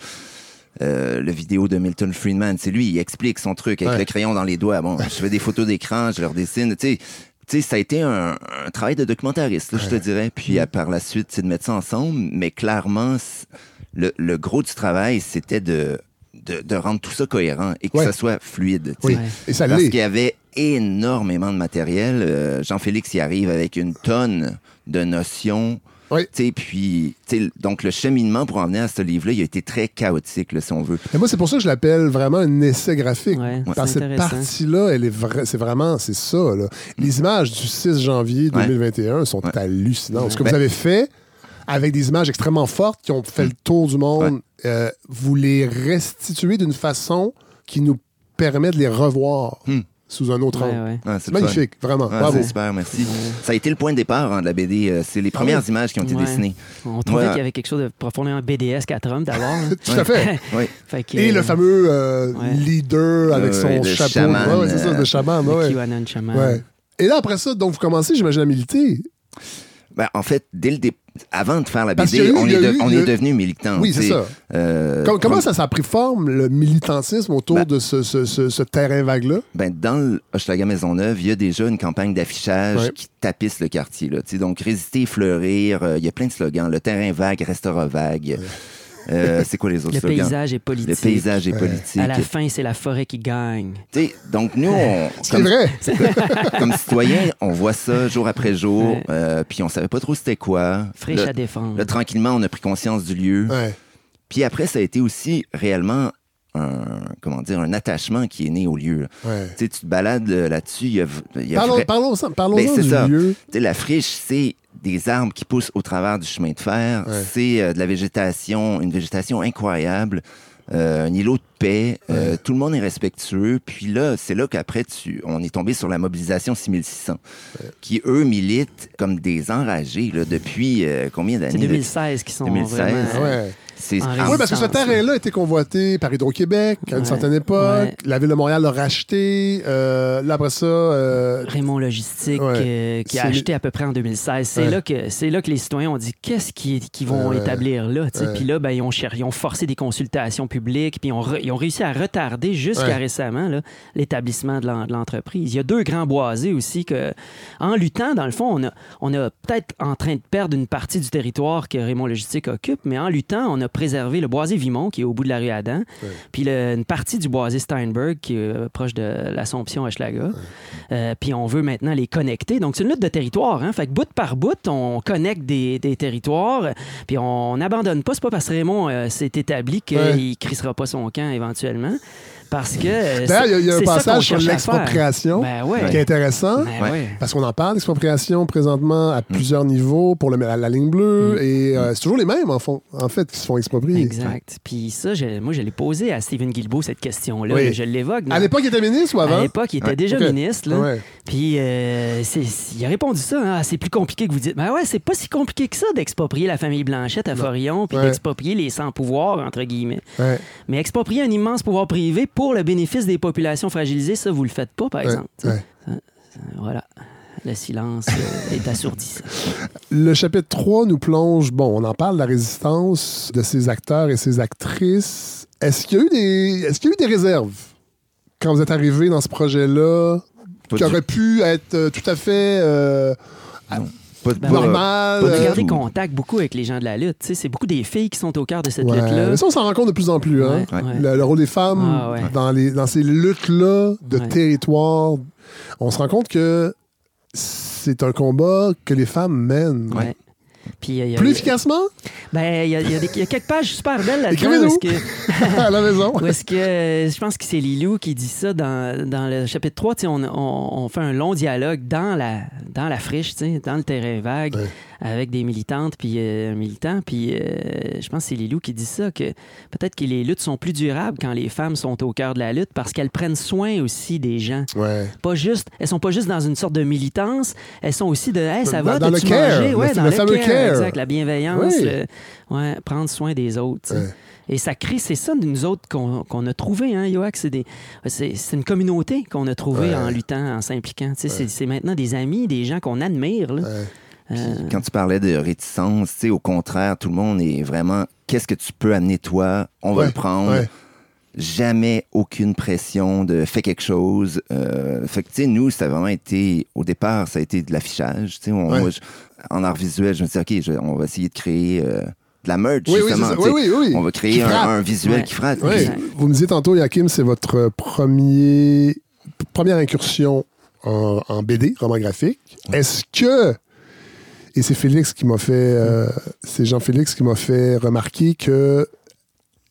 euh, le vidéo de Milton Friedman, c'est lui, il explique son truc avec Ouais. le crayon dans les doigts. Bon, je fais des photos d'écran, je leur dessine. Tu sais, tu sais, ça a été un, un travail de documentariste, là, je te dirais. Puis euh, par la suite, c'est de mettre ça ensemble. Mais clairement, le, le gros du travail, c'était de, de, de rendre tout ça cohérent et que Ouais. ça soit fluide. Oui, et ça Parce qu'il y avait énormément de matériel. Euh, Jean-Félix y arrive avec une tonne de notions. Oui. Tu sais, Puis, tu sais, donc le cheminement pour en venir à ce livre-là, il a été très chaotique, là, si on veut. Mais moi, c'est pour ça que je l'appelle vraiment un essai graphique. Ouais, Parce que cette partie-là, elle est vra- c'est vraiment, c'est ça. Là. Les images du 6 janvier Ouais. 2021 sont Ouais. hallucinantes. Ce que Ben- vous avez fait avec des images extrêmement fortes qui ont fait le tour du monde, euh, vous les restituez d'une façon qui nous permet de les revoir Hmm. Sous un autre Ouais, angle. ouais. Ah, C'est le fun. magnifique, vraiment. Ah, Bravo. c'est super, merci. Ça a été le point de départ hein, de la BD. euh, C'est les premières oui? images qui ont été Ouais. dessinées. On trouvait Ouais. qu'il y avait quelque chose de profondément BDS 4 hommes d'abord. là. Tout à fait. Oui. Fait que, Et euh, le fameux euh, Ouais. leader avec Ouais, son le chapeau. chaman, Ouais, ouais, c'est ça, euh, le chaman. le ouais. QAnon Shaman. Ouais. Et là, après ça, donc, vous commencez, j'imagine, à militer. Ben, en fait, dès le dé- avant de faire la BD, eu- on est, de- eu- on devenu militant. Oui, c'est ça. Euh, Com- comment comme- ça, ça a pris forme, le militantisme autour Ben- de ce, ce- ce- ce terrain vague-là? Ben, dans le Hochelaga Maisonneuve, il y a déjà une campagne d'affichage Ouais. qui tapisse le quartier. Là. Donc, résister, fleurir, euh, il y a plein de slogans. Le terrain vague restera vague. Euh, c'est quoi les autres Le slogans? paysage est politique. Le paysage est politique. À la fin, c'est la forêt qui gagne. Tu sais, donc, nous, on, C'est comme, vrai. comme citoyens, on voit ça jour après jour, Ouais. euh, puis on savait pas trop c'était quoi. Fraîche Là, à défendre. là, tranquillement, on a pris conscience du lieu. Ouais. Puis après, ça a été aussi réellement un, comment dire, un attachement qui est né au lieu. ouais. Tu te balades euh, là-dessus, il y a, il y a Parlons, vrai- parlons, parlons Ben, c'est du ça. lieu. La friche, c'est des arbres qui poussent au travers du chemin de fer. Ouais. C'est euh, de la végétation, une végétation incroyable. euh, un îlot de paix. euh, tout le monde est respectueux. Puis là, c'est là qu'après, tu, on est tombé sur la mobilisation 6600, qui, eux, militent comme des enragés là, depuis euh, combien d'années? C'est là? 2016 qui sont 2016. vraiment... Ah ouais. C'est Oui, parce que ce terrain-là a été convoité par Hydro-Québec à une Ouais. certaine époque. Ouais. La ville de Montréal l'a racheté. Euh, là, après ça, euh, Raymond Logistique Ouais. euh, qui a acheté à peu près en 2016. C'est Ouais. là que c'est là que les citoyens ont dit qu'est-ce qu'ils qui vont Ouais. établir là. Puis là, ben, ils, ont ils ont forcé des consultations publiques, puis ils ont, re- ils ont réussi à retarder jusqu'à Ouais. récemment l'établissement de l'entreprise. Il y a deux grands boisés aussi que, en luttant, dans le fond, on a, on a peut-être en train de perdre une partie du territoire que Raymond Logistique occupe, mais en luttant, on a préservé le boisé Vimont qui est au bout de la rue Adam, puis le- une partie du boisé Steinberg qui est euh, proche de l'Assomption Hochelaga. Euh, puis on veut maintenant les connecter. Donc, c'est une lutte de territoire. Hein? Fait que bout par bout, on connecte des, des territoires. Puis on n'abandonne pas. C'est pas parce que Raymond euh, s'est établi qu'il ne crissera pas son camp éventuellement. Parce que. euh, D'ailleurs, il y a- y, un c'est ça qu'on passage sur cherche à faire. l'expropriation Ben ouais. qui est intéressant. Ben Ouais. Parce qu'on en parle d'expropriation présentement à plusieurs niveaux pour le- la, la ligne bleue. Mm. Et euh, c'est toujours les mêmes, en, fond- en fait, qui se font exproprier. Exact. Puis ça, je- moi, je l'ai posé à Stephen Guilbeault, cette question-là. Oui. Je l'évoque. À l'époque, il était ministre ou avant? À l'époque, il était Ouais. déjà ministre. Là. Ouais. Puis euh, c'est- il a répondu ça. hein, Ah, c'est plus compliqué que vous dites. Ben ouais, c'est pas si compliqué que ça d'exproprier la famille Blanchette à Forillon, puis Ouais. d'exproprier les sans-pouvoirs, entre guillemets. Ouais. Mais exproprier un immense pouvoir privé pour le bénéfice des populations fragilisées, ça, vous le faites pas, par Ouais. exemple. Ouais. Voilà. Le, le silence euh, est assourdissant. Le chapitre 3 nous plonge, bon, on en parle de la résistance de ces acteurs et ces actrices. Est-ce qu'il y a eu des, est-ce qu'il y a eu des réserves quand vous êtes arrivé dans ce projet-là qui aurait pu être euh, tout à fait euh, pas- normal? pas- pas du euh, J'ai gardé tout. contact beaucoup avec les gens de la lutte. C'est beaucoup des filles qui sont au cœur de cette ouais. lutte-là. Mais ça, on s'en rend compte de plus en plus. Hein? Ouais, ouais. Le, le rôle des femmes Ah, ouais. dans, les, dans ces luttes-là de Ouais. territoire, on se rend compte que c'est un combat que les femmes mènent. Ouais. Puis, euh, il y a- Plus efficacement? Ben, il y, a- il y a des- il y a quelques pages super belles là-dedans. Que, à la maison. où est-ce que euh, je pense que c'est Lilou qui dit ça dans, dans le chapitre 3. tu sais, On, on, on fait un long dialogue dans la, dans la friche, dans le terrain vague, Ouais. Avec des militantes puis euh, un militant. Puis euh, je pense que c'est Lilou qui dit ça, que peut-être que les luttes sont plus durables quand les femmes sont au cœur de la lutte parce qu'elles prennent soin aussi des gens. Ouais. Pas juste, elles sont pas juste dans une sorte de militance, elles sont aussi de hey, ça Dans- va, dans le t'as-tu care, mangé? le- Ouais, le dans le fameux care, care. Exact, la bienveillance, Oui. le- ouais, prendre soin des autres. tu. Ouais. Et ça crée, c'est ça, nous autres, qu'on qu'on a trouvé, hein, Yoac. C'est des- c'est c'est une communauté qu'on a trouvée en luttant, en s'impliquant. Tu C'est maintenant des amis, des gens qu'on admire. là. Ouais. Euh, Quand tu parlais de réticence, tu sais, au contraire, tout le monde est vraiment qu'est-ce que tu peux amener toi? On va Ouais, le prendre. ouais. Jamais aucune pression de fais quelque chose. Euh, fait que, tu sais, nous, ça a vraiment été, au départ, ça a été de l'affichage. Tu sais, Ouais. en art visuel, je me suis dit, OK, je- on va essayer de créer euh, de la merch, Oui, justement. Oui, oui, oui. On va créer un, visuel Ouais. qui frappe. Oui. Exact. Vous me disiez tantôt, Yakim, c'est votre premier, première incursion en, en BD, roman graphique. Est-ce que, et c'est Félix qui m'a fait, euh, c'est Jean-Félix qui m'a fait remarquer que,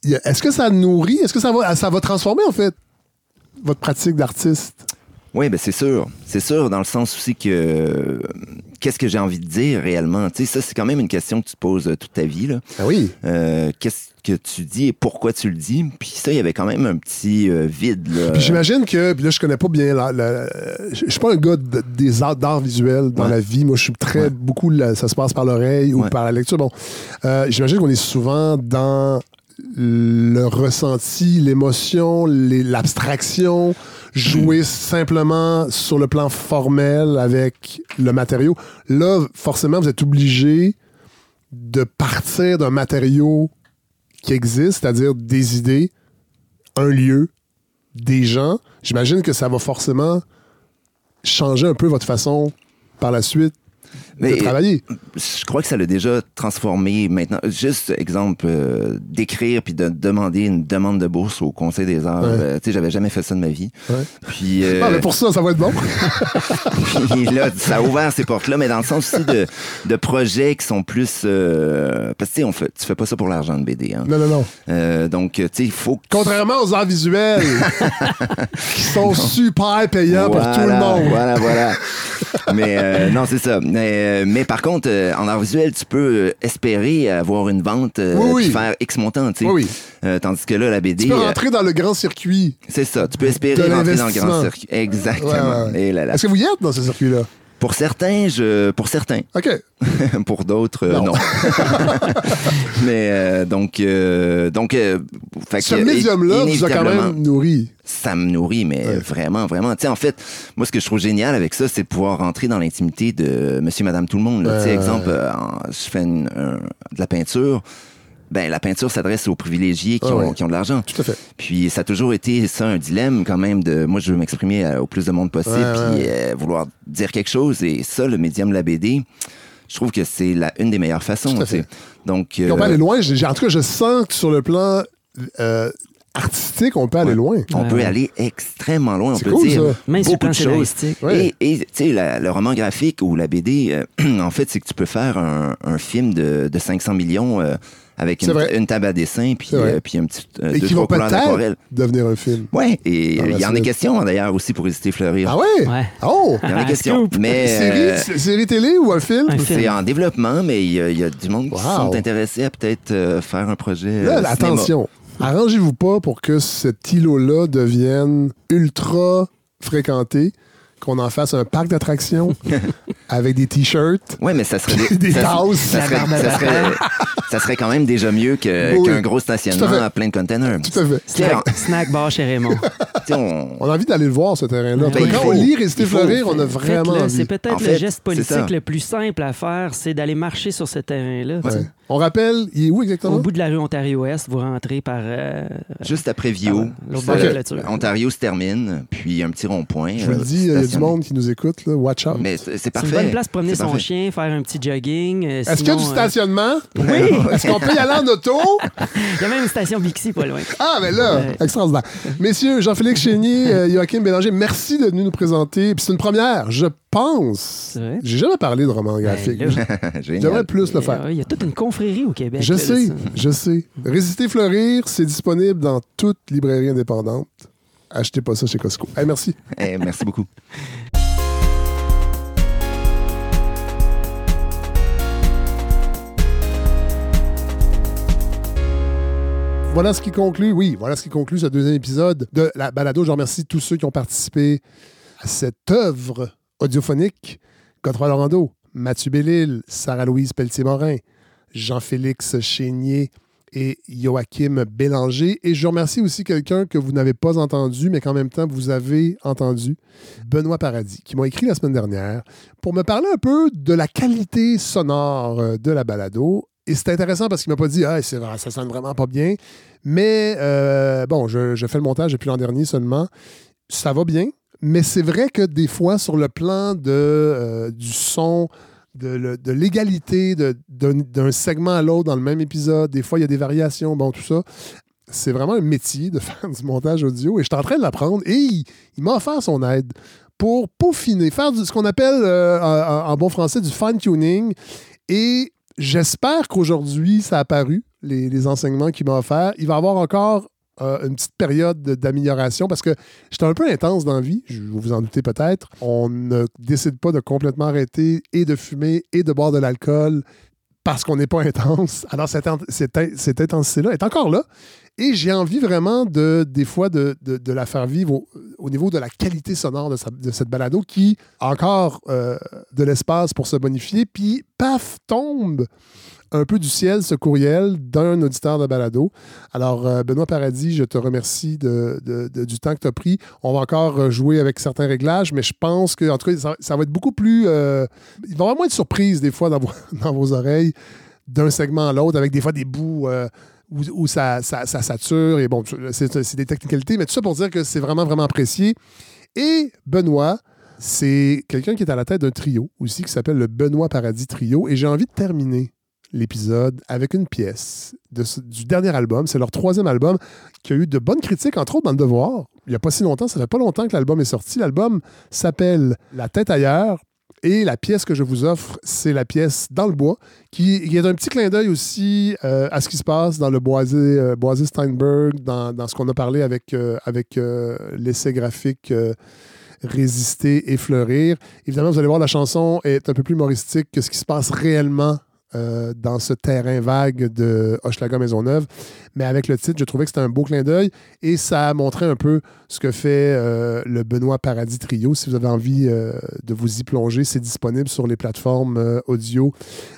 est-ce que ça nourrit, est-ce que ça va, ça va transformer en fait votre pratique d'artiste? Oui, ben c'est sûr. C'est sûr, dans le sens aussi que euh, qu'est-ce que j'ai envie de dire réellement? Tu sais, ça, c'est quand même une question que tu te poses euh, toute ta vie. Là. Ah oui. Euh, qu'est-ce que tu dis et pourquoi tu le dis? Puis ça, il y avait quand même un petit euh, vide. Là. Puis j'imagine que, puis là, je connais pas bien la. la- je suis pas un gars de- des arts, d'art visuel dans Ouais. la vie. Moi, je suis très. Ouais. Beaucoup, ça se passe par l'oreille ou Ouais. par la lecture. Bon, Euh, j'imagine qu'on est souvent dans le ressenti, l'émotion, l'abstraction, jouer simplement sur le plan formel avec le matériau. Là, forcément, vous êtes obligé de partir d'un matériau qui existe, c'est-à-dire des idées, un lieu, des gens. J'imagine que ça va forcément changer un peu votre façon par la suite de Mais- travailler. Je crois que ça l'a déjà transformé maintenant. Juste exemple, euh, d'écrire puis de demander une demande de bourse au Conseil des arts. Ouais. Euh, tu sais, j'avais jamais fait ça de ma vie. Ouais. Puis, euh, Ah, mais pour ça, ça va être bon. Puis là, ça a ouvert ces portes-là, mais dans le sens aussi de, de projets qui sont plus... euh, parce que tu sais, on fait, tu fais pas ça pour l'argent de BD. Hein. Non, non, non. Euh, donc, tu sais, il faut Contrairement aux arts visuels, qui sont super payants pour tout le monde. Voilà, voilà. mais euh, non, c'est ça. Mais, euh, mais par contre, euh, en art visuel, tu peux euh, espérer avoir une vente, euh, Oui, oui. puis faire X montant, tu sais. Oui, tandis que là, la BD, Tu peux rentrer dans le grand circuit. c'est ça. Tu peux espérer rentrer dans le grand circuit. Exactement. Ouais, ouais, ouais. Et là, là. Est-ce que vous y êtes dans ce circuit-là? Pour certains, je, pour certains, OK. pour d'autres, euh, Non. non. Mais euh, donc, euh, donc, fait Ce médium-là vous a quand même nourri. ça me nourrit, mais Ouais. vraiment, vraiment. Tu sais, en fait, moi, ce que je trouve génial avec ça, c'est de pouvoir rentrer dans l'intimité de Monsieur, Madame, tout le monde. Tu sais, exemple, je fais une- un- de la peinture. Ben, la peinture s'adresse aux privilégiés qui, Ah ont, ouais. qui ont de l'argent. Tout à fait. Puis ça a toujours été ça un dilemme quand même de moi je veux m'exprimer euh, au plus de monde possible Ouais, puis euh, vouloir dire quelque chose et ça le médium de la BD je trouve que c'est la une des meilleures façons Tout à tu sais. fait. donc Puis on euh, peut aller loin. J'ai- En tout cas, je sens que sur le plan euh, artistique, on peut aller Ouais. loin. on Ouais, peut aller extrêmement loin on peut cool, dire ça. Même beaucoup de choses. Ouais. et et, tu sais le roman graphique ou la BD euh, en fait c'est que tu peux faire un, un film de, de 500 millions euh, avec une, table à dessin puis euh, puis un petit euh, Et deux qui trois couleurs d'aquarelle peut-être devenir un film. ouais et il y en a question d'ailleurs aussi pour résister fleurir Ah ouais? Ouais. Oh! il y en a question mais euh, Série, série télé ou un film? C'est en développement, mais il y, a- il y a du monde qui sont intéressés à peut-être euh, faire un projet. Là, euh, attention. Arrangez-vous pas pour que cet îlot-là devienne ultra fréquenté, qu'on en fasse un parc d'attractions avec des t-shirts, Ouais, mais ça serait des ça, tasses. ça serait, ça, serait, ça serait quand même déjà mieux que- Oui, qu'un oui. gros à stationnement à plein de containers. Tout à fait. Snack, snack bar chez Raymond. on- On a envie d'aller le voir, ce terrain-là. Ben, Quand faut. on lit faut. fleurir, on a vraiment envie. C'est peut-être En le geste politique le plus simple à faire, c'est d'aller marcher sur ce terrain-là. Ouais. On rappelle, il est où exactement? Au bout de la rue Ontario-Ouest, vous rentrez par euh, juste après Vio. Ontario se termine, puis un petit rond-point. Je vous le euh, dis, il y a du monde qui nous écoute. Là. Watch out. Mais c'est c'est C'est parfait. une bonne place pour promener son parfait. chien, faire un petit jogging. euh, Est-ce qu'il y a du euh, stationnement? Oui! Est-ce qu'on peut y aller en auto? Il y a même une station Bixi pas loin. Ah, mais là, Ouais. extraordinaire. Messieurs, Jean-Félix Chénier, euh, Joachim Bélanger, merci de venir nous présenter. Puis c'est une première, je pense. J'ai jamais parlé de roman graphique. Ben, Génial. J'aimerais plus le faire. Il y a toute une confrérie au Québec. Je là, sais, là, je sais. Résister fleurir, c'est disponible dans toute librairie indépendante. Achetez pas ça chez Costco. Hey, merci. Eh, merci beaucoup. Voilà ce qui conclut, oui, voilà ce qui conclut ce deuxième épisode de la balado. Je remercie tous ceux qui ont participé à cette œuvre audiophonique. Godefroy Laurando, Mathieu Bellil, Sarah-Louise Pelletier-Morin, Jean-Félix Chénier et Joachim Bélanger. Et je remercie aussi quelqu'un que vous n'avez pas entendu, mais qu'en même temps vous avez entendu, Benoît Paradis, qui m'a écrit la semaine dernière pour me parler un peu de la qualité sonore euh, de la balado. Et c'est intéressant parce qu'il m'a pas dit ah, ça sonne vraiment pas bien. Mais euh, bon, je fais le montage depuis l'an dernier seulement. Ça va bien. Mais c'est vrai que des fois, sur le plan de, euh, du son, de, de l'égalité d'un segment à l'autre dans le même épisode, des fois, il y a des variations, bon, tout ça. C'est vraiment un métier de faire du montage audio et je suis en train de l'apprendre et il, m'a offert son aide pour peaufiner, faire ce qu'on appelle euh, en, bon français du fine-tuning. Et j'espère qu'aujourd'hui, ça a paru, les, enseignements qu'il m'a offerts. Il va avoir encore euh, une petite période de- d'amélioration parce que j'étais un peu intense dans la vie, vous vous en doutez peut-être. On ne décide pas de complètement arrêter et de fumer et de boire de l'alcool parce qu'on n'est pas intense. Alors, cette, cette, cette intensité-là est encore là. Et j'ai envie vraiment de, des fois de, de- la faire vivre au, au niveau de la qualité sonore de cette balado qui a encore euh, de l'espace pour se bonifier. Puis, paf, tombe un peu du ciel ce courriel d'un auditeur de balado. Alors, euh, Benoît Paradis, je te remercie du temps que tu as pris. On va encore euh, jouer avec certains réglages, mais je pense que, en tout cas, ça, va être beaucoup plus. euh, il va y avoir moins de surprises des fois dans vos, oreilles d'un segment à l'autre, avec des fois des bouts où, ça, ça, ça sature. Et bon, c'est des technicalités, mais tout ça pour dire que c'est vraiment, vraiment apprécié. Et Benoît, c'est quelqu'un qui est à la tête d'un trio aussi qui s'appelle le Benoît Paradis Trio. Et j'ai envie de terminer l'épisode avec une pièce du dernier album. C'est leur troisième album qui a eu de bonnes critiques, entre autres dans Le Devoir. Il n'y a pas si longtemps, ça fait pas longtemps que l'album est sorti. L'album s'appelle La tête ailleurs. Et la pièce que je vous offre, c'est la pièce Dans le bois, qui, qui est un petit clin d'œil aussi euh, à ce qui se passe dans le boisé, euh, boisé Steinberg, dans, dans ce qu'on a parlé avec, euh, avec l'essai graphique Résister et fleurir. Évidemment, vous allez voir, la chanson est un peu plus humoristique que ce qui se passe réellement euh, dans ce terrain vague de Hochelaga Maisonneuve. Mais avec le titre, je trouvais que c'était un beau clin d'œil et ça montrait un peu ce que fait euh, le Benoît Paradis Trio. Si vous avez envie euh, de vous y plonger, c'est disponible sur les plateformes audio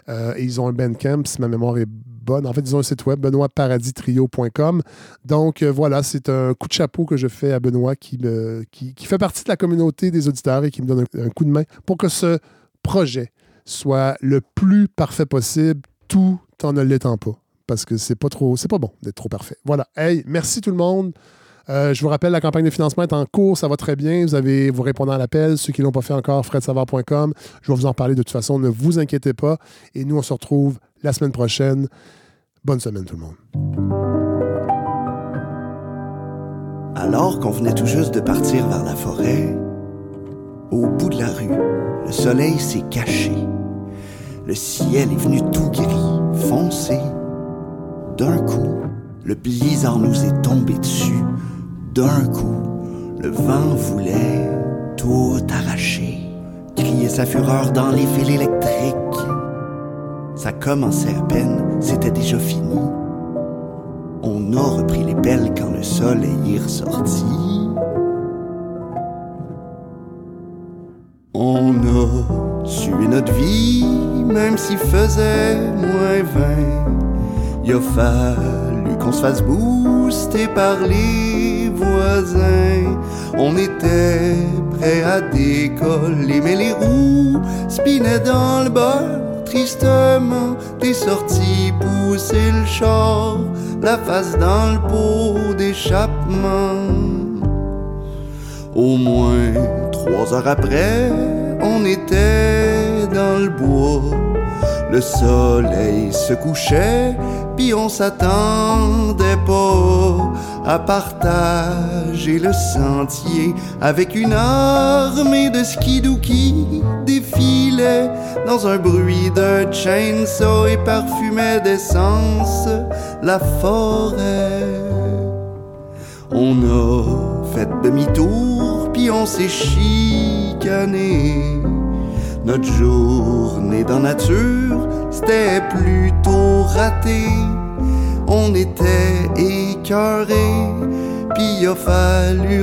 et ils ont un Bandcamp, si ma mémoire est bonne. En fait, ils ont un site web, benoîtparadistrio.com. Donc voilà, c'est un coup de chapeau que je fais à Benoît qui, qui, fait partie de la communauté des auditeurs et qui me donne un coup de main pour que ce projet soit le plus parfait possible tout en ne l'étant pas. Parce que c'est pas trop, c'est pas bon d'être trop parfait. Voilà. Hey, merci tout le monde. Euh, je vous rappelle, la campagne de financement est en cours, ça va très bien. Vous avez vous répondant à l'appel. Ceux qui ne l'ont pas fait encore, fredsavard.com. Je vais vous en parler de toute façon, ne vous inquiétez pas. Et nous, on se retrouve la semaine prochaine. Bonne semaine tout le monde. Alors qu'on venait tout juste de partir vers la forêt, au bout de la rue, le soleil s'est caché. Le ciel est venu tout gris, foncé. D'un coup, le blizzard nous est tombé dessus. D'un coup, le vent voulait tout arracher. Crier sa fureur dans les fils électriques. Ça commençait à peine, c'était déjà fini. On a repris les pelles quand le soleil est ressorti. On a sué notre vie, même s'il faisait moins vingt? Il a fallu qu'on se fasse booster par les voisins. On était prêt à décoller, mais les roues spinaient dans le beurre. Tristement, t'es sorti pousser le char, la face dans le pot d'échappement. Au moins trois heures après, on était dans le bois. Le soleil se couchait, puis on s'attendait pas à partager le sentier avec une armée de skidoo qui défilait dans un bruit de chainsaw et parfumait d'essence la forêt. On a fait demi-tour, on s'est chicané. Notre journée dans nature, c'était plutôt raté. On était écœurés, puis il a fallu.